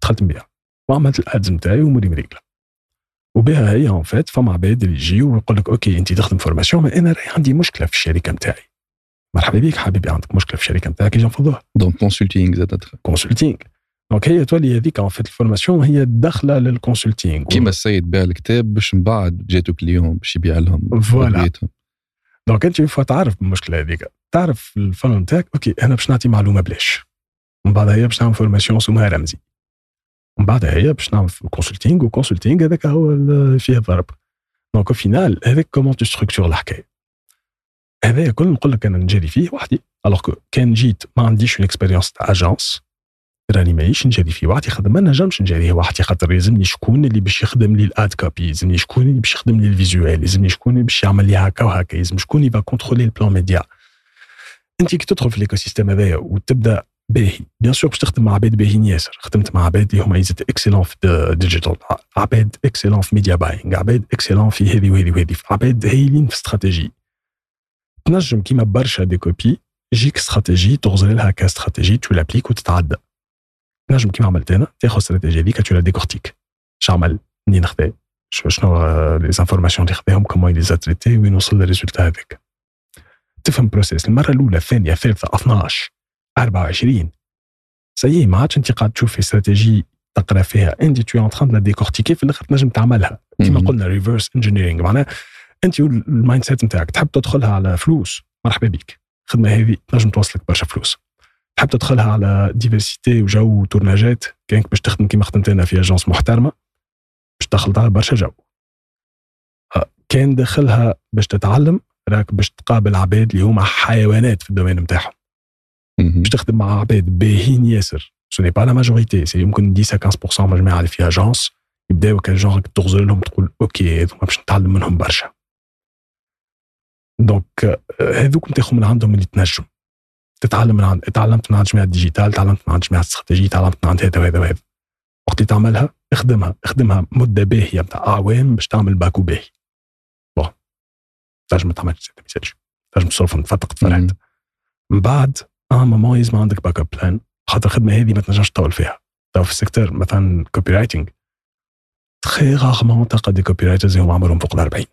دخلت نبيع. وعملت ال ads نتاعي وأموري مريقله وبها هي en fait فما عباد اللي يجيو ويقول لك ok انت تخدم formation ما أنا راهي عندي مشكلة في الشركة نتاعي مرحبا بك حبيبي عندك مشكلة في الشركة نتاعك يجي نفضوها. دونك consulting زاد consulting donc هي تولي هذيك en fait ال formation هي داخلة لل consulting كيما السيد باع الكتاب باش من بعد جاتو client باش يبيع لهم voilà donc أنت فوا تعرف بالمشكلة هذيك. تعرف الفن نتاعك okay أنا باش نعطي معلومة بلاش. من بعد هي باش نعمل formation سمها رمزي. من بعد هي باش نعمل consulting و consulting هذاك هو فيه الضرب donc au final هذاك comment tu structures الحكاية. هذايا كل نقول لك أنا نجري فيه وحدي. alors كان جيت ما عنديش une expérience تاع agence راني ماهيش نجري فيه. وحدي خاطر ما نجمش نجري. وحدي خاطر يلزمني شكون اللي باش يخدم لي ال ad copy يلزمني شكون اللي باش يخدم لي ال visuel يلزمني شكون اللي باش يعمل لي هكا وهكا يلزم شكون اللي contrôler ال plan média أنت كي تدخل في ال écosystème هذايا وتبدأ باهي. bien sûr باش تخدم مع عباد باهيين ياسر. خدمت مع عباد اللي هما يزيد excellents في digital عباد excellents في media buying عباد excellents في هذه وهذه وهذه عباد هايلين في استراتيجي تنجم كيما برشا des copy يجيك استراتيجي تغزر لها ك stratégie tu l'appliques وتتعدى تنجم كيما عملت أنا تاخذ الاستراتيجي هذيك tu la décortiques. اش عمل؟ منين خذا شنو les informations اللي خذاهم comment les traiter وين وصل لل résultat هذاك. تفهم process المرة الأولى الثانية الثالثة 12 24 c'est ما عادش أنت قاعد تشوف في استراتيجي تقرأ فيها. أنت tu en train décortiquer في الآخر تنجم تعملها. كيما قلنا reverse engineering معناها أنت ال mindset نتاعك تحب تدخلها على فلوس؟ مرحبا بك. الخدمه هذه تنجم توصلك برشا فلوس. تحب تدخلها على diversité وجو و tournage ات؟ كانك باش تخدم كيما خدمت أنا في agence محترمة؟ باش تدخل على برشا جو. آه، كان داخلها باش تتعلم راك باش تقابل عباد اللي هما حيوانات في ال domaine نتاعهم. باش تخدم مع عباد باهين ياسر. c'est pas la majorité c'est يمكن 10 15% من الجماعه اللي في agence يبداو كان جونغ تغزر لهم تقول okay هذوما باش نتعلم منهم برشا. donc هذوك تاخذ من عندهم اللي تنجم. تتعلم من عند تعلمت من عند جماعة ال digital تعلمت من عند جماعة الاستراتيجي تعلمت من عند هذا وهذا وهذا. وقت اللي تعملها اخدمها اخدمها مدة باهية نتاع أعوام باش تعمل باكو باهي. bon تنجم ما تعملش تنجم تصرف تفتق تفرحت من بعد آه ماما لازم عندك backup plan خاطر الخدمة هذه ما تنجمش تطول فيها. تو في ال secteur مثلا copywriting très rarement تلقى des copywriters هم عمرهم فوق ال 40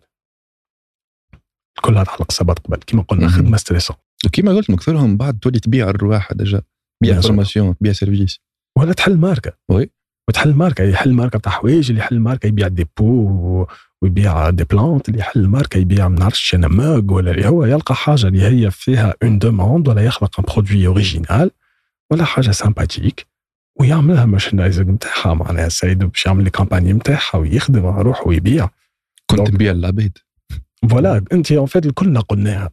كلها تعلق سبات قبل كيما قلنا خدمة stressante. وكيما قلت اكثرهم بعد تولي تبيع الرواح déjà تبيع formation تبيع services. ولا تحل ماركه oui. وتحل ماركه يحل ماركه تاع حوايج اللي يحل ماركه يبيع des pots ويبيع des plantes اللي يحل ماركه يبيع ما نعرفش أنا ماج ولا اللي هو يلقى حاجة اللي هي فيها une demande ولا يخلق un produit original ولا حاجة sympathique ويعملها merchandising نتاعها معناها السيد باش يعمل لي campagne نتاعها ويخدم يروح ويبيع. كنت نبيع للعباد voilà انت en fait كلنا قلناها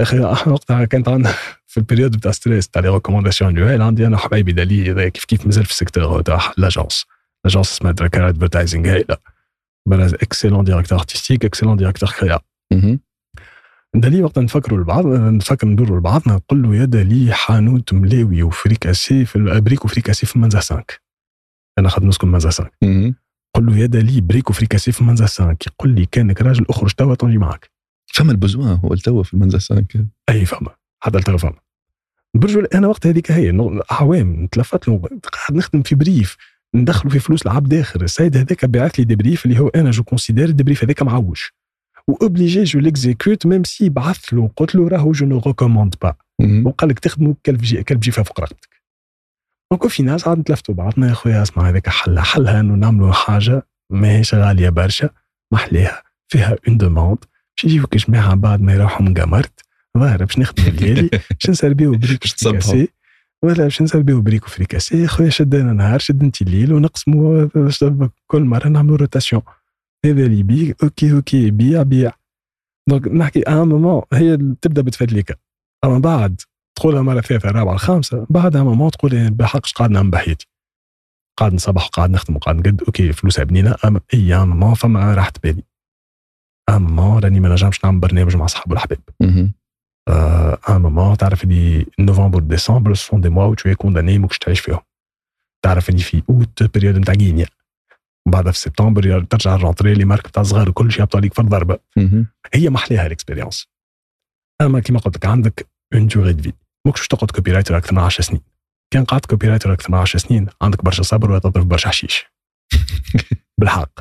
أخي إحنا وقتها كانت عندنا في ال période بتاع stress تاع les recommandations annuelles عندي أنا حبايبي دالي كيف كيف مازال في ال secteur تاع l'agence l'agence اسمها Drakkar Advertising هايله excellent directeur artistique excellent directeur créa دالي وقت نفكروا لبعض نفكر ندوروا لبعضنا نقول له يا دالي حانوت ملاوي وفريكاسي في بريك وفريكاسي في منزا 5 أنا خدم نسكن منزا 5 قل له يا دالي بريك وفريكاسي في منزا 5 يقول لي كانك راجل أخرج توا تونجي معك فما البزوان هو التوا في المنزا 5 أي فما. حتى التوا فما. برجو أنا وقت هذيك هي عوام تلفت له قاعد نخدم في بريف ندخلوا في فلوس العبد آخر. السيد هذاك بعث لي ديبريف اللي هو أنا جو كونسيدير الديبريف هذاك معوش و obligé je l'exécute même si بعثت له. قلت له راهو je ne recommande pas وقال لك تخدموا كلب جي كلب جيفة فوق رقبتك. donc في ناس عاد نتلفتوا بعضنا يا خويا اسمع هذاك حل حلها إنه نعملوا حاجة ماهيش غالية برشا محليها فيها une demande باش يجيوك جماعة بعد ما يروحوا من قمرت ظاهر باش نخدم الليالي باش نسربيو بريك فريكاسي ولا باش نسربيو بريك فريكاسي خويا شد أنا نهار شد أنت الليل ونقسموا كل مرة نعملوا rotation هذا اللي يبيع. okay okay بيع بيع donc نحكي un moment هي تبدأ بتفادليكا أما بعد تقولها مرة ثالثه رابعة خامسة بعدها moment تقول بحقش قاعد نعمل بحياتي. قاعد نصبح وقاعد نخدم وقاعد نقد okay فلوسها بنينه اما un moment فما راحة بالي. أما راني ما نجمش نعمل برنامج مع اصحاب والحباب un moment تعرف اللي نوفمبر ديسمبر sont des mois où t'es condamné ماكش تعيش فيهم. تعرف اللي في أوت période نتاع غينيا بعدها في سبتمبر ترجع ال rentrée les marques بتاع صغار وكل شيء يهبطوا عليك في الضربة. هي محليها ال expérience أما كيما قلت لك عندك une durée de ماكش تقعد copywriter أكثر من 10 سنين. كان قعدت copywriter أكثر من 10 سنين عندك برشا صبر وتضرب برشا حشيش. بالحق.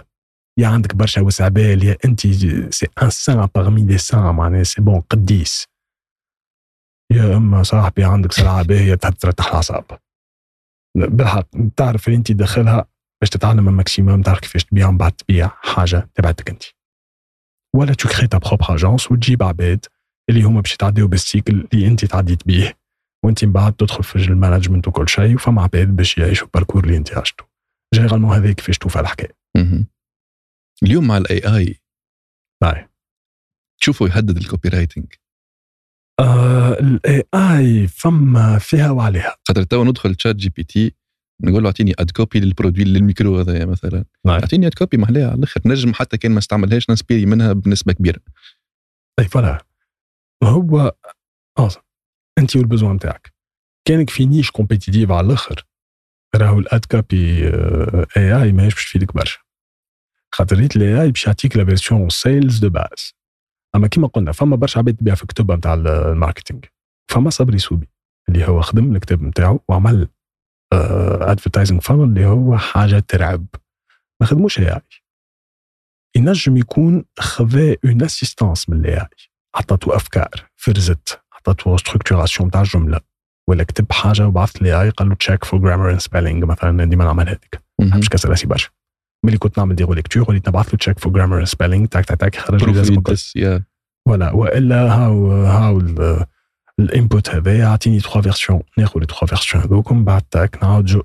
يا عندك برشا وسعبال يا أنت c'est un saint parmi des saints معناها c'est bon قديس. يا أما صاحبي عندك سرعه باهيه ترتاح الأعصاب. بالحق تعرف اللي أنت داخلها باش تتعلم ال maximum تعرف كيفاش تبيع من بعد تبيع حاجة تبعتك أنت. ولا tu crées ta propre agence وتجيب عباد اللي هما باش يتعديو بال cycle اللي انت تعديت بيه وانت من بعد تدخل في ال management وكل شيء وفما عباد باش يعيشوا ال parcours اللي انت عشته généralement هذا كيفاش توفى الحكاية. اليوم مع ال AI باهي. تشوفوا يهدد ال copywriting ال AI فما فيها وعليها. خاطر تو ندخل ChatGPT نقول له اعطيني ad copy لل produit لل micro هذايا مثلا. نعم. اعطيني ad copy محليها على الأخر نجم حتى كان ما استعملهاش نسبيري منها بنسبة كبيرة. et voilà. هو آه أنت وال besoin نتاعك كانك في niche compétitive على الآخر. راهو ال ad copy AI ماهيش باش تفيدك برشا. خاطر ريت ال AI باش يعطيك la version sales de base أما كيما قلنا فما برشا عباد تبيع في كتبها نتاع ال marketing. فما Sabri Suby اللي هو خدم الكتاب نتاعو وعمل advertising funnel اللي هو حاجة ترعب. ما خدموش AI ينجم يكون خذا une assistance من ال AI عطاتو أفكار فرزت عطاتو structuration تاع جمله ولا كتب حاجة وبعث لي AI قال له check for grammar and spelling مثلا ديما نعمل هذيك. مش كسر راسي برشا. ملي كنت نعمل des relectures وليت نبعث له check for grammar and spelling تاك تاك تاك خرج لي لازم ولا وإلا هاو هاو ال input هذايا اعطيني trois versions ناخذ trois versions هذوك من بعد تاك نعاود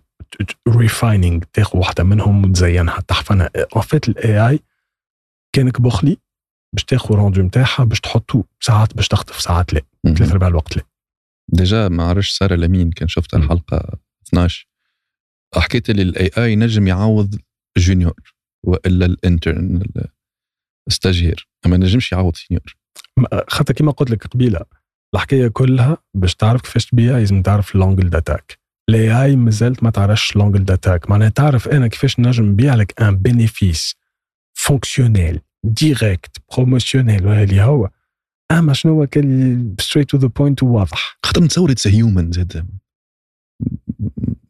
refining تاخذ واحدة منهم وتزينها تحفنها. en fait ال AI كانك بخيل باش تاخذ rendu نتاعها باش تحطو ساعات باش تخطف ساعات لا. ثلاث ارباع الوقت لا. déjà ما عرفش سارة لمين كان شفت الحلقة 12 حكيت لي ال AI نجم يعوض junior وإلا ال interne ال stagiaire أما نجمش يعوض senior خاطر كيما قلت لك قبيلة الحكاية كلها باش تعرف كيفاش تبيع لازم تعرف ال l'angle d'attaque ال AI مازالت ما تعرفش l'angle d'attaque معناها تعرف أنا كيفاش نجم نبيع لك un bénéfice fonctionnel direct promotionnel اللي هو اما شنو هو كان straight to the point وواضح خاطر نتصور it's human زادة.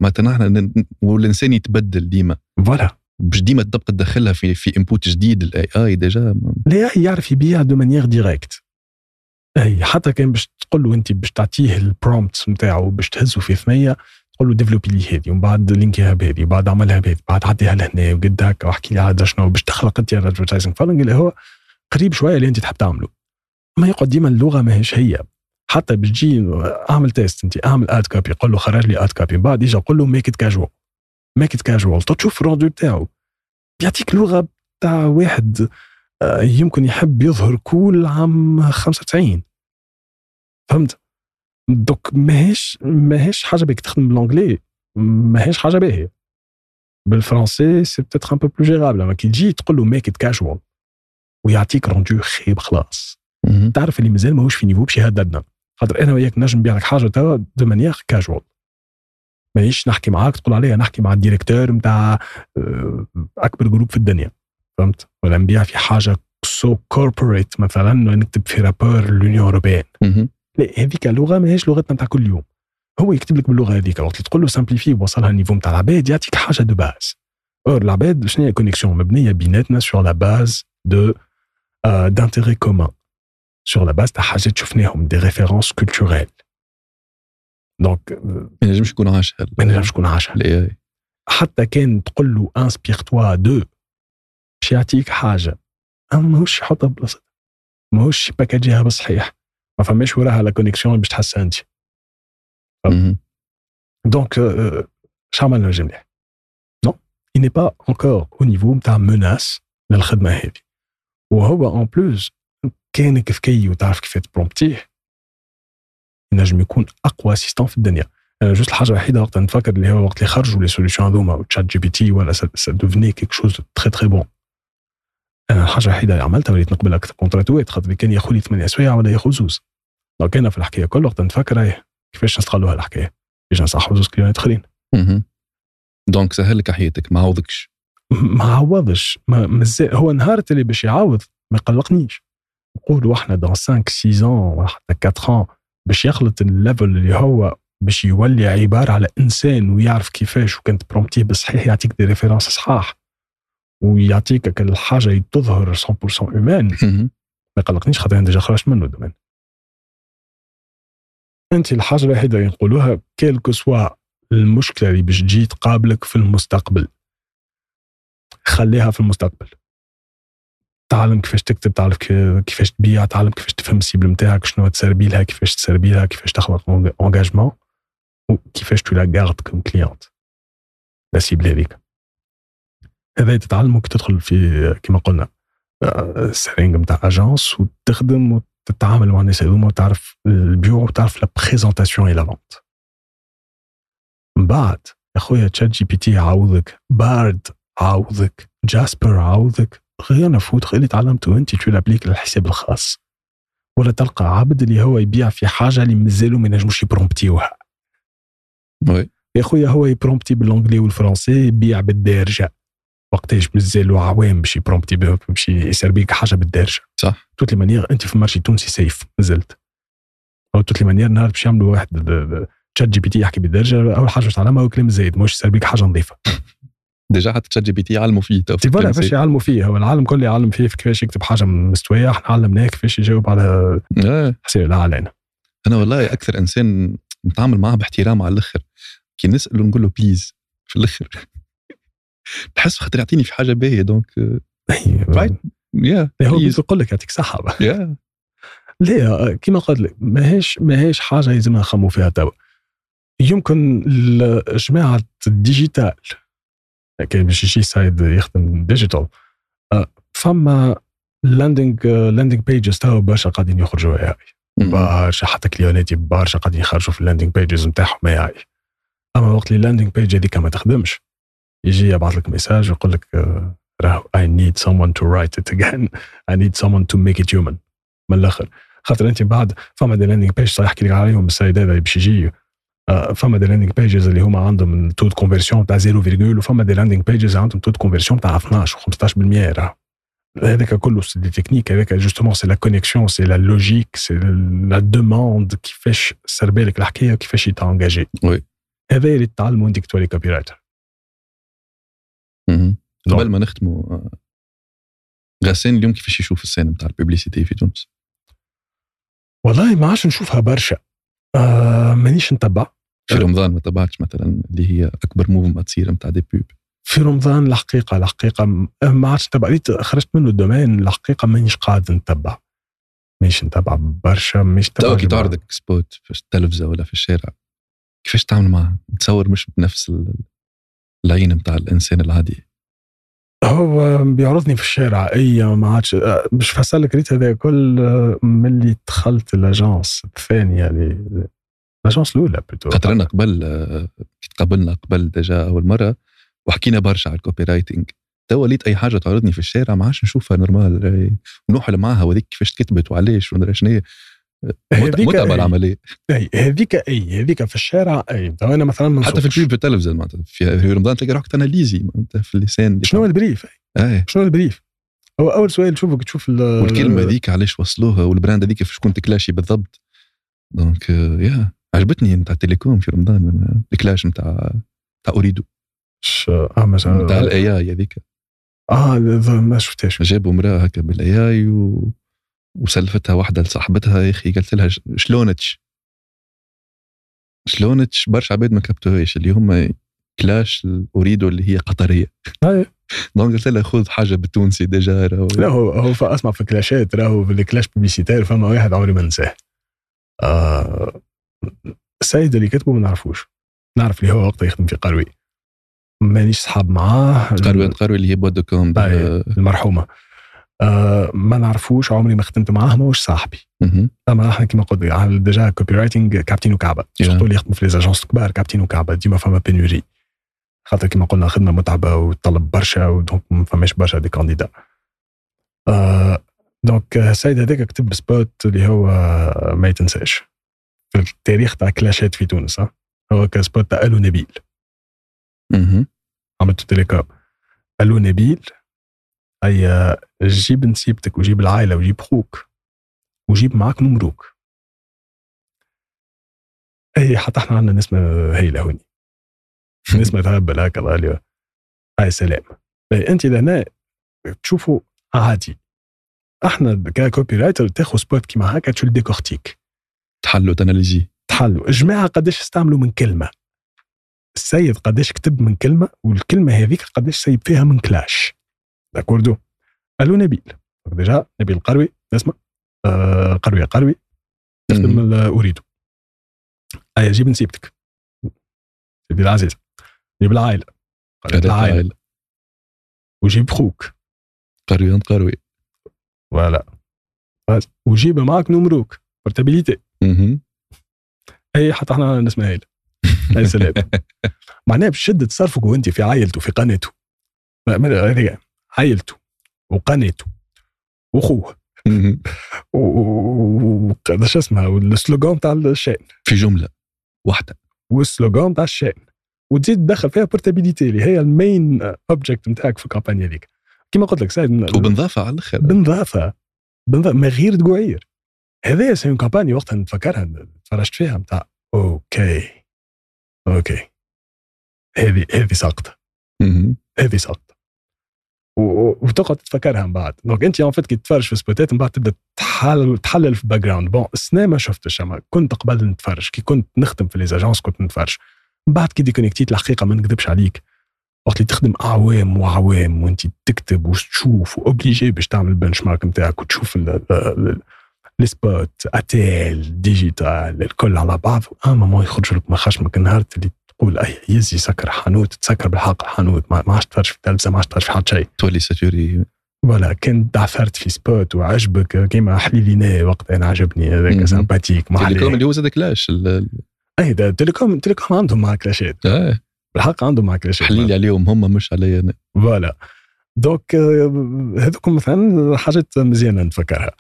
معناتها نحن والانسان يتبدل ديما. voilà باش ديما تبقى تدخلها في في input جديد ال AI déjà ال AI يعرف يبيع de manière directe أي حتى كان باش تقول له أنت باش تعطيه ال prompt نتاعو باش تهزه في ثنية تقول له développe لي هذه ومن بعد link يها بهذه وبعد عملها بهذه بعد عديها لهنا وقد هكا واحكي لي عاد شنو باش تخلق أنت ال advertising funnel اللي هو قريب شوية اللي أنت تحب تعمله. ما يقعد ديما اللغة ماهيش هي. حتى باش تجي أعمل test أنت أعمل ad copy قول له خرج لي ad copy من بعد يجي قول له make it casual make it casual تشوف ال rendu بتاعه. يعطيك لغة بتاع واحد آه، يمكن يحب يظهر cool عام 95 فهمت؟ donc ماهيش ماهيش حاجة بك تخدم بال anglais. ماهيش حاجة باهية. بالفرنسي c'est peut-être un peu plus gérable أما كي تجي تقول له make it casual ويعطيك rendu خيب خلاص. تعرف اللي مازال ماهوش في niveau باش يهددنا خاطر أنا وياك نجم نبيع لك حاجة توا de manière casual مانيش نحكي معاك تقول عليا نحكي مع ال directeur نتاع آه، أكبر groupe في الدنيا. فهمت؟ ولا نبيع في حاجة so corporate مثلا نكتب في rapport l'Union européenne لا هذيك اللغة ماهيش لغتنا نتاع كل يوم. هو يكتب لك باللغة هذيك وقت تقول له simplifie وصلها ال niveau نتاع العباد يعطيك حاجة de base or العباد شنو هي connexion مبنية بيناتنا sur la base de d'intérêts communs sur la base تاع حاجات شفناهم des références culturelles donc ما ينجمش يكون عاشها. ما ينجمش يكون عاشها. اي حتى كان تقول له inspire-toi de باش يعطيك حاجة. أما ماهوش يحطها بلاصتها. ماهوش package يها بالصحيح ما فماش وراها la connexion باش تحسها أنت. donc اش عملنا مليح non il n'est pas encore au niveau نتاع مناس للخدمه هذه وهو en plus كان كيف وتعرف كيف ت prompt يه ينجم يكون أقوى assistant في الدنيا. أنا juste الحاجة الوحيدة وقت نتفكر اللي هو وقت اللي خرجوا لي solutions هذوما ChatGPT ولا ça devenait quelque chose très très bon الحاجة الوحيده اللي عملتها وليت نقبل أكثر. contrat وات خاطر كان ياخذ لي ثمانية سوايع ولا ياخذ زوز. donc أنا في الحكاية كل وقت نتفكر إيه كيفاش نستغلوها الحكاية باش نصحوا زوز client ات اخرين donc سهل لك حياتك ما عوضكش. ما عوضش. ما مازال هو نهار اللي باش يعوض ما يقلقنيش. نقولوا إحنا dans 5 6 ولا حتى 4 باش يخلط ال level اللي هو باش يولي عبارة على إنسان ويعرف كيفاش وكانت prompt يه بصحيح يعطيك des références صحاح. ويعطيك الحاجة تظهر 100% humain ما يقلقنيش خاطر أنا déjà خرجت منه ال domaine أنت الحاجة الوحيدة اللي نقولوها quel que soit المشكلة اللي باش تجي تقابلك في المستقبل خليها في المستقبل. تعلم كيفاش تكتب تعرف كيفاش تبيع تعلم كيفاش تفهم ال cible نتاعك شنو تسربي لها كيفاش تسربي لها كيفاش تخلق engagement وكيفاش تو لا comme client لا سيبل هذيك هذا تتعلمه كي تدخل في كما قلنا السرينج نتاع اجونس وتخدم وتتعامل مع الناس هذوما وتعرف البيو وتعرف لا بريزونتاسيون اي لا فونت من بعد يا خويا تشات جي بي تي يعوضك بارد عوضك جاسبر عوضك غير غير اللي تعلمته أنت تو لابليك للحساب الخاص. ولا تلقى عبد اللي هو يبيع في حاجة اللي مازالوا ما ينجموش يبرومبتيوها. Oui. يا خويا هو يبرومبتي بالانجلي والفرنسي يبيع بالدارجة. وقتاش مازالوا عوام باش يبرومبتي باش يسير بيك حاجة بالدارجة. صح. toutes les manières أنت في ال marché التونسي safe مازلت أو toutes les manières نهار باش يعملوا واحد ChatGPT يحكي بالدارجة أول حاجة تعلمها هو كلام زايد مش يسير بيك حاجة نظيفة. déjà حتى ChatGPT يعلموا فيه تو voilà كيفاش يعلموا فيه هو العالم كله يعلم فيه في كيفاش يكتب حاجة مستوية إحنا علمناه كيفاش يجاوب على آه. حسين لا علينا. أنا والله أكثر إنسان نتعامل معاه باحترام على الآخر. كي نسأله نقول له please في الآخر. تحس خاطر يعطيني في حاجة باهية donc right يا هو بيقول لك يعطيك صحة يا لا كيما قلت لك ماهيش ماهيش حاجة لازم نخموا فيها توا. يمكن جماعة ال digital كان باش يجي سايد يخدم digital فما landing landing pages توا برشا قاعدين يخرجوا AI برشا حتى كليوناتي برشا قاعدين يخرجوا في ال landing pages نتاعهم AI أما وقت اللي ال landing page هذيك ما تخدمش. يجي يبعث لك message يقول لك راه I need someone to write it again. I need someone to make it human. من الآخر. خاطر أنت بعد فما des landing page صح يحكي لك عليهم السيد هذا باش يجي. آه، فما des landing pages اللي هما عندهم taux de conversion تاع 0 وفما des landing pages عندهم taux de conversion تاع 12 و15% راه. هذاك كله c'est des techniques هذاك justement c'est la connexion c'est la logique c'est la demande كيفاش سر بالك الحكاية وكيفاش يتانجاجي oui هذا اللي تتعلموا انت تولي copywriter. قبل ما نختموا آه، غسان اليوم كيفاش يشوف السنة نتاع ال publicité في تونس؟ والله ما عادش نشوفها برشا. آه مانيش نتبع. في رمضان ما تبعتش مثلا اللي هي أكبر mouvement تصير نتاع des pubs في رمضان الحقيقة الحقيقة م- ما عادش نتبع. خرجت منه ال domaine الحقيقة مانيش قاعد نتبع. مانيش نتبع برشا مانيش نتبع كي. تعرضك spot في التلفزة ولا في الشارع كيفاش تعمل معها؟ تصور مش بنفس ال- العين نتاع الإنسان العادي؟ هو بيعرضني في الشارع أي ما عادش آه، باش فسرلك ريت هذا كل ملي دخلت ال agence الثانية اللي ال agence الأولى plutôt خاطر أنا قبل آه، كي تقابلنا قبل déjà أول مرة وحكينا برشا على ال copywriting تو وليت أي حاجة تعرضني في الشارع ما عادش نشوفها normal آه، ونوحل معاها وذيك كيفاش كتبت وعلاش وندري شنو متعبه. العملية. أي هذيك أي هذيك في الشارع أي. أنا مثلا ما حتى في. ال pub في التلفزه معناتها. في رمضان تلاقي روحك معناتها في اللسان شنو هو ال brief؟ إيه شنو ال brief؟ هو أول سؤال تشوفك تشوف ال- والكلمة ذيك علاش وصلوها وال brand هذيك في شكون تكلاشي بالضبط. donc يا عجبتني نتاع التليكوم في رمضان ال clash نتاع نتاع Ooredoo ش- آه مثلا. نتاع ال AI هذيك. آه ما شفتهاش. جابوا امراه هكا بال AI و... وسلفتها واحدة لصاحبتها يا أخي قالت لها شلونتش شلونتش برشا عباد ما كبتوهاش اللي هم clash Ooredoo اللي هي قطرية. donc قلت لها خذ حاجة بالتونسي déjà راهو لا هو هو أسمع في كلاشات راهو في ال clash publicitaire فما واحد عمري ما ننساه. آه السيد اللي كتبه ما نعرفوش. نعرف اللي هو وقتها يخدم في قروي. مانيش صحاب معاه. قروي قروي اللي هي بود كوم أي، المرحومة. آه ما نعرفوش عمري ما خدمت معاه ماهوش صاحبي. اما إحنا كيما قلت على déjà copywriting كعبتين وكعبه. surtout اللي يخدموا في les agences كبار كعبتين وكعبه ديما فما pénurie خاطر كيما قلنا خدمة متعبة وتطلب برشا و donc ما فماش برشا des candidats آه donc السيد هذاك كتب spot اللي هو ما يتنساش. في التاريخ تاع كلاشات في تونس. هو spot تاع ألو نبيل. مهم. عملته تيليكوم ألو نبيل أي جيب نسيبتك وجيب العائلة وجيب خوك وجيب معاك نمروك إي حتى إحنا عندنا نسمة هايله هوني. نسمة تهبل هكا هاي سلام. أنت لهنا تشوفوا عادي إحنا ك copywriter تاخذ spot كيما هكا تشو décortique تحلوا تاناليزي تحلوا جماعة قداش استعملوا من كلمة. السيد قداش كتب من كلمة والكلمة هذيك قداش سيب فيها من clash. d'accord ألو نبيل déjà نبيل قروي اسمع آه قروي قروي تخدم Ooredoo اي جيب نسيبتك سيدي العزيز جيب العائله العائله وجيب خوك قروي انت قروي voilà. وجيب معك نمروك portabilité. اي حتى إحنا نسمع هيل اي سلام معناها بشدة تصرفك وانت في عائلته في قناته هذه عائلته وقناته وأخوه. مهم. وش اسمها؟ وال slogan تاع الشأن. في جملة واحدة. وال slogan تاع الشأن. وتزيد تدخل فيها portabilité اللي هي ال main object نتاعك في الكامبانيا هذيك. كما قلت لك سيد وبنظافه على الآخر بنظافه بنظافه ما غير تقعير. هذايا c'est campagne وقتها نتفكرها تفرجت فيها نتاع okay. OK. هذه هذه ساقطة. هذه ساقطة. وتقعد تتفكرها من بعد. donc انت en fait كي تتفرج في سبوتات من بعد تبدأ تحلل تحلل في ال background bon السنة ما شفتش أما كنت قبل نتفرج كي كنت نخدم في les agences كنت نتفرج. من بعد كي déconnectيت الحقيقة ما نكذبش عليك. وقت اللي تخدم أعوام وأعوام وانت تكتب وتشوف و obligé باش تعمل ال benchmark نتاعك وتشوف ال- ال- ال- ال spot ATL digital الكل على بعض اما ما يخرج لك من خشمك النهار اللي تقول أي يزي سكر حانوت تسكر بالحق الحانوت ما عادش تفرج في التلفزه ما عادش تفرج في حد شيء. تولي ساتوري. فوالا كان دعثرت في سبوت وعجبك كيما حليلينا وقت أنا عجبني هذاك. سامباتيك ما تيليكوم اللي هو زاد كلاش ال- أي تيليكوم تيليكوم عندهم مع كلاشات آه، بالحق عندهم مع كلاشات حليلي عليهم هم مش علي أنا. فوالا. دوك آه، هذوك مثلا حاجات مزيانة نتفكرها. آه،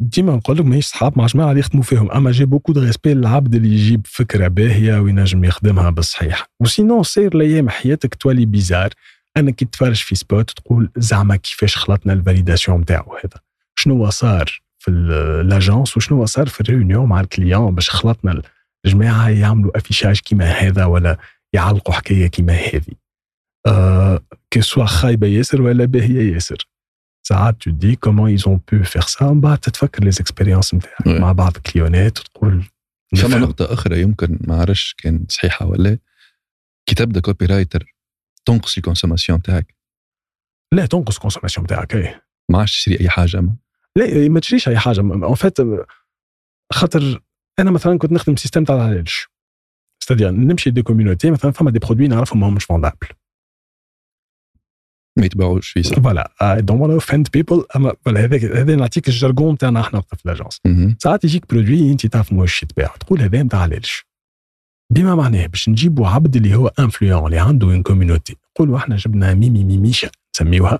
ديما نقول لك ماهيش صحاب مع جماعة اللي يخدموا فيهم. أما جي بوكو دو ريسبي للعبد اللي يجيب فكرة باهية وينجم يخدمها بالصحيح. وسينو سير الأيام حياتك تولي بيزار أنك كي تفرج في spot تقول زعما كيفاش خلطنا ال validation نتاعو هذا؟ شنو صار في l'agence وشنو صار في ال réunion مع ال client باش خلطنا الجماعه يعملوا affichage كيما هذا ولا يعلقوا حكاية كيما هذه؟ أه كي soit خايبة ياسر ولا باهية ياسر؟ ساعات tu dis comment ils ont pu faire ça من بعد تتفكر les expériences نتاعك مع بعض ال clientات وتقول فما نقطة أخرى يمكن ما عرفش كان صحيحة ولا كي تبدا copywriter تنقص ال consommation تاعك لا تنقص ال consommation تاعك إيه ما عادش تشري أي حاجة ما لا ما تشريش أي حاجة en fait خاطر أنا مثلا كنت نخدم système تاع العلالش c'est-à-dire نمشي des community مثلا فما des produits نعرفهم ماهمش vendables ما يتباعوش في voilà. I don't wanna offend people اما هذاك هذا نعطيك ال jargon تاعنا إحنا في l'agence ساعات يجيك produit أنت تعرف ماهوش يتباع تقول هذا نتاع علالش بما معناه باش نجيبوا عبد اللي هو influence اللي عنده une community نقولوا إحنا جبنا ميمي ميميشا نسميوها.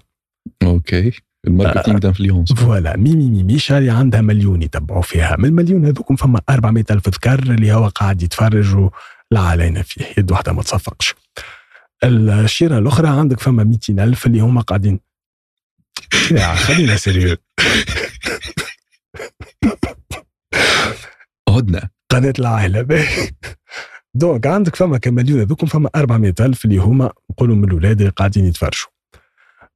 OK ال marketing d'influence voilà. ميمي ميميشا اللي عندها مليون يتبعوا فيها. من المليون هذوكم فما 400 ألف ذكر اللي هو قاعد يتفرج لا علينا فيه. يد واحدة ما تصفقش. الشيرة الأخرى عندك فما 200 ألف اللي هما قاعدين. يا خلينا sérieux. عدنا. قناة العائلة. donc عندك فما كمليون هذوكم فما 400 ألف اللي هما نقولوا من الاولاد اللي قاعدين يتفرجوا.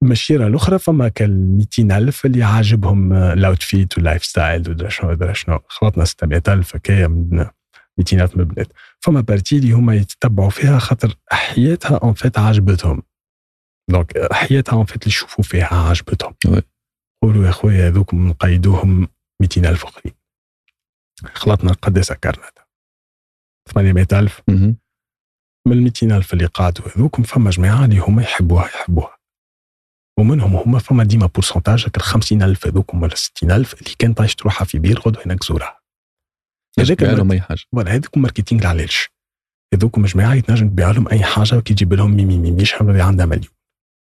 اما الشيرة الأخرى فما كال 200 ألف اللي عاجبهم ال outfit وال lifestyle ودرا شنو ودرا شنو. خلطنا 600 ألف هكايا من 200 الف من البنات فما partie اللي هما يتبعوا فيها خاطر حياتها en fait عجبتهم donc حياتها en fait اللي يشوفوا فيها عجبتهم قولوا يا خويا هذوك نقيدوهم 200 ألف اخرين خلطنا قد سكرنا 800 ألف. من ال 200 ألف اللي قعدوا هذوكم فما جماعة اللي هما يحبوها يحبوها. ومنهم هما فما ديما بورسنتاج هكا 50 ألف هذوكم ولا 60 ألف اللي كان طايش تروحها في بير غدوه هناك زورها. هذاك لهم أي حاجة. فوالا هذوك ماركتينغ العلاج هذوك جماعة يتنجم تبيع لهم أي حاجة وكي تجيب لهم ميمي ميميش اللي عندها مليون.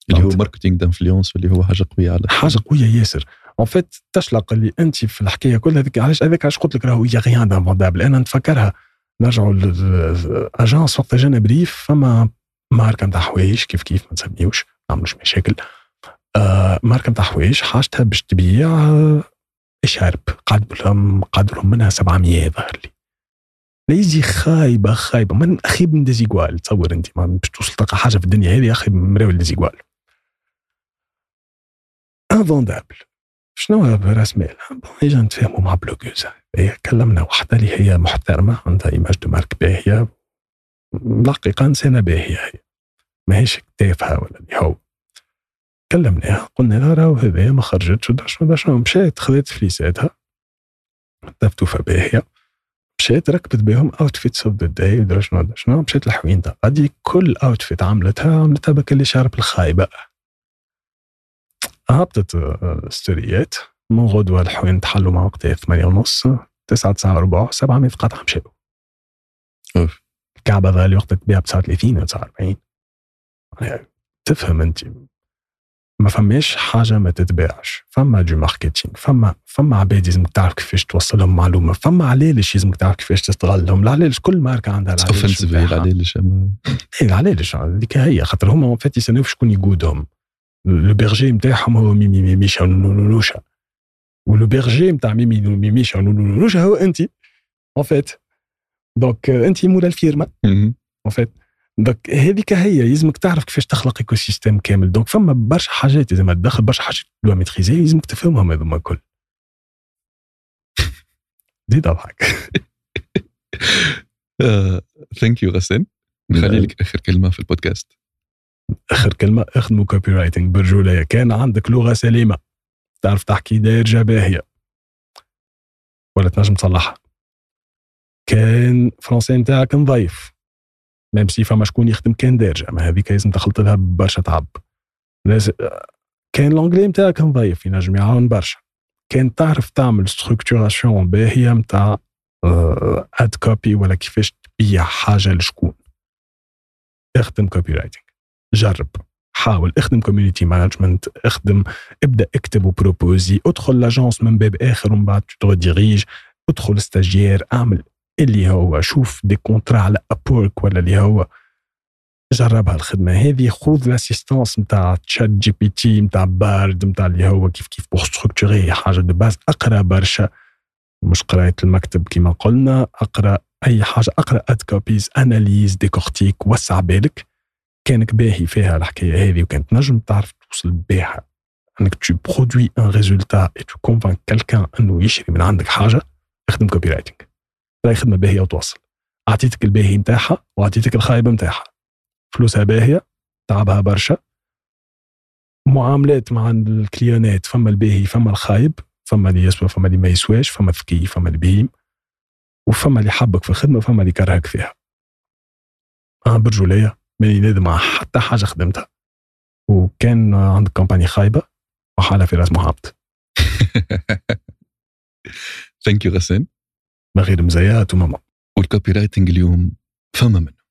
اللي هو ماركتينغ دانفلونس اللي هو حاجة قوية على حاجة قوية ياسر. اون فيت تشلق اللي أنت في الحكاية كلها هذيك علاش هذاك علاش قلت لك راهو هي غيان دانفوندابل أنا نتفكرها. نرجعوا للاجانس وقت جانا بريف فما ماركة نتاع حوايج كيف كيف ما نسميوش ما نعملوش مشاكل. آه ماركة نتاع حوايج حاجتها باش تبيع اشارب قعد لهم قدرهم منها 700 ظهر لي. ليزي خايبة خايبة. من اخيب من ديزيغوال تصور أنت ما باش توصل تلقى حاجة في الدنيا هذه اخيب من مراوي ديزيغوال انفوندابل شنو راس مال؟ اجا نتفاهموا مع بلوكوز هي كلمنا وحده اللي هي محترمة عندها ايماج دو مارك باهية. الحقيقة انسانه باهية هي. ماهيش تافهه ولا اللي هو. كلمناها قلنا لها راهو هذايا ما خرجتش. ودرا شنو شنو؟ مشات خذت فليساتها تفتوفه باهيه مشيت ركبت بهم اوتفيتس اوف ذا داي ودرا شنو شنو مشيت لحوين غادي كل اوتفيت عملتها عملتها بك اللي شارب الخايبه هبطت ستوريات من غدوة الحوين تحلوا مع وقتها ثمانية ونص تسعة تسعة وربع 700 قطعة مشاو. الكعبة غالية وقتها تبيع ب 39 و 49 تفهم أنت ما فماش حاجة ما تتباعش. فما جو marketing فما فما عباد لازمك تعرف كيفاش توصلهم معلومة فما علاش لازمك تعرف كيفاش تستغلهم العلالش كل ماركة عندها العلاج اوفنسيف العلاج اي العلالش هذيك هي خاطر هما en fait يستناو شكون يقودهم. le berger نتاعهم هو ميمي ميميشا ونونوشا و le berger نتاع ميمي ميميشا ونونوشا هو انت en fait donc انت مولا الفيرما. en fait donc هذيك هي لازمك تعرف كيفاش تخلق écosystème كامل. donc فما برشا حاجات إذا ما تدخل برشا حاجات de maîtriser لازمك تفهمهم هذوما الكل. زيد اضحك thank you غسان. نخلي لك آخر كلمة في البودكاست. آخر كلمة اخدموا copywriting برجولية. كان عندك لغة سليمة. تعرف تحكي دارجه باهيه ولا تنجم تصلحها. كان français نتاعك نضيف même si فما شكون يخدم كان دارجه ما هذيك لازم تخلط لها برشا تعب. لازم كان l'anglais نتاعك نضيف ينجم يعاون برشا. كان تعرف تعمل structuration باهية نتاع ad copy ولا كيفاش تبيع حاجة لشكون. اخدم copywriting جرب. حاول. اخدم community management اخدم ابدأ اكتب و proposer ادخل l'agence من باب آخر ومن بعد تو ادخل stagiaire اعمل اللي هو شوف des contrats على Upwork ولا اللي هو جربها الخدمة. هذه خذ l'assistance نتاع ChatGPT نتاع Bard نتاع اللي هو كيف كيف pour structurer حاجة de base أقرأ برشا. مش قراية المكتب كما قلنا أقرأ أي حاجة أقرأ ad copies analyse décortique وسع بالك كانك باهي فيها الحكاية هذه وكانت نجم تعرف توصل بها إنك tu produis un résultat et tu convaincs quelqu'un إنه يشري من عندك حاجة اخدم copywriting راهي خدمة باهية وتوصل أعطيتك الباهي نتاعها وأعطيتك الخايب نتاعها. فلوسها باهية تعبها برشا. معاملات مع الكليونات فما الباهي فما الخايب فما اللي يسوى فما اللي ما يسواش فما ذكي فما اللي بهيم وفما اللي حبك في الخدمة وفما اللي كرهك فيها. أنا برجولية ماني نادم على حتى حاجة خدمتها. وكان عندك compagnie خايبة وحالة في راس محمد thank you غسان. من غير مزايات وماما وال copywriting اليوم فما منه.